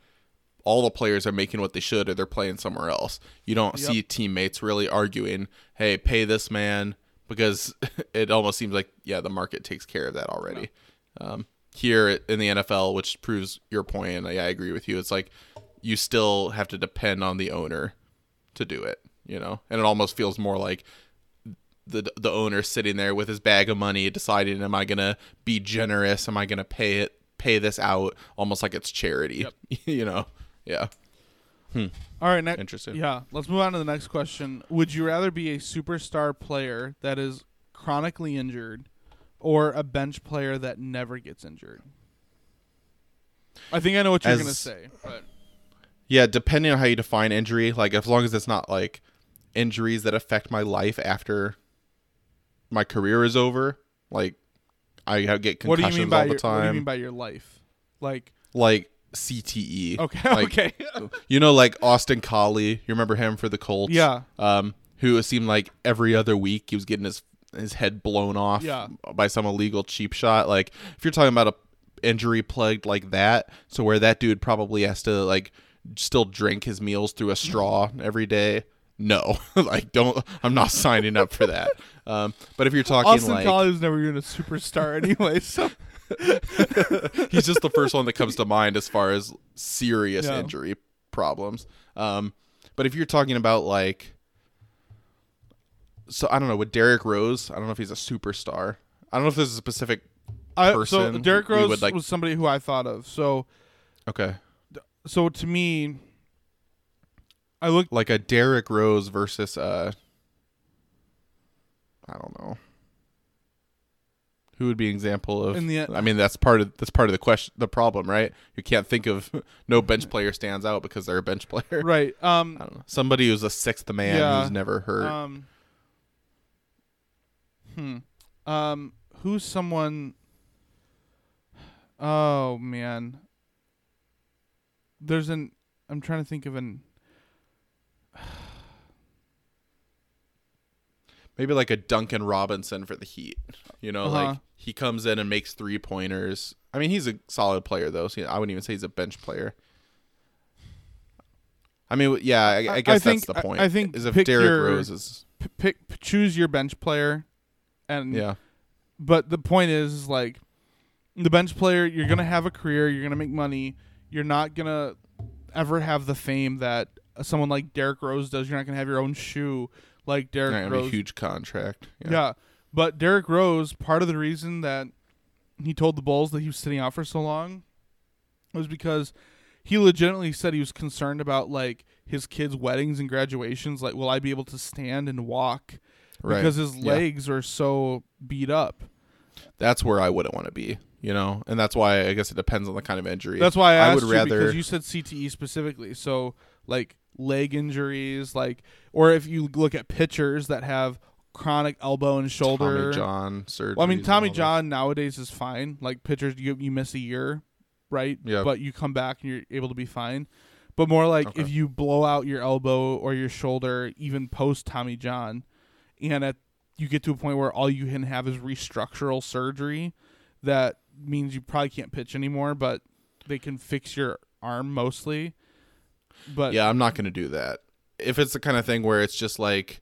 All the players are making what they should, or they're playing somewhere else. You don't Yep. see teammates really arguing, "Hey, pay this man," because it almost seems like yeah, the market takes care of that already. Um, here in the NFL, which proves your point, and yeah, I agree with you. It's like you still have to depend on the owner to do it, you know, and it almost feels more like the the owner sitting there with his bag of money, deciding, am I gonna be generous? Am I gonna pay it pay this out? Almost like it's charity, you know? Yeah, hmm. All right, next. Interesting. Yeah, let's move on to the next question. Would you rather be a superstar player that is chronically injured, or a bench player that never gets injured? I think I know what you're As- gonna say, but yeah. Depending on how you define injury, like as long as it's not like injuries that affect my life after my career is over, like I get what do concussions you mean by all the your, time, what do you mean by your life? Like, like CTE. okay, Like, okay, You know, like Austin Collie. You remember him for the Colts? Yeah. Um, who it seemed like every other week he was getting his his head blown off Yeah. by some illegal cheap shot. Like if you're talking about a injury plagued like that, so where that dude probably has to like still drink his meals through a straw every day. No, like don't. I'm not signing up for that. Um, but if you're talking like Austin like Collins never even a superstar anyway, so he's just the first one that comes to mind as far as serious Yeah. injury problems. Um, but if you're talking about like, so I don't know with Derrick Rose, I don't know if he's a superstar. I don't know if there's a specific. I, so Derrick Rose would, like- was somebody who I thought of. So, Okay, so to me, I looked. like a Derrick Rose versus uh, I don't know. Who would be an example of? In the- I mean, that's part of that's part of the question, the problem, right? You can't think of no bench player stands out because they're a bench player. Right. Um. I don't know. Somebody who's a sixth man Yeah. who's never hurt. Um. Hmm. Um. Who's someone? Oh man. There's an. I'm trying to think of an. Maybe like a Duncan Robinson for the Heat. You know, Uh-huh. like he comes in and makes three pointers. I mean, he's a solid player though. So I wouldn't even say he's a bench player. I mean, yeah, I, I I- guess I that's the point. I think is if Derrick your- Rose is P- pick choose your bench player, and yeah, but the point is, is like the bench player you're gonna have a career you're gonna make money you're not gonna ever have the fame that someone like Derrick Rose does you're not gonna have your own shoe like Derrick gonna a Rose huge contract. yeah. Yeah. but Derrick Rose part of the reason that he told the Bulls that he was sitting out for so long was because he legitimately said he was concerned about like his kids' weddings and graduations like will I be able to stand and walk right. because his Yeah. legs are so beat up that's where I wouldn't want to be. You know, and that's why I guess it depends on the kind of injury. That's why I, I would rather- because you said CTE specifically. So like leg injuries, like or if you look at pitchers that have chronic elbow and shoulder. Tommy John surgery. well, I mean Tommy John nowadays is fine. Like pitchers, you you miss a year, right? Yeah. But you come back and you're able to be fine. But more like Okay. if you blow out your elbow or your shoulder, even post Tommy John, and at you get to a point where all you can have is restructural surgery, that means you probably can't pitch anymore. But they can fix your arm mostly. But Yeah, I'm not going to do that. If it's the kind of thing where it's just like,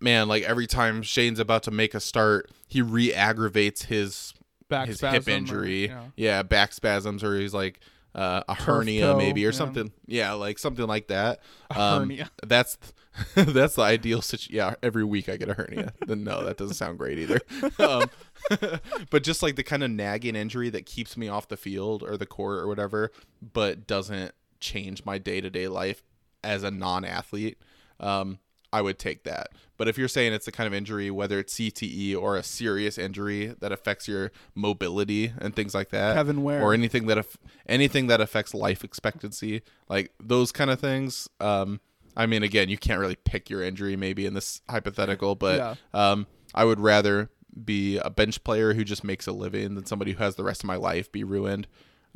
man, like every time Shane's about to make a start, he re-aggravates his back his hip or- injury. yeah. yeah. back spasms, or he's like uh, a Turf hernia toe, maybe, or yeah. something. Yeah, like something like that. A Um, hernia. That's that's the ideal situation. Yeah, every week I get a hernia. then no, that doesn't sound great either. um, but just like the kind of nagging injury that keeps me off the field or the court or whatever, but doesn't change my day to day life as a non athlete. Um, I would take that. But if you're saying it's the kind of injury, whether it's CTE or a serious injury that affects your mobility and things like that, Kevin Ware. or anything that aff- anything that affects life expectancy, like those kind of things. Um, I mean, again, you can't really pick your injury maybe in this hypothetical, but Yeah. um, I would rather be a bench player who just makes a living than somebody who has the rest of my life be ruined.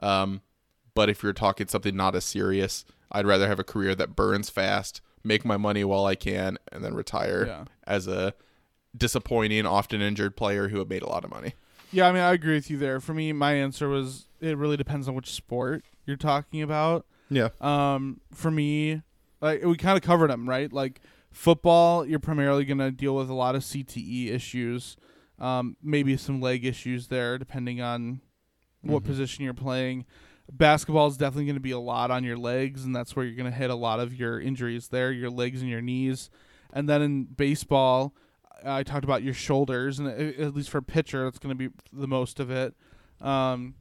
Um, but if you're talking something not as serious, I'd rather have a career that burns fast, make my money while I can, and then retire Yeah. as a disappointing, often injured player who had made a lot of money. Yeah, I mean, I agree with you there. For me, my answer was it really depends on which sport you're talking about. Yeah. Um, for me, like we kind of covered them, right? Like football, you're primarily going to deal with a lot of CTE issues, um, maybe some leg issues there, depending on what Mhm. position you're playing. Basketball is definitely going to be a lot on your legs, and that's where you're going to hit a lot of your injuries there, your legs and your knees. And then in baseball, I talked about your shoulders, and at least for a pitcher, that's going to be the most of it. Um,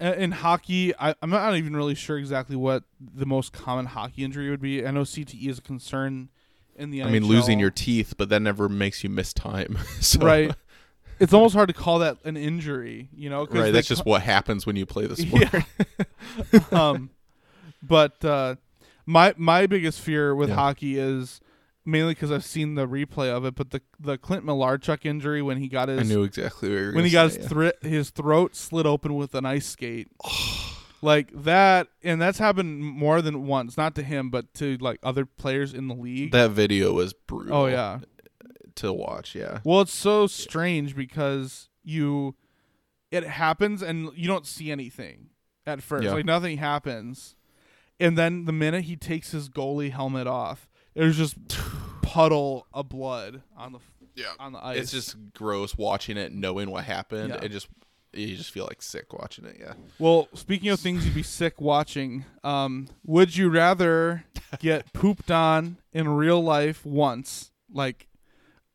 in hockey, I, I'm not even really sure exactly what the most common hockey injury would be. I know CTE is a concern in the I mean, losing your teeth, but that never makes you miss time. so, right. It's almost hard to call that an injury, you know. Right. That's ca- just what happens when you play the sport. Yeah. um, but uh, my my biggest fear with Yeah. hockey is mainly because I've seen the replay of it. But the the Clint Malarchuk injury when he got his I knew exactly what you were when he got say, his yeah. his throat slit open with an ice skate, like that, and that's happened more than once. Not to him, but to like other players in the league. that video was brutal. oh yeah. To watch, yeah. Well, it's so strange because you, it happens and you don't see anything at first. Yeah. Like nothing happens, and then the minute he takes his goalie helmet off, there's just puddle of blood on the Yeah. on the ice. It's just gross watching it, knowing what happened. Yeah. It just you just feel like sick watching it. Yeah. well. Speaking of things you'd be sick watching, um, would you rather get pooped on in real life once, like,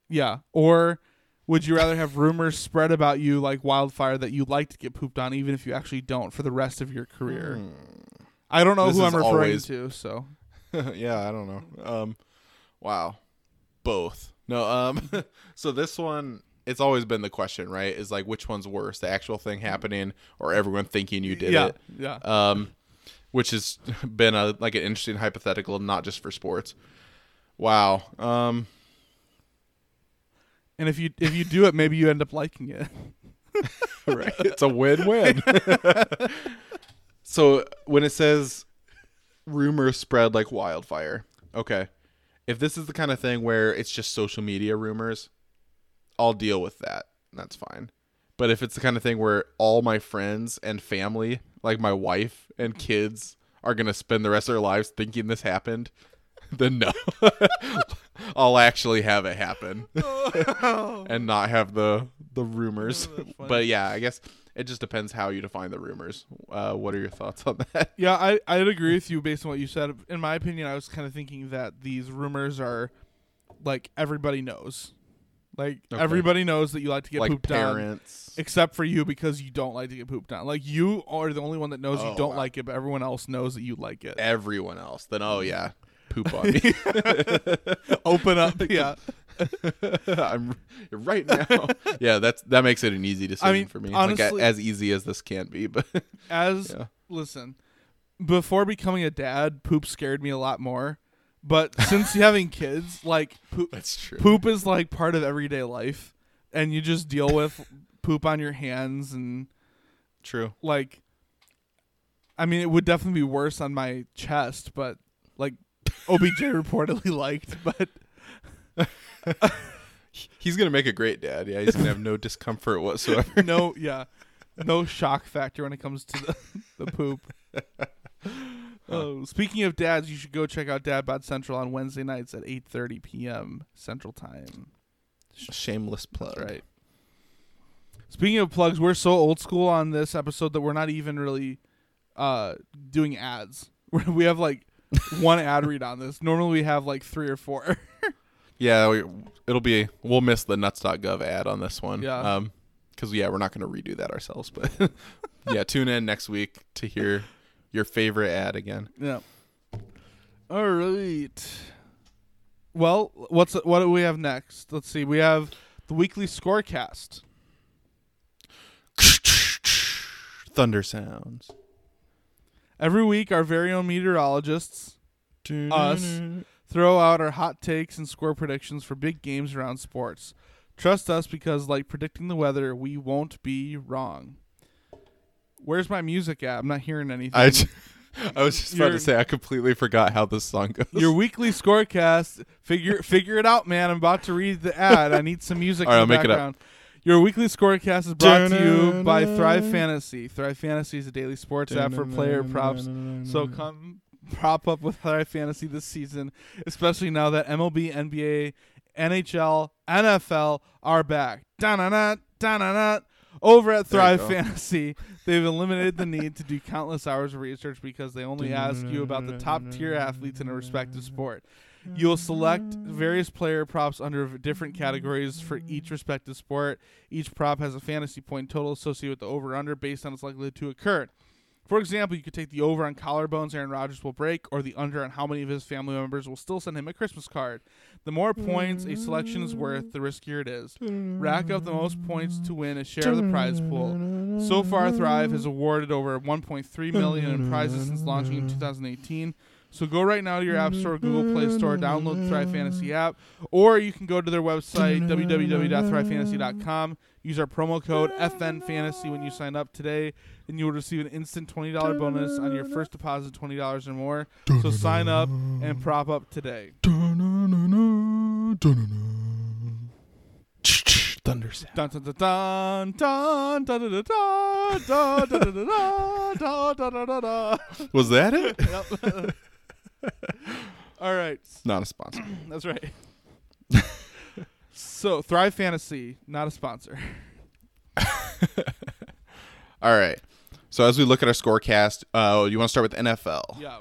yeah, or would you rather have rumors spread about you like wildfire that you like to get pooped on, even if you actually don't, for the rest of your career? I don't know This who is I'm referring always- to, so yeah, I don't know. Um, wow, both. No. Um, so this one, it's always been the question, right? Is like which one's worse, the actual thing happening, or everyone thinking you did yeah, it? yeah. Um, which has been a like an interesting hypothetical, not just for sports. Wow. Um, And if you if you do it, maybe you end up liking it. right. It's a win-win. so when it says rumors spread like wildfire, okay. If this is the kind of thing where it's just social media rumors, I'll deal with that. That's fine. But if it's the kind of thing where all my friends and family, like my wife and kids, are gonna spend the rest of their lives thinking this happened, then no. I'll actually have it happen oh. and not have the the rumors. Oh, but yeah, I guess it just depends how you define the rumors. Uh, what are your thoughts on that? Yeah, I I'd agree with you based on what you said. In my opinion, I was kind of thinking that these rumors are like everybody knows. Like Okay. everybody knows that you like to get like pooped on, except for you because you don't like to get pooped on. Like you are the only one that knows Oh, you don't wow. like it, but everyone else knows that you like it. Everyone else, then oh yeah, poop on me. Open up, yeah. I'm right now. Yeah, that's that makes it an easy decision mean, for me. honestly- like as easy as this can be, but As Yeah. listen, before becoming a dad, poop scared me a lot more. But since having kids, like poop, that's true. poop is like part of everyday life, and you just deal with poop on your hands and True. like. I mean, it would definitely be worse on my chest, but like OBJ reportedly liked, but He's gonna make a great dad. Yeah, he's gonna have no discomfort whatsoever. no, yeah, no shock factor when it comes to the, the poop. Oh, speaking of dads, you should go check out Dad Bod Central on Wednesday nights at 8:30 p.m. Central Time. Shameless plug. That's right. Speaking of plugs, we're so old school on this episode that we're not even really uh, doing ads. We have like one ad read on this. Normally we have like three or four. Yeah, we, it'll be. We'll miss the nuts.gov ad on this one. Yeah. Um, because yeah, we're not going to redo that ourselves. But yeah, tune in next week to hear your favorite ad again. yeah. All right. Well, what's what do we have next? Let's see. We have the weekly scorecast. Thunder sounds. Every week, our very own meteorologists Us. Throw out our hot takes and score predictions for big games around sports. Trust us because, like predicting the weather, we won't be wrong. Where's my music at? I'm not hearing anything. I was just about to say I completely forgot how this song goes. Your weekly scorecast. Figure figure it out, man. I'm about to read the ad. I need some music All right, in the I'll make it up. Your weekly scorecast is brought to you by Thrive Fantasy. Thrive Fantasy is a daily sports app for player props. So come prop up with Thrive Fantasy this season, especially now that MLB, NBA, NHL, NFL are back. Da-na-na, da-na-na. Over at Thrive. Fantasy, they've eliminated the need to do countless hours of research because they only ask you about the top tier athletes in a respective sport. You'll select various player props under different categories for each respective sport. Each prop has a fantasy point total associated with the over under based on its likelihood to occur. For example, you could take the over on collarbones Aaron Rodgers will break, or the under on how many of his family members will still send him a Christmas card. The more points a selection is worth, the riskier it is. Rack up the most points to win a share of the prize pool. So far, Thrive has awarded over 1.3 million in prizes since launching in 2018. So go right now to your App Store, Google Play Store, download the Thrive Fantasy app, or you can go to their website www.thrivefantasy.com. Use our promo code FN Fantasy when you sign up today, and you will receive an instant twenty dollar bonus on your first deposit, twenty dollars or more. So sign up and prop up today. Thunder sound. Dun dun dun dun dun dun dun dun dun dun dun dun dun dun dun dun dun. Was that it? Yep. All right, Not a sponsor. that's right. So Thrive Fantasy, not a sponsor. All right. So as we look at our scorecast, uh, you want to start with NFL? Yeah,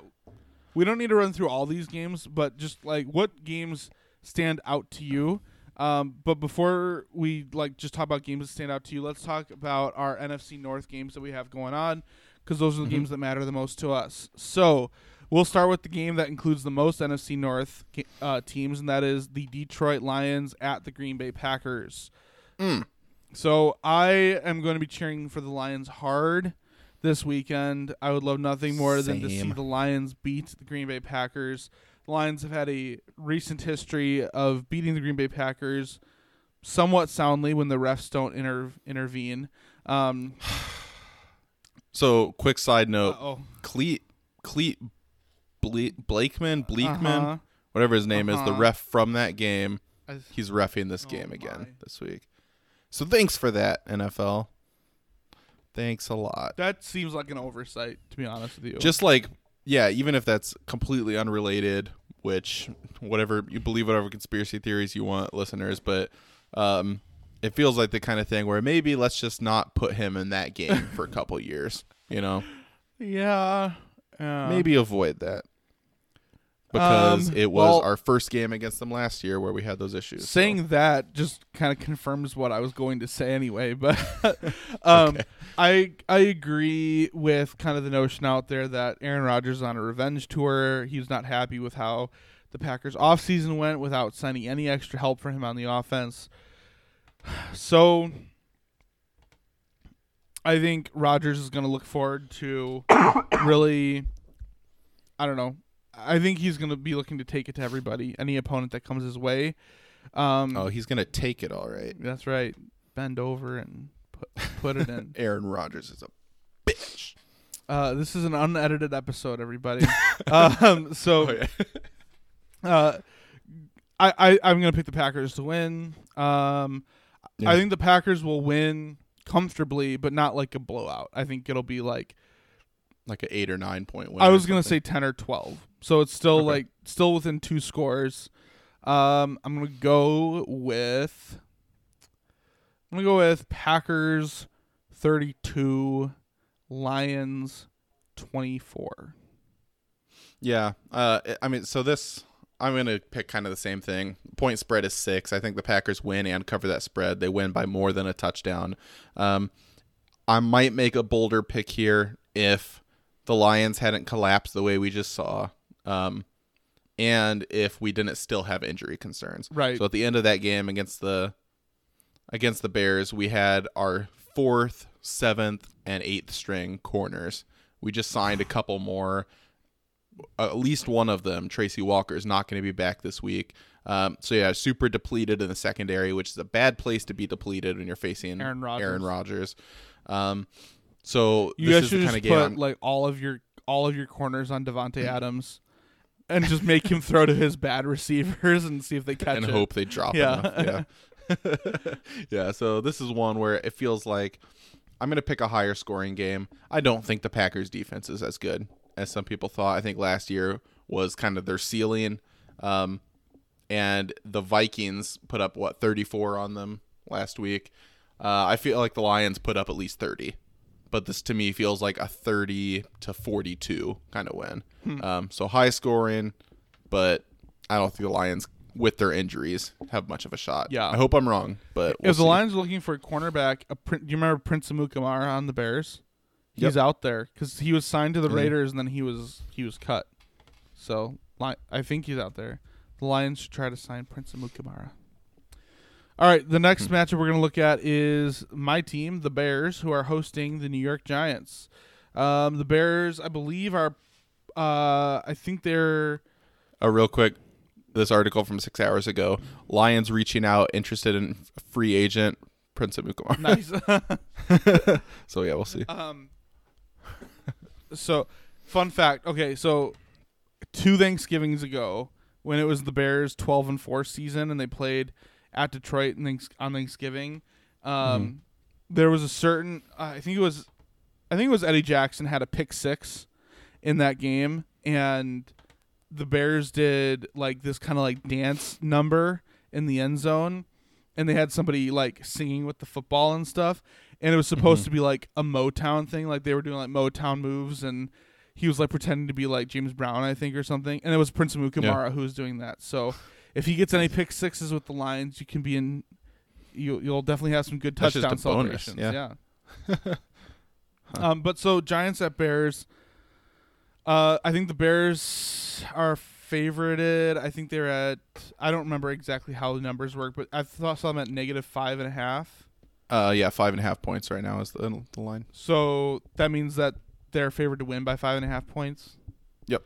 we don't need to run through all these games, but just like what games stand out to you. Um, but before we like just talk about games that stand out to you, let's talk about our NFC North games that we have going on because those are the Mhm. games that matter the most to us. So we'll start with the game that includes the most NFC North uh, teams, and that is the Detroit Lions at the Green Bay Packers. Mm. So I am going to be cheering for the Lions hard this weekend. I would love nothing more than to see the Lions beat the Green Bay Packers. The Lions have had a recent history of beating the Green Bay Packers somewhat soundly when the refs don't inter- intervene. Um, So quick side note: Clete, Clete, Ble- Blakeman, Bleakman, uh-huh. whatever his name is, the Uh-huh. ref from that game. He's refing this Oh game again this week. So thanks for that, NFL. Thanks a lot. that seems like an oversight, to be honest with you. Just like, yeah, even if that's completely unrelated, which whatever you believe, whatever conspiracy theories you want, listeners, but um, it feels like the kind of thing where maybe let's just not put him in that game for a couple years. You know, yeah, yeah. maybe avoid that because Um, it was well- our first game against them last year where we had those issues. so- saying that just kind of confirms what I was going to say anyway. But um, I I agree with kind of the notion out there that Aaron Rodgers is on a revenge tour. He was not happy with how the Packers offseason went without signing any extra help for him on the offense. So I think Rodgers is going to look forward to really I don't know. I think he's going to be looking to take it to everybody, any opponent that comes his way. Um, oh, he's gonna take it all right. that's right. Bend over and put put it in. Aaron Rodgers is a bitch. Uh, this is an unedited episode, everybody. um, so Oh, yeah. uh, I, I I'm gonna pick the Packers to win. Um, Yeah. I think the Packers will win comfortably, but not like a blowout. I think it'll be like like an eight or nine point win. I was gonna say ten or twelve. So it's still Okay. like still within two scores. Um, I'm gonna go with I'm gonna go with Packers thirty two, Lions twenty four. Yeah. Uh, I mean, so this, I'm going to pick kind of the same thing. Point spread is six. I think the Packers win and cover that spread. They win by more than a touchdown. Um, I might make a bolder pick here if the Lions hadn't collapsed the way we just saw. Um, and if we didn't still have injury concerns. Right. So at the end of that game against the against the Bears, we had our fourth, seventh, and eighth string corners. We just signed a couple more. At least one of them, Tracy Walker, is not going to be back this week. Um, so yeah, super depleted in the secondary, which is a bad place to be depleted when you're facing Aaron Rodgers. Aaron Rodgers. Um, so You this guys is should the just kind of put. I'm- like all of your all of your corners on Davante Adams and just make him throw to his bad receivers and see if they catch and it. hope they drop Yeah. Yeah. yeah, so this is one where it feels like I'm going to pick a higher scoring game. I don't think the Packers defense is as good as some people thought. I think last year was kind of their ceiling. Um, and the Vikings put up what 34 on them last week. Uh, I feel like the Lions put up at least 30, but this to me feels like a 30 to 42 kind of win. Hmm. Um, so high scoring, but I don't think the Lions, with their injuries, have much of a shot. Yeah. I hope I'm wrong, but we'll if the see. Lions are looking for a cornerback, a, Prin- do you remember Prince Amukamara on the Bears? He's out there because he was signed to the Mhm. Raiders and then he was he was cut. So I think he's out there. The Lions should try to sign Prince Amukamara. All right, the next Hmm. matchup we're going to look at is my team, the Bears, who are hosting the New York Giants. Um, the Bears, I believe, are. Uh, I think they're. a real quick, this article from six hours ago: Lions reaching out, interested in free agent Prince Amukamara. Nice. so yeah, we'll see. Um. So, fun fact. Okay, so two Thanksgivings ago, when it was the Bears' twelve and four season, and they played at Detroit and thanks- on Thanksgiving, um, there was a certain. Uh, I think it was, I think it was Eddie Jackson had a pick six in that game, and the Bears did like this kind of like dance number in the end zone, and they had somebody like singing with the football and stuff, and it was supposed Mhm. to be like a Motown thing, like they were doing like Motown moves, and he was like pretending to be like James Brown, I think, or something, and it was Prince Amukamara who was doing that. So if he gets any pick sixes with the Lions, you can be in. You, you'll definitely have some good That's just touchdown a bonus, celebrations. yeah. yeah. Um, but so Giants at Bears. Uh, I think the Bears are favorited. I think they're at. I don't remember exactly how the numbers work, but I thought saw them at negative five and a half. Uh, yeah, five and a half points right now is the, the line. So that means that they're favored to win by five and a half points. Yep.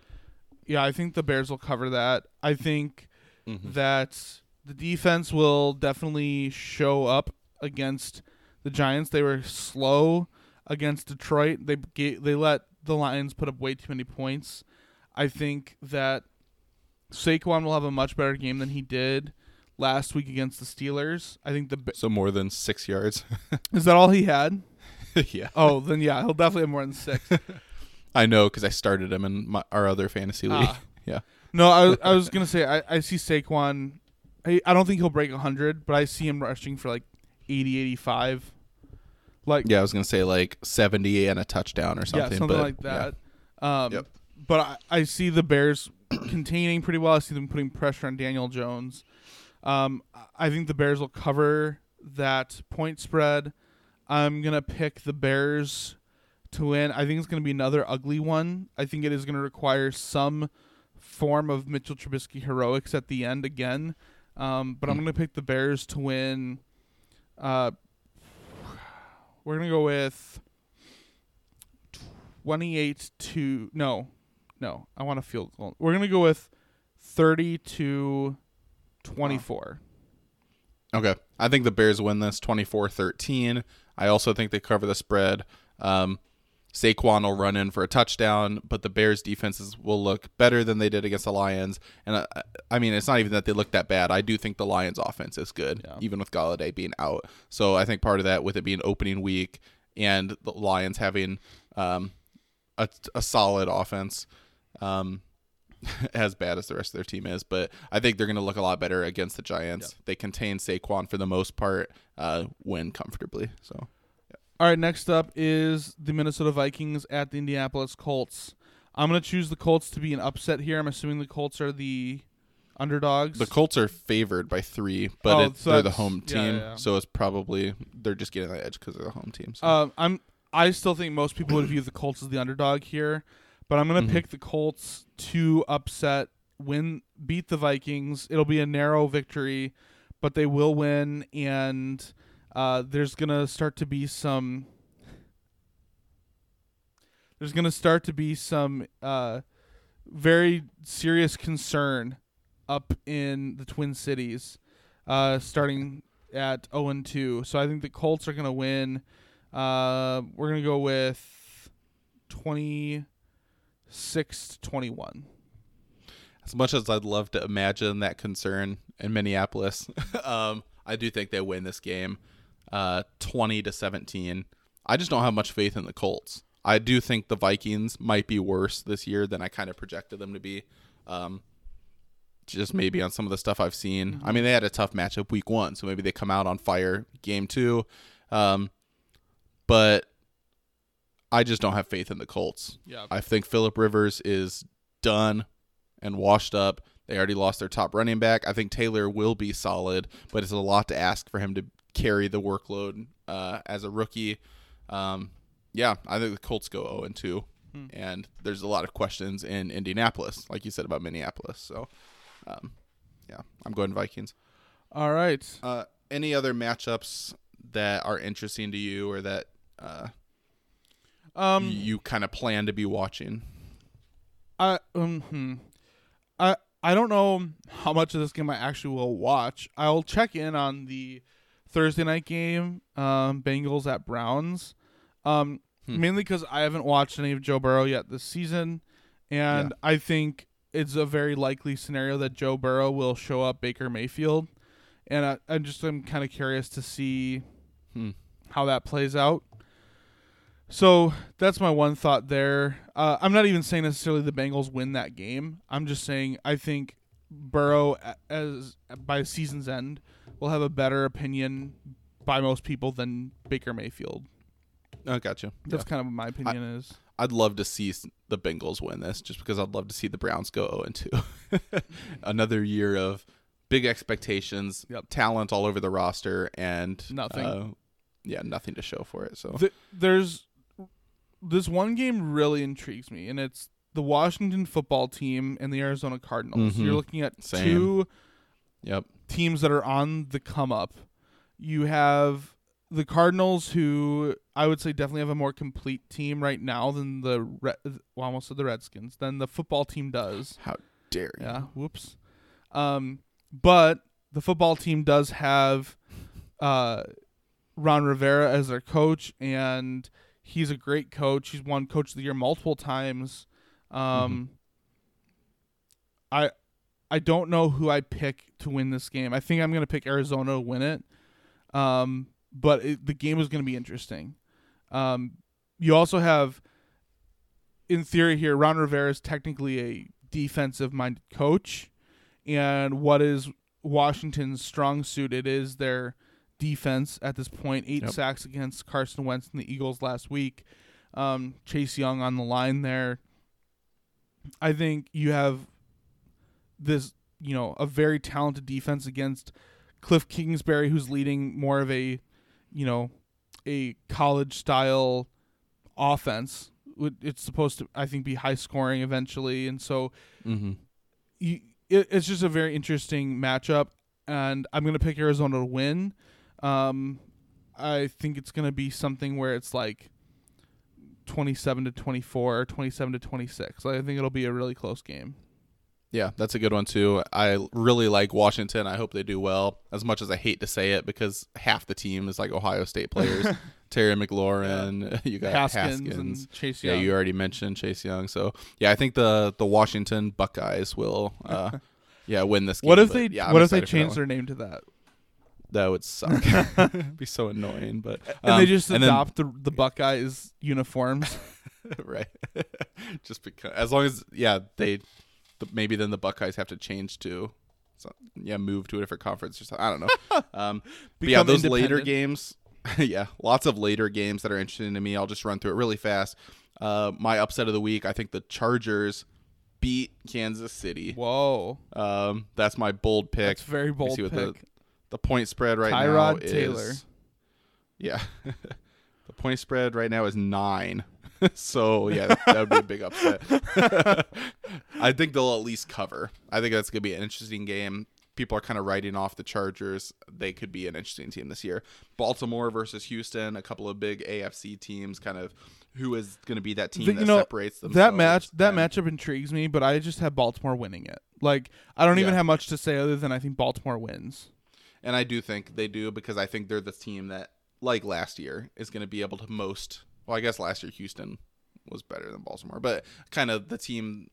Yeah, I think the Bears will cover that. I think Mm-hmm. that the defense will definitely show up against the Giants. They were slow against Detroit. They they let the Lions put up way too many points. I think that Saquon will have a much better game than he did last week against the Steelers. I think the Ba- So more than six yards. is that all he had? yeah, Oh, then yeah, he'll definitely have more than six. I know because I started him in my, our other fantasy league. Ah. Yeah. No, I, I was gonna say I, I see Saquon. I, I don't think he'll break hundred, but I see him rushing for like 80, 85. Like Yeah, I was gonna say like seventy and a touchdown or something. yeah, something but, like that. Um, Yep. But I, I see the Bears containing pretty well. I see them putting pressure on Daniel Jones. Um, I think the Bears will cover that point spread. I'm gonna pick the Bears to win. I think it's gonna be another ugly one. I think it is gonna require some form of Mitchell Trubisky heroics at the end again. Um, but I'm Hmm. gonna pick the Bears to win. Uh, we're gonna go with 28 to no, no. I want a field goal. We're gonna go with 30 to 24. Okay. I think the Bears win this 24-13. I also think they cover the spread. Um, Saquon will run in for a touchdown, but the Bears defenses will look better than they did against the Lions. And I, I mean, it's not even that they look that bad. I do think the Lions offense is good, Yeah. even with Golladay being out. So I think part of that with it being opening week and the Lions having um, a, a solid offense. Um, as bad as the rest of their team is, but I think they're going to look a lot better against the Giants. They contain Saquon for the most part, uh, win comfortably. So All right, next up is the Minnesota Vikings at the Indianapolis Colts. I'm gonna choose the Colts to be an upset here. I'm assuming the Colts are the underdogs. the Colts are favored by three, but Oh, it, so they're the home team, yeah. so it's probably they're just getting that edge because they're the home team. So. Um, I'm. I still think most people would view the Colts as the underdog here, but I'm gonna Mhm. pick the Colts to upset, win, beat the Vikings. It'll be a narrow victory, but they will win, and uh, there's gonna start to be some. There's gonna start to be some uh, very serious concern up in the Twin Cities, uh, starting at 0 and 2. So I think the Colts are to win. Uh, we're to go with 26 to 21 As much as I'd love to imagine that concern in Minneapolis, um, I do think they win this game, uh, 20 to 17. I just don't have much faith in the Colts. I do think the Vikings might be worse this year than I kind of projected them to be. Um, just maybe on some of the stuff I've seen. I mean, they had a tough matchup week one, so maybe they come out on fire game two. Um, but I just don't have faith in the Colts. Yeah. I think Philip Rivers is done and washed up. They already lost their top running back. I think Taylor will be solid, but it's a lot to ask for him to carry the workload uh, as a rookie. Um, yeah, I think the Colts go 0 and 2. Hmm. And there's a lot of questions in Indianapolis, like you said about Minneapolis. So, um, yeah, I'm going Vikings. All right. Uh, any other matchups that are interesting to you or that uh, Um you kind of plan to be watching? I um hmm. I I don't know how much of this game I actually will watch. I'll check in on the Thursday night game, um, Bengals at Browns, um, Hmm. mainly because I haven't watched any of Joe Burrow yet this season, and I think it's a very likely scenario that Joe Burrow will show up Baker Mayfield, and I, I just am kind of curious to see Hmm. how that plays out. So that's my one thought there. Uh, I'm not even saying necessarily the Bengals win that game. I'm just saying I think Burrow, as by season's end, will have a better opinion by most people than Baker Mayfield. Oh, gotcha. That's kind of what my opinion is. I'd love to see the Bengals win this, just because I'd love to see the Browns go 0 and 2. Another year of big expectations, Yep. talent all over the roster, and Nothing. uh, yeah, nothing to show for it. So Th- there's this one game really intrigues me, and it's the Washington football team and the Arizona Cardinals. Mhm. You're looking at Same. two yep, teams that are on the come up. You have the Cardinals, who I would say definitely have a more complete team right now than the Red, well, almost said the Redskins, than the football team does. how dare you? Yeah, whoops. Um, but the football team does have uh, Ron Rivera as their coach, and he's a great coach. He's won Coach of the Year multiple times. Um, I I don't know who I pick to win this game. I think I'm gonna pick Arizona to win it. Um, but it, the game is gonna be interesting. Um, you also have, in theory, here Ron Rivera is technically a defensive-minded coach, and what is Washington's strong suit? It is their defense at this point. Eight Yep. sacks against Carson Wentz and the Eagles last week. Um, Chase Young on the line there. I think you have this, you know, a very talented defense against Cliff Kingsbury, who's leading more of a, you know, a college style offense. Would- It's supposed to, I think, be high scoring eventually, and so Mm-hmm. you, it, it's just a very interesting matchup, and I'm gonna pick Arizona to win. Um, I think it's gonna be something where it's like 27 to 24 or 27 to 26. I think it'll be a really close game. Yeah, that's a good one too. I really like Washington. I hope they do well. As much as I hate to say it, because half the team is like Ohio State players. Terry McLaurin, you got Haskins, Haskins. and Chase yeah, you already mentioned Chase Young. So yeah, I think the the Washington Buckeyes will, uh, yeah, win this game. what if but, they Yeah, I'm What if they excited for that change their name to that That would suck. be so annoying. But and they um, just and then- adopt the the Buckeyes uniforms? right. Just because, as long as yeah, they the, maybe then the Buckeyes have to change to, so, yeah, move to a different conference or something. I don't know. Um, but yeah, those later games, yeah, lots of later games that are interesting to me. I'll just run through it really fast. Uh, my upset of the week, I think the Chargers beat Kansas City. Whoa, Um, that's my bold pick. that's very bold see what pick. the the point spread right Tyrod now Taylor. is. Yeah, the point spread right now is nine. so yeah, that, that would be a big upset. I think they'll at least cover. I think that's gonna be an interesting game. People are kind of writing off the Chargers. They could be an interesting team this year. Baltimore versus Houston, a couple of big AFC teams. Kind of who is going to be that team The- that you know, separates them. That match, that matchup intrigues me, but I just have Baltimore winning it. Like I don't even have much to say other than I think Baltimore wins. And I do think they do because I think they're the team that, like last year, is going to be able to most. Well, I guess last year Houston was better than Baltimore, but kind of the team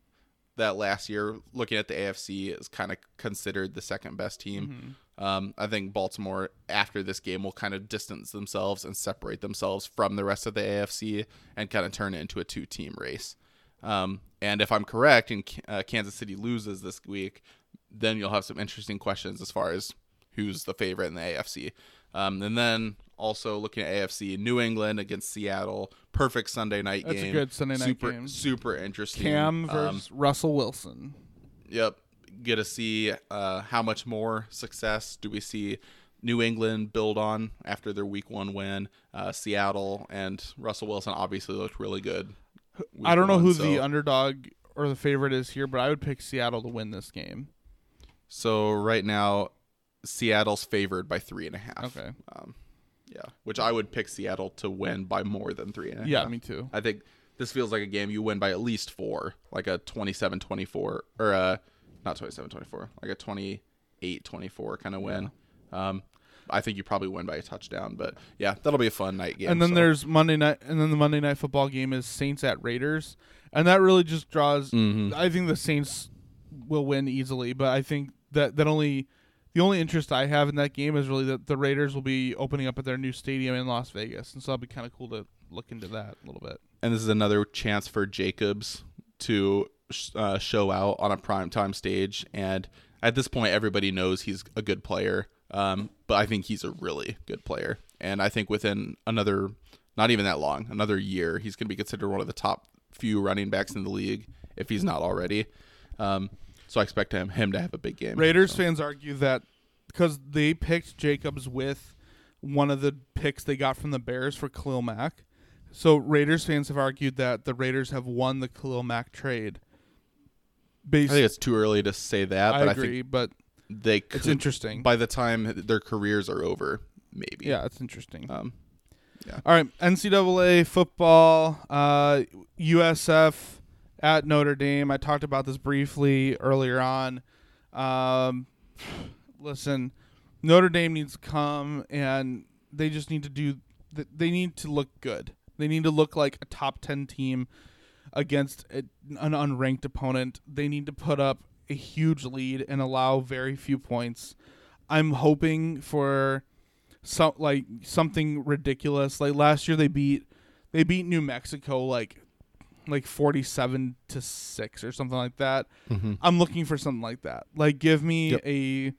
that last year, looking at the AFC, is kind of considered the second best team. Mm-hmm. Um, I think Baltimore after this game will kind of distance themselves and separate themselves from the rest of the AFC and kind of turn it into a two-team race. Um, and if I'm correct, and uh, Kansas City loses this week, then you'll have some interesting questions as far as who's the favorite in the AFC. Um, and then also looking at AFC, New England against Seattle, perfect Sunday night That's game. a good Sunday night super, game. Super interesting. Cam Um, versus Russell Wilson. Yep. Get to see uh, how much more success do we see New England build on after their week one win. Uh, Seattle and Russell Wilson obviously looked really good. I don't know one, who so, the underdog or the favorite is here, but I would pick Seattle to win this game. So right now, Seattle's favored by three and a half. Okay. Um, yeah, which I would pick Seattle to win by more than three and a half. Yeah, me too. I think this feels like a game you win by at least four, like a 27-24 or a not 27-24, like a 28-24 kind of win. Um, I think you probably win by a touchdown, but yeah, that'll be a fun night game. and then so. there's Monday night, and then the Monday night football game is Saints at Raiders, and that really just draws. Mhm. I think the Saints will win easily, but I think that that only the only interest I have in that game is really that the Raiders will be opening up at their new stadium in Las Vegas, and so that'll be kind of cool to look into that a little bit. and this is another chance for Jacobs to uh, show out on a primetime stage. And at this point, everybody knows he's a good player. Um, but I think he's a really good player. And I think within another, not even that long, another year, he's going to be considered one of the top few running backs in the league if he's not already. Um, so I expect him him to have a big game. Raiders So- fans argue that because they picked Jacobs with one of the picks they got from the Bears for Khalil Mack. So Raiders fans have argued that the Raiders have won the Khalil Mack trade. I think it's too early to say that, I but I, agree, think but they it's interesting. by the time their careers are over, maybe. yeah, it's interesting. Um, All right, NCAA football, uh, USF at Notre Dame. I talked about this briefly earlier on. Um, listen, Notre Dame needs to come and they just need to do. They need to look good. They need to look like a top ten team against an unranked opponent. They need to put up a huge lead and allow very few points. I'm hoping for some like something ridiculous. Like last year they beat they beat New Mexico like like 47 to 6 or something like that. mhm. I'm looking for something like that. Like give me Yep. a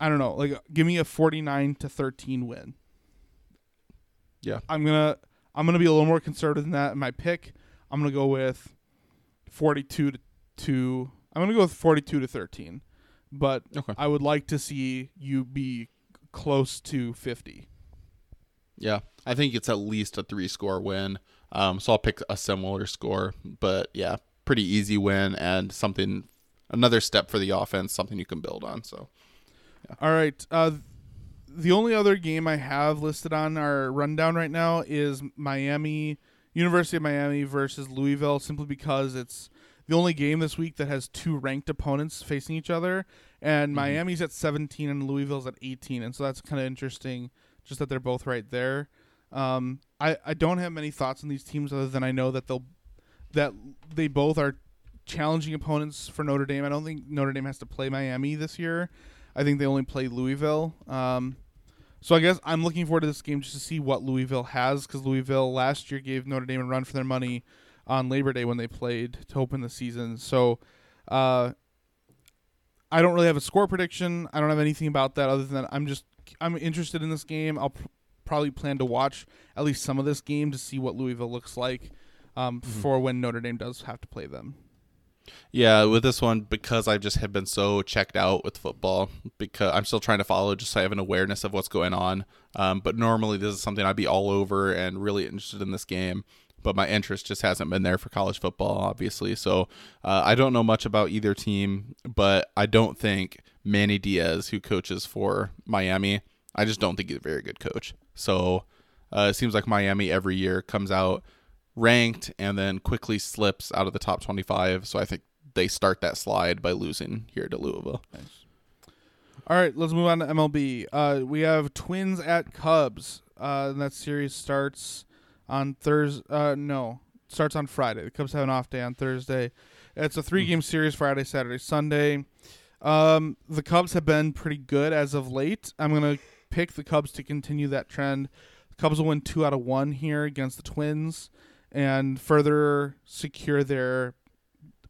I don't know, like give me a 49 to 13 win. Yeah. I'm going to I'm going to be a little more conservative than that in my pick. I'm going to go with 42 to 2. I'm going to go with 42 to 13. But Okay. I would like to see you be close to 50. Yeah, I think it's at least a three score win. Um, so I'll pick a similar score, but yeah, pretty easy win and something, another step for the offense, something you can build on. So All right. Uh, the only other game I have listed on our rundown right now is Miami, University of Miami versus Louisville, simply because it's the only game this week that has two ranked opponents facing each other. And Miami's at 17 and Louisville's at 18. And so that's kind of interesting, just that they're both right there. Um, I, I don't have many thoughts on these teams other than I know that they'll that they both are challenging opponents for Notre Dame. I don't think Notre Dame has to play Miami this year. I think they only play Louisville. Um, so I guess I'm looking forward to this game just to see what Louisville has because Louisville last year gave Notre Dame a run for their money on Labor Day when they played to open the season. So uh, I don't really have a score prediction. I don't have anything about that other than I'm just I'm interested in this game. I'll probably plan to watch at least some of this game to see what Louisville looks like um, for when Notre Dame does have to play them. yeah, with this one, because I just have been so checked out with football, because I'm still trying to follow, just so I have an awareness of what's going on. Um, but normally this is something I'd be all over and really interested in this game. But my interest just hasn't been there for college football, obviously. So uh, I don't know much about either team, but I don't think Manny Diaz, who coaches for Miami, I just don't think he's a very good coach. So uh, it seems like Miami every year comes out ranked and then quickly slips out of the top 25. So I think they start that slide by losing here to Louisville. Nice. All right, let's move on to MLB. Uh, we have Twins at Cubs. Uh, and that series starts on Thursday. Uh, no, starts on Friday. The Cubs have an off day on Thursday. It's a three game series Friday, Saturday, Sunday. Um, the Cubs have been pretty good as of late. I'm gonna pick the Cubs to continue that trend. The Cubs will win two out of one here against the Twins, and further secure their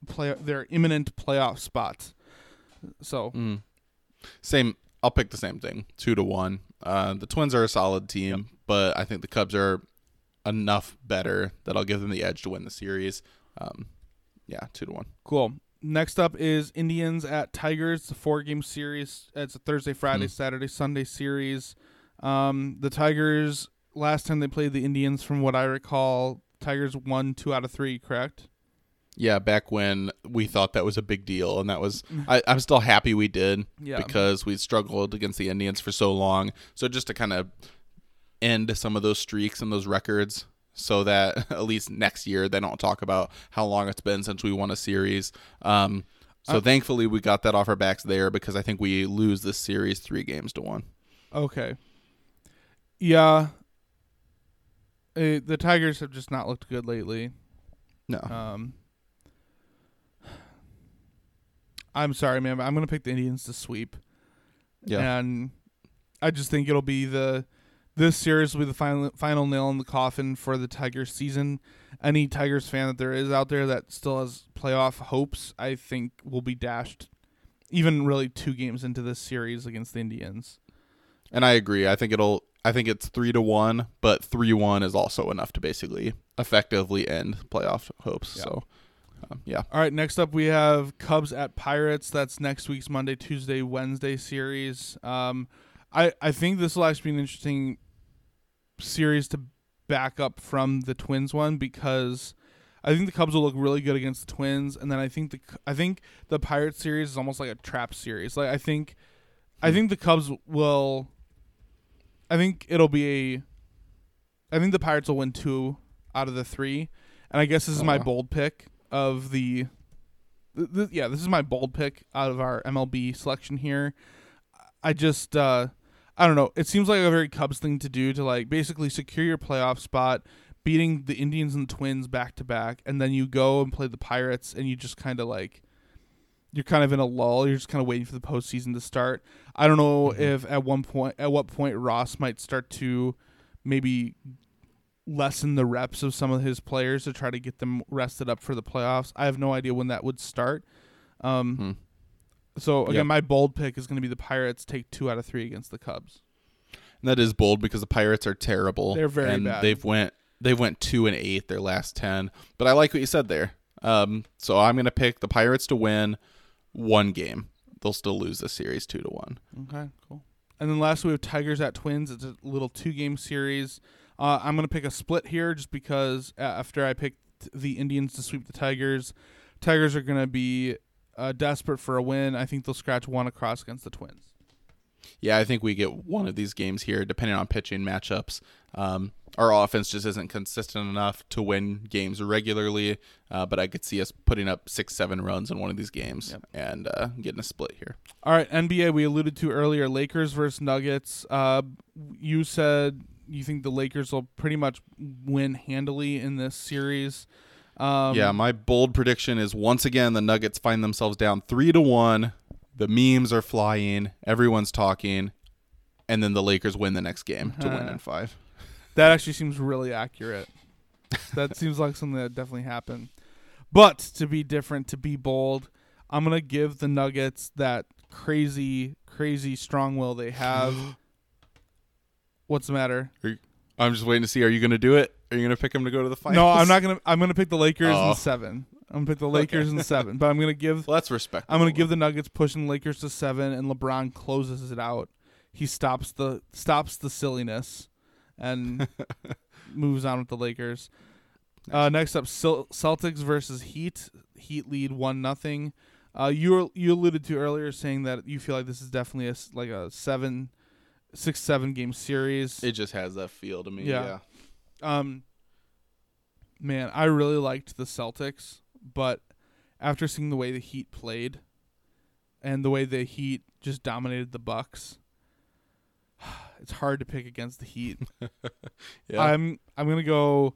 play their imminent playoff spot. So Mm. Same. I'll pick the same thing. Two to one. Uh, the Twins are a solid team, but I think the Cubs are enough better that I'll give them the edge to win the series. Um, yeah, two to one. Cool. Next up is Indians at Tigers. It's a four game series. It's a Thursday, Friday, Hmm. Saturday, Sunday series. Um, the Tigers, last time they played the Indians, from what I recall, Tigers won two out of three, correct? Yeah, back when we thought that was a big deal, and that was I, I'm still happy we did Yeah. because we struggled against the Indians for so long. So just to kind of end some of those streaks and those records, so that at least next year they don't talk about how long it's been since we won a series. Um, so Uh, thankfully we got that off our backs there because I think we lose this series three games to one. Okay. Yeah. Uh, the Tigers have just not looked good lately. No, Um, I'm sorry, man. but I'm gonna pick the Indians to sweep. yeah, and I just think it'll be the this series will be the final final nail in the coffin for the Tigers season. Any Tigers fan that there is out there that still has playoff hopes, I think, will be dashed. Even really two games into this series against the Indians. and I agree. I think it'll. I think it's three to one, but three one is also enough to basically effectively end playoff hopes. Yeah. So, um, yeah. All right, next up we have Cubs at Pirates. That's next week's Monday, Tuesday, Wednesday series. Um, I I think this will actually be an interesting series to back up from the Twins one because I think the Cubs will look really good against the Twins, and then I think the I think the Pirates series is almost like a trap series. Like I think I think the Cubs will. I think it'll be a. I think the Pirates will win two out of the three, and I guess this is my bold pick of the. Th- th- yeah, this is my bold pick out of our MLB selection here. I just, uh, I don't know. It seems like a very Cubs thing to do to like basically secure your playoff spot, beating the Indians and the Twins back to back, and then you go and play the Pirates, and you just kind of like, you're kind of in a lull. You're just kind of waiting for the postseason to start. I don't know Mhm. if at one point, at what point Ross might start to maybe lessen the reps of some of his players to try to get them rested up for the playoffs. I have no idea when that would start. Um, Hmm. So again, Yeah. my bold pick is going to be the Pirates take two out of three against the Cubs. And that is bold because the Pirates are terrible. They're very and bad. They've went they've went two and eight their last ten. But I like what you said there. Um, so I'm gonna pick the Pirates to win one game. They'll still lose the series two to one. Okay, cool. And then last we have Tigers at Twins. It's a little two game series. Uh, I'm gonna pick a split here just because after I picked the Indians to sweep the Tigers, Tigers are gonna be uh, desperate for a win. I think they'll scratch one across against the Twins. Yeah, I think we get one of these games here, depending on pitching matchups. Um, our offense just isn't consistent enough to win games regularly, uh, but I could see us putting up six, seven runs in one of these games Yep. and uh, getting a split here. All right, NBA. We alluded to earlier. Lakers versus Nuggets. Uh, you said you think the Lakers will pretty much win handily in this series. Um, yeah, my bold prediction is once again the Nuggets find themselves down three to one. The memes are flying, everyone's talking, and then the Lakers win the next game to win in five. That actually seems really accurate. that seems like something that definitely happened. But to be different, to be bold, I'm gonna give the Nuggets that crazy, crazy strong will they have. What's the matter? I'm just waiting to see. Are you going to do it? Are you going to pick them to go to the finals? No, I'm not gonna. I'm gonna pick the Lakers Oh. in seven. I'm gonna pick the Lakers in seven. But I'm gonna give. Well, that's respectable. I'm gonna give the Nuggets pushing the Lakers to seven, and LeBron closes it out. He stops the stops the silliness, and moves on with the Lakers. Uh, next up, Cel- Celtics versus Heat. Heat lead one nothing. Uh, you you alluded to earlier saying that you feel like this is definitely a like a seven, six seven game series. It just has that feel to me. Yeah. Yeah. Um, man, I really liked the Celtics, but after seeing the way the Heat played, and the way the Heat just dominated the Bucks, it's hard to pick against the Heat. Yeah. I'm I'm gonna go.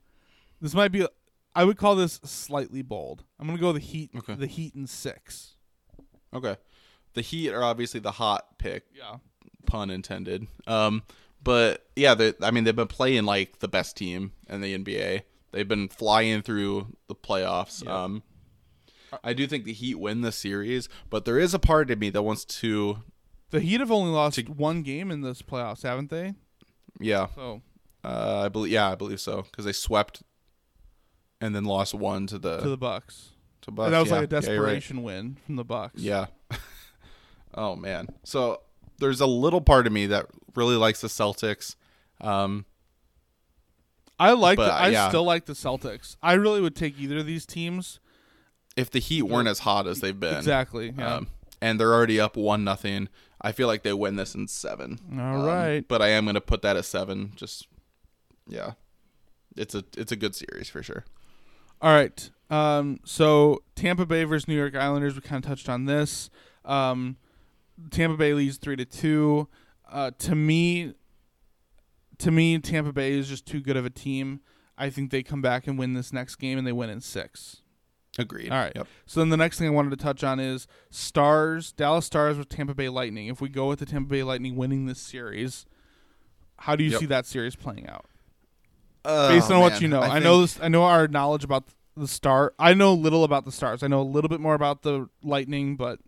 This might be I would call this slightly bold. I'm gonna go the Heat. Okay. The Heat in six. Okay. The Heat are obviously the hot pick, Yeah. pun intended. Um, but yeah, they, I mean they've been playing like the best team in the NBA. They've been flying through the playoffs. Yeah. Um, I do think the Heat win the series, but there is a part of me that wants to, The Heat have only lost To- one game in this playoffs, haven't they? yeah, So uh, I believe, yeah, I believe so, because they swept and then lost one to the to the Bucks. to Bucks. And that was yeah. like a Yeah, right. desperation win from the Bucks. Yeah. oh man. So there's a little part of me that really likes the Celtics. Um, I like. But, The, I yeah. still like the Celtics. I really would take either of these teams. if the Heat weren't as hot as they've been, Exactly. Yeah. um, and they're already up one nothing, I feel like they win this in seven. All Um, right. But I am gonna put that at seven. Just yeah, it's a it's a good series for sure. All right. Um, so Tampa Bay versus New York Islanders. We kind of touched on this. Um, Tampa Bay leads three to two. Uh, to me, to me, Tampa Bay is just too good of a team. I think they come back and win this next game, and they win in six. Agreed. All right. Yep. So then the next thing I wanted to touch on is Stars, Dallas Stars with Tampa Bay Lightning. If we go with the Tampa Bay Lightning winning this series, how do you Yep. see that series playing out? Uh, Based on what you know, I, think- know this. I know our knowledge about the star. I know little about the Stars. I know a little bit more about the Lightning, but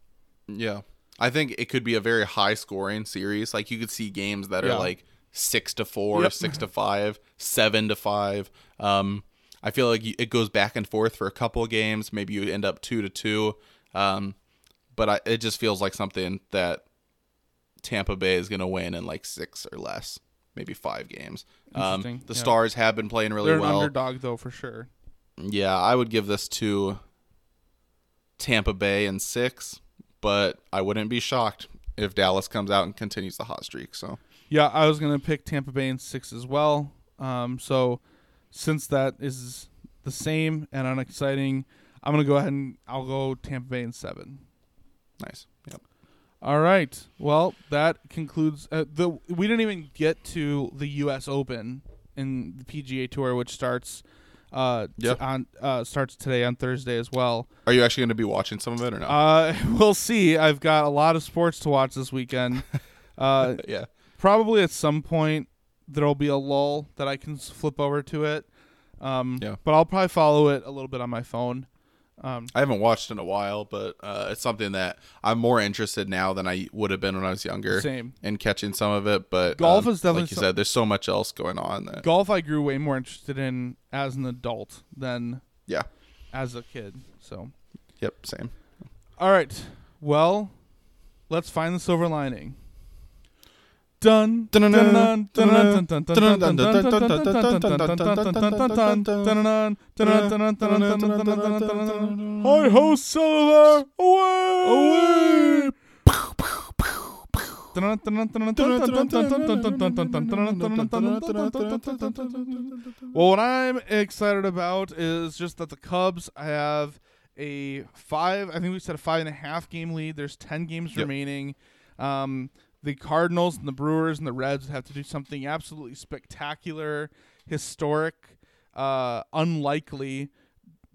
Yeah. I think it could be a very high scoring series. Like you could see games that Yeah. are like six to four, Yep. six to five, seven to five. Um, I feel like it goes back and forth for a couple of games. Maybe you end up two to two. Um, but I, it just feels like something that Tampa Bay is going to win in like six or less, maybe five games. Um, the yeah. Stars have been playing really they're well. underdog though for sure. Yeah, I would give this to Tampa Bay in six, but I wouldn't be shocked if Dallas comes out and continues the hot streak. So Yeah, I was gonna pick Tampa Bay in six as well. Um, so since that is the same and unexciting, I'm gonna go ahead and I'll go Tampa Bay in seven. nice. Yep. All right. Well, that concludes uh, the. We didn't even get to the U.S. Open in the PGA Tour, which starts. Uh, Yeah. on uh, starts today on Thursday as well. Are you actually going to be watching some of it or no? Uh, we'll see. I've got a lot of sports to watch this weekend. uh, yeah. probably at some point there'll be a lull that I can flip over to it. Um, Yeah. But I'll probably follow it a little bit on my phone. Um, I haven't watched in a while, but uh, it's something that I'm more interested now than I would have been when I was younger same. in catching some of it. But Golf um, is definitely like you so- said. There's so much else going on that Golf, I grew way more interested in as an adult than yeah. as a kid. So, Yep. Same. all right. Well, let's find the silver lining. Dun dun dun dun dun dun dun dun dun dun Hi ho Silver away well, what I'm excited about is just that the Cubs have a five. I think we said a five and a half game lead. There's ten games Yep. remaining. Um, the Cardinals and the Brewers and the Reds would have to do something absolutely spectacular, historic, uh, unlikely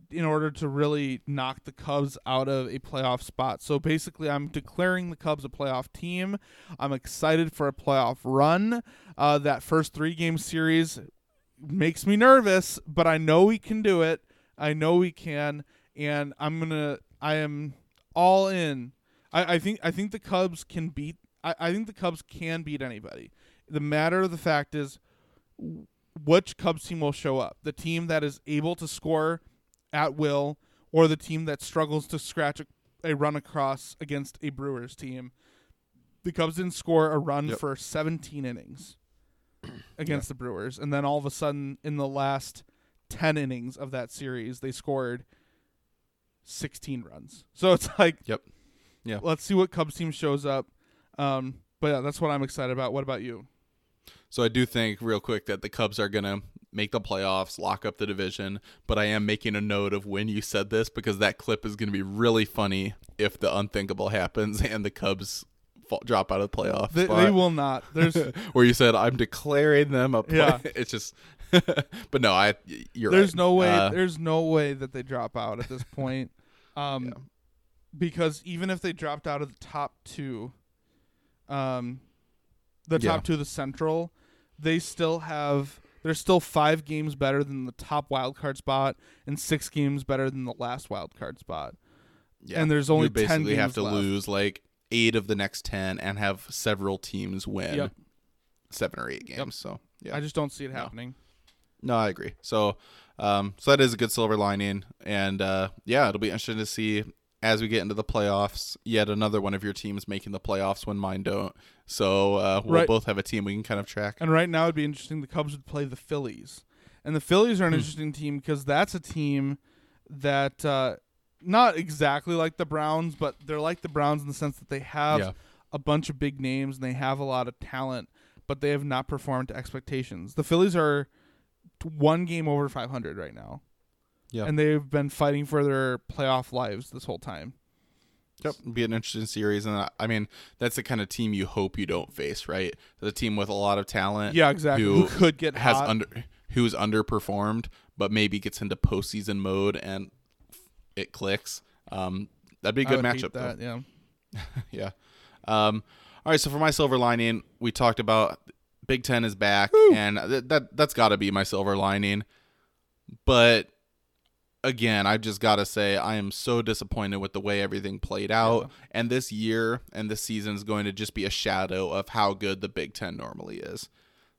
in order to really knock the Cubs out of a playoff spot. So basically, I'm declaring the Cubs a playoff team. I'm excited for a playoff run. Uh, that first three game series makes me nervous, but I know we can do it. I know we can, and I'm gonna. I am all in. I, I think. I think the Cubs can beat. I, I think the Cubs can beat anybody. The matter of the fact is, which Cubs team will show up? The team that is able to score at will, or the team that struggles to scratch a, a run across against a Brewers team. The Cubs didn't score a run Yep. for 17 innings against the Brewers, and then all of a sudden, in the last 10 innings of that series, they scored 16 runs. So it's like, Yep. Yeah. let's see what Cubs team shows up. Um, but yeah, that's what I'm excited about. What about you? So I do think real quick that the Cubs are gonna make the playoffs, lock up the division. But I am making a note of when you said this because that clip is gonna be really funny if the unthinkable happens and the Cubs fall, drop out of the playoff They, they will not. There's Where you said I'm declaring them a play. Yeah. It's just but no, I you're there's right. no way. Uh, there's no way that they drop out at this point. Um, Yeah. because even if they dropped out of the top two, um, the Yeah. top two of the Central, they still have. They're still five games better than the top wild card spot, and six games better than the last wild card spot. yeah. and there's You only would 10 basically have to left. lose like eight of the next ten and have several teams win Yep. seven or eight games. So yeah, I just don't see it No. happening. No, I agree. So, um, so that is a good silver lining, and uh, yeah, it'll be interesting to see as we get into the playoffs. Yet another one of your teams making the playoffs when mine don't. So uh, we'll Right. both have a team we can kind of track. And right now it'd be interesting. The Cubs would play the Phillies, and the Phillies are an Hmm. interesting team because that's a team that uh, not exactly like the Browns, but they're like the Browns in the sense that they have Yeah. a bunch of big names and they have a lot of talent, but they have not performed to expectations. The Phillies are one game over 500 right now. Yeah. And they've been fighting for their playoff lives this whole time. Yep, it'll be an interesting series, and I- I mean that's the kind of team you hope you don't face, right? The team with a lot of talent, Yeah, exactly. Who Who, could get has hot. under who's underperformed, but maybe gets into postseason mode and it clicks. Um, that'd be a good matchup, though. that, yeah. yeah. Um, all right. So for my silver lining, we talked about Big Ten is back, and th- that that's got to be my silver lining. But again, I've just got to say I am so disappointed with the way everything played out, and this year and this season is going to just be a shadow of how good the Big Ten normally is.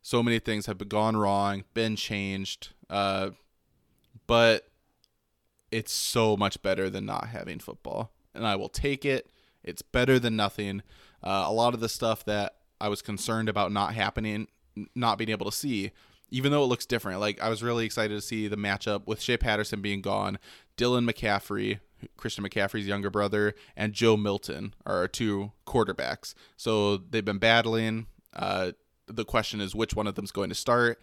So many things have been gone wrong, been changed, uh, but it's so much better than not having football, and I will take it. It's better than nothing. Uh, a lot of the stuff that I was concerned about not happening, not being able to see, even though it looks different. Like I was really excited to see the matchup with Shea Patterson being gone, Dylan McCaffrey, Christian McCaffrey's younger brother, and Joe Milton are our two quarterbacks. So they've been battling. Uh, the question is which one of them's going to start.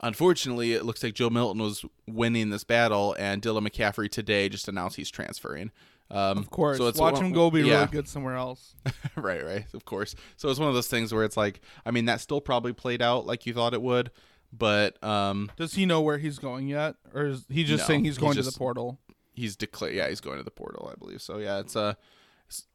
Unfortunately, it looks like Joe Milton was winning this battle, and Dylan McCaffrey today just announced he's transferring. Um, Of course. so it's Watch one- him go be yeah. really good somewhere else. right, right, of course. So it's one of those things where it's like, I mean, that still probably played out like you thought it would, but um, Does he know where he's going yet? Or is he just No, saying he's he's going to just- the portal? he's declared. Yeah, he's going to the portal, I believe. So yeah, it's a. it's-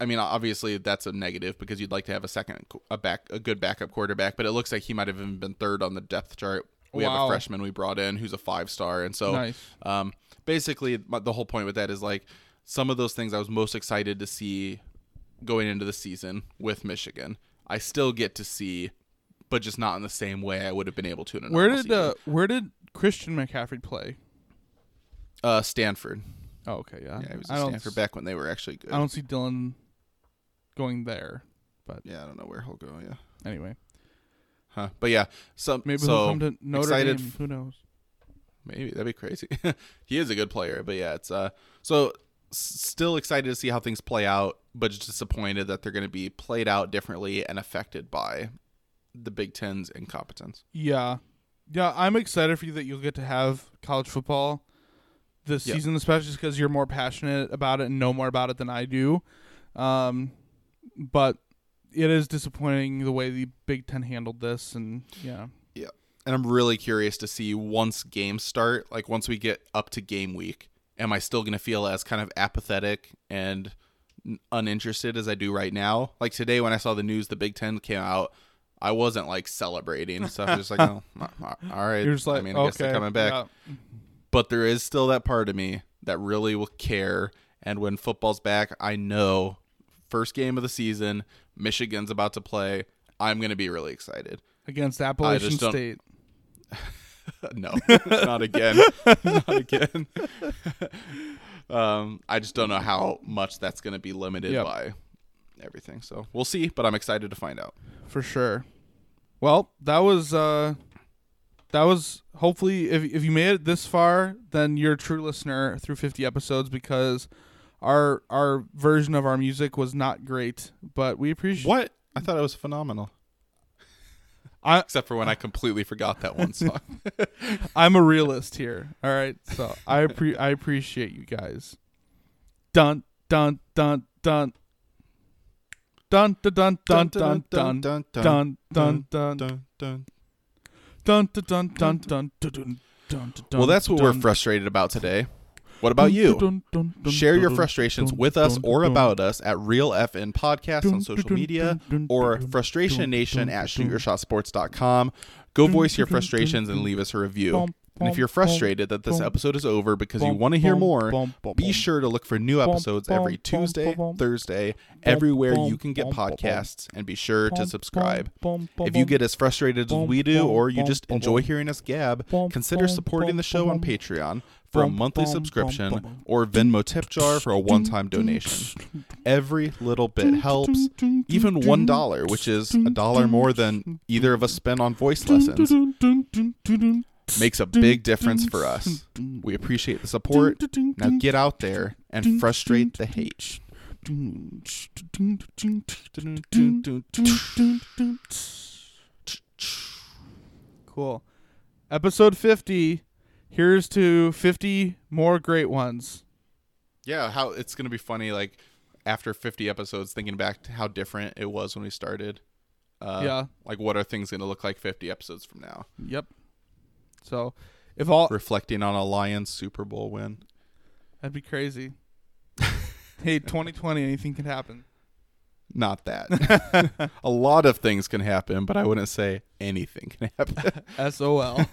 I mean, obviously that's a negative because you'd like to have a second, a back, a good backup quarterback, but it looks like he might have even been third on the depth chart. We have a freshman we brought in who's a five star, and so nice. Um, basically, the whole point with that is like some of those things I was most excited to see going into the season with Michigan. I still get to see, but just not in the same way I would have been able to. In Where did uh, where did Christian McCaffrey play? uh, Stanford? Oh, okay, yeah. Yeah, he was I at don't Stanford s- back when they were actually good. I don't see Dylan going there. but yeah, I don't know where he'll go. Yeah, Anyway, huh? But yeah, so maybe so he'll come to Notre excited Dame. Who knows? Maybe that'd be crazy. he is a good player, but yeah, it's uh so s- still excited to see how things play out, but just disappointed that they're going to be played out differently and affected by the Big Ten's incompetence. Yeah, yeah. I'm excited for you that you'll get to have college football this Yeah. season, especially because you're more passionate about it and know more about it than I do. Um, but it is disappointing the way the Big Ten handled this, and yeah, yeah. And I'm really curious to see once games start, like once we get up to game week, am I still going to feel as kind of apathetic and uninterested as I do right now? Like today when I saw the news the Big 10 came out, I wasn't like celebrating and stuff. Just like, oh, all right. you're just like, I mean, I okay, guess they're coming back. yeah. but there is still that part of me that really will care. And when football's back, I know first game of the season, Michigan's about to play. I'm going to be really excited. against Appalachian State. no, not again. not again. um, I just don't know how much that's going to be limited Yep. by everything. So we'll see, but I'm excited to find out. for sure. Well, that was uh that was hopefully if if you made it this far, then you're a true listener through 50 episodes because our our version of our music was not great, but we appreciate What? I thought it was phenomenal. I Except for when I completely forgot that one song. I'm a realist here. All right. So I appre- I appreciate you guys. Dun dun dun dun dun dun dun dun dun dun dun dun dun dun, dun. Dun dun dun dun dun dun dun dun. Well, that's what we're frustrated about today. What about you? Share your frustrations with us or about us at Real FN Podcast on social media or Frustration Nation at shootyourshotsports.com. Go voice your frustrations and leave us a review. And if you're frustrated that this episode is over because you want to hear more, be sure to look for new episodes every Tuesday, Thursday, everywhere you can get podcasts, and be sure to subscribe. If you get as frustrated as we do, or you just enjoy hearing us gab, consider supporting the show on Patreon for a monthly subscription or Venmo tip jar for a one time donation. Every little bit helps. Even one dollar, which is a dollar more than either of us spend on voice lessons, makes a big difference for us. We appreciate the support. Now get out there and frustrate the hate. Cool. Episode 50. Here's to 50 more great ones. Yeah, how it's gonna be funny. Like after 50 episodes, thinking back to how different it was when we started. Uh, Yeah. Like, what are things gonna look like 50 episodes from now? Yep. So, if all Reflecting on a Lions Super Bowl win. that'd be crazy. hey, 2020, anything can happen. Not that. a lot of things can happen, but I wouldn't say anything can happen. SOL.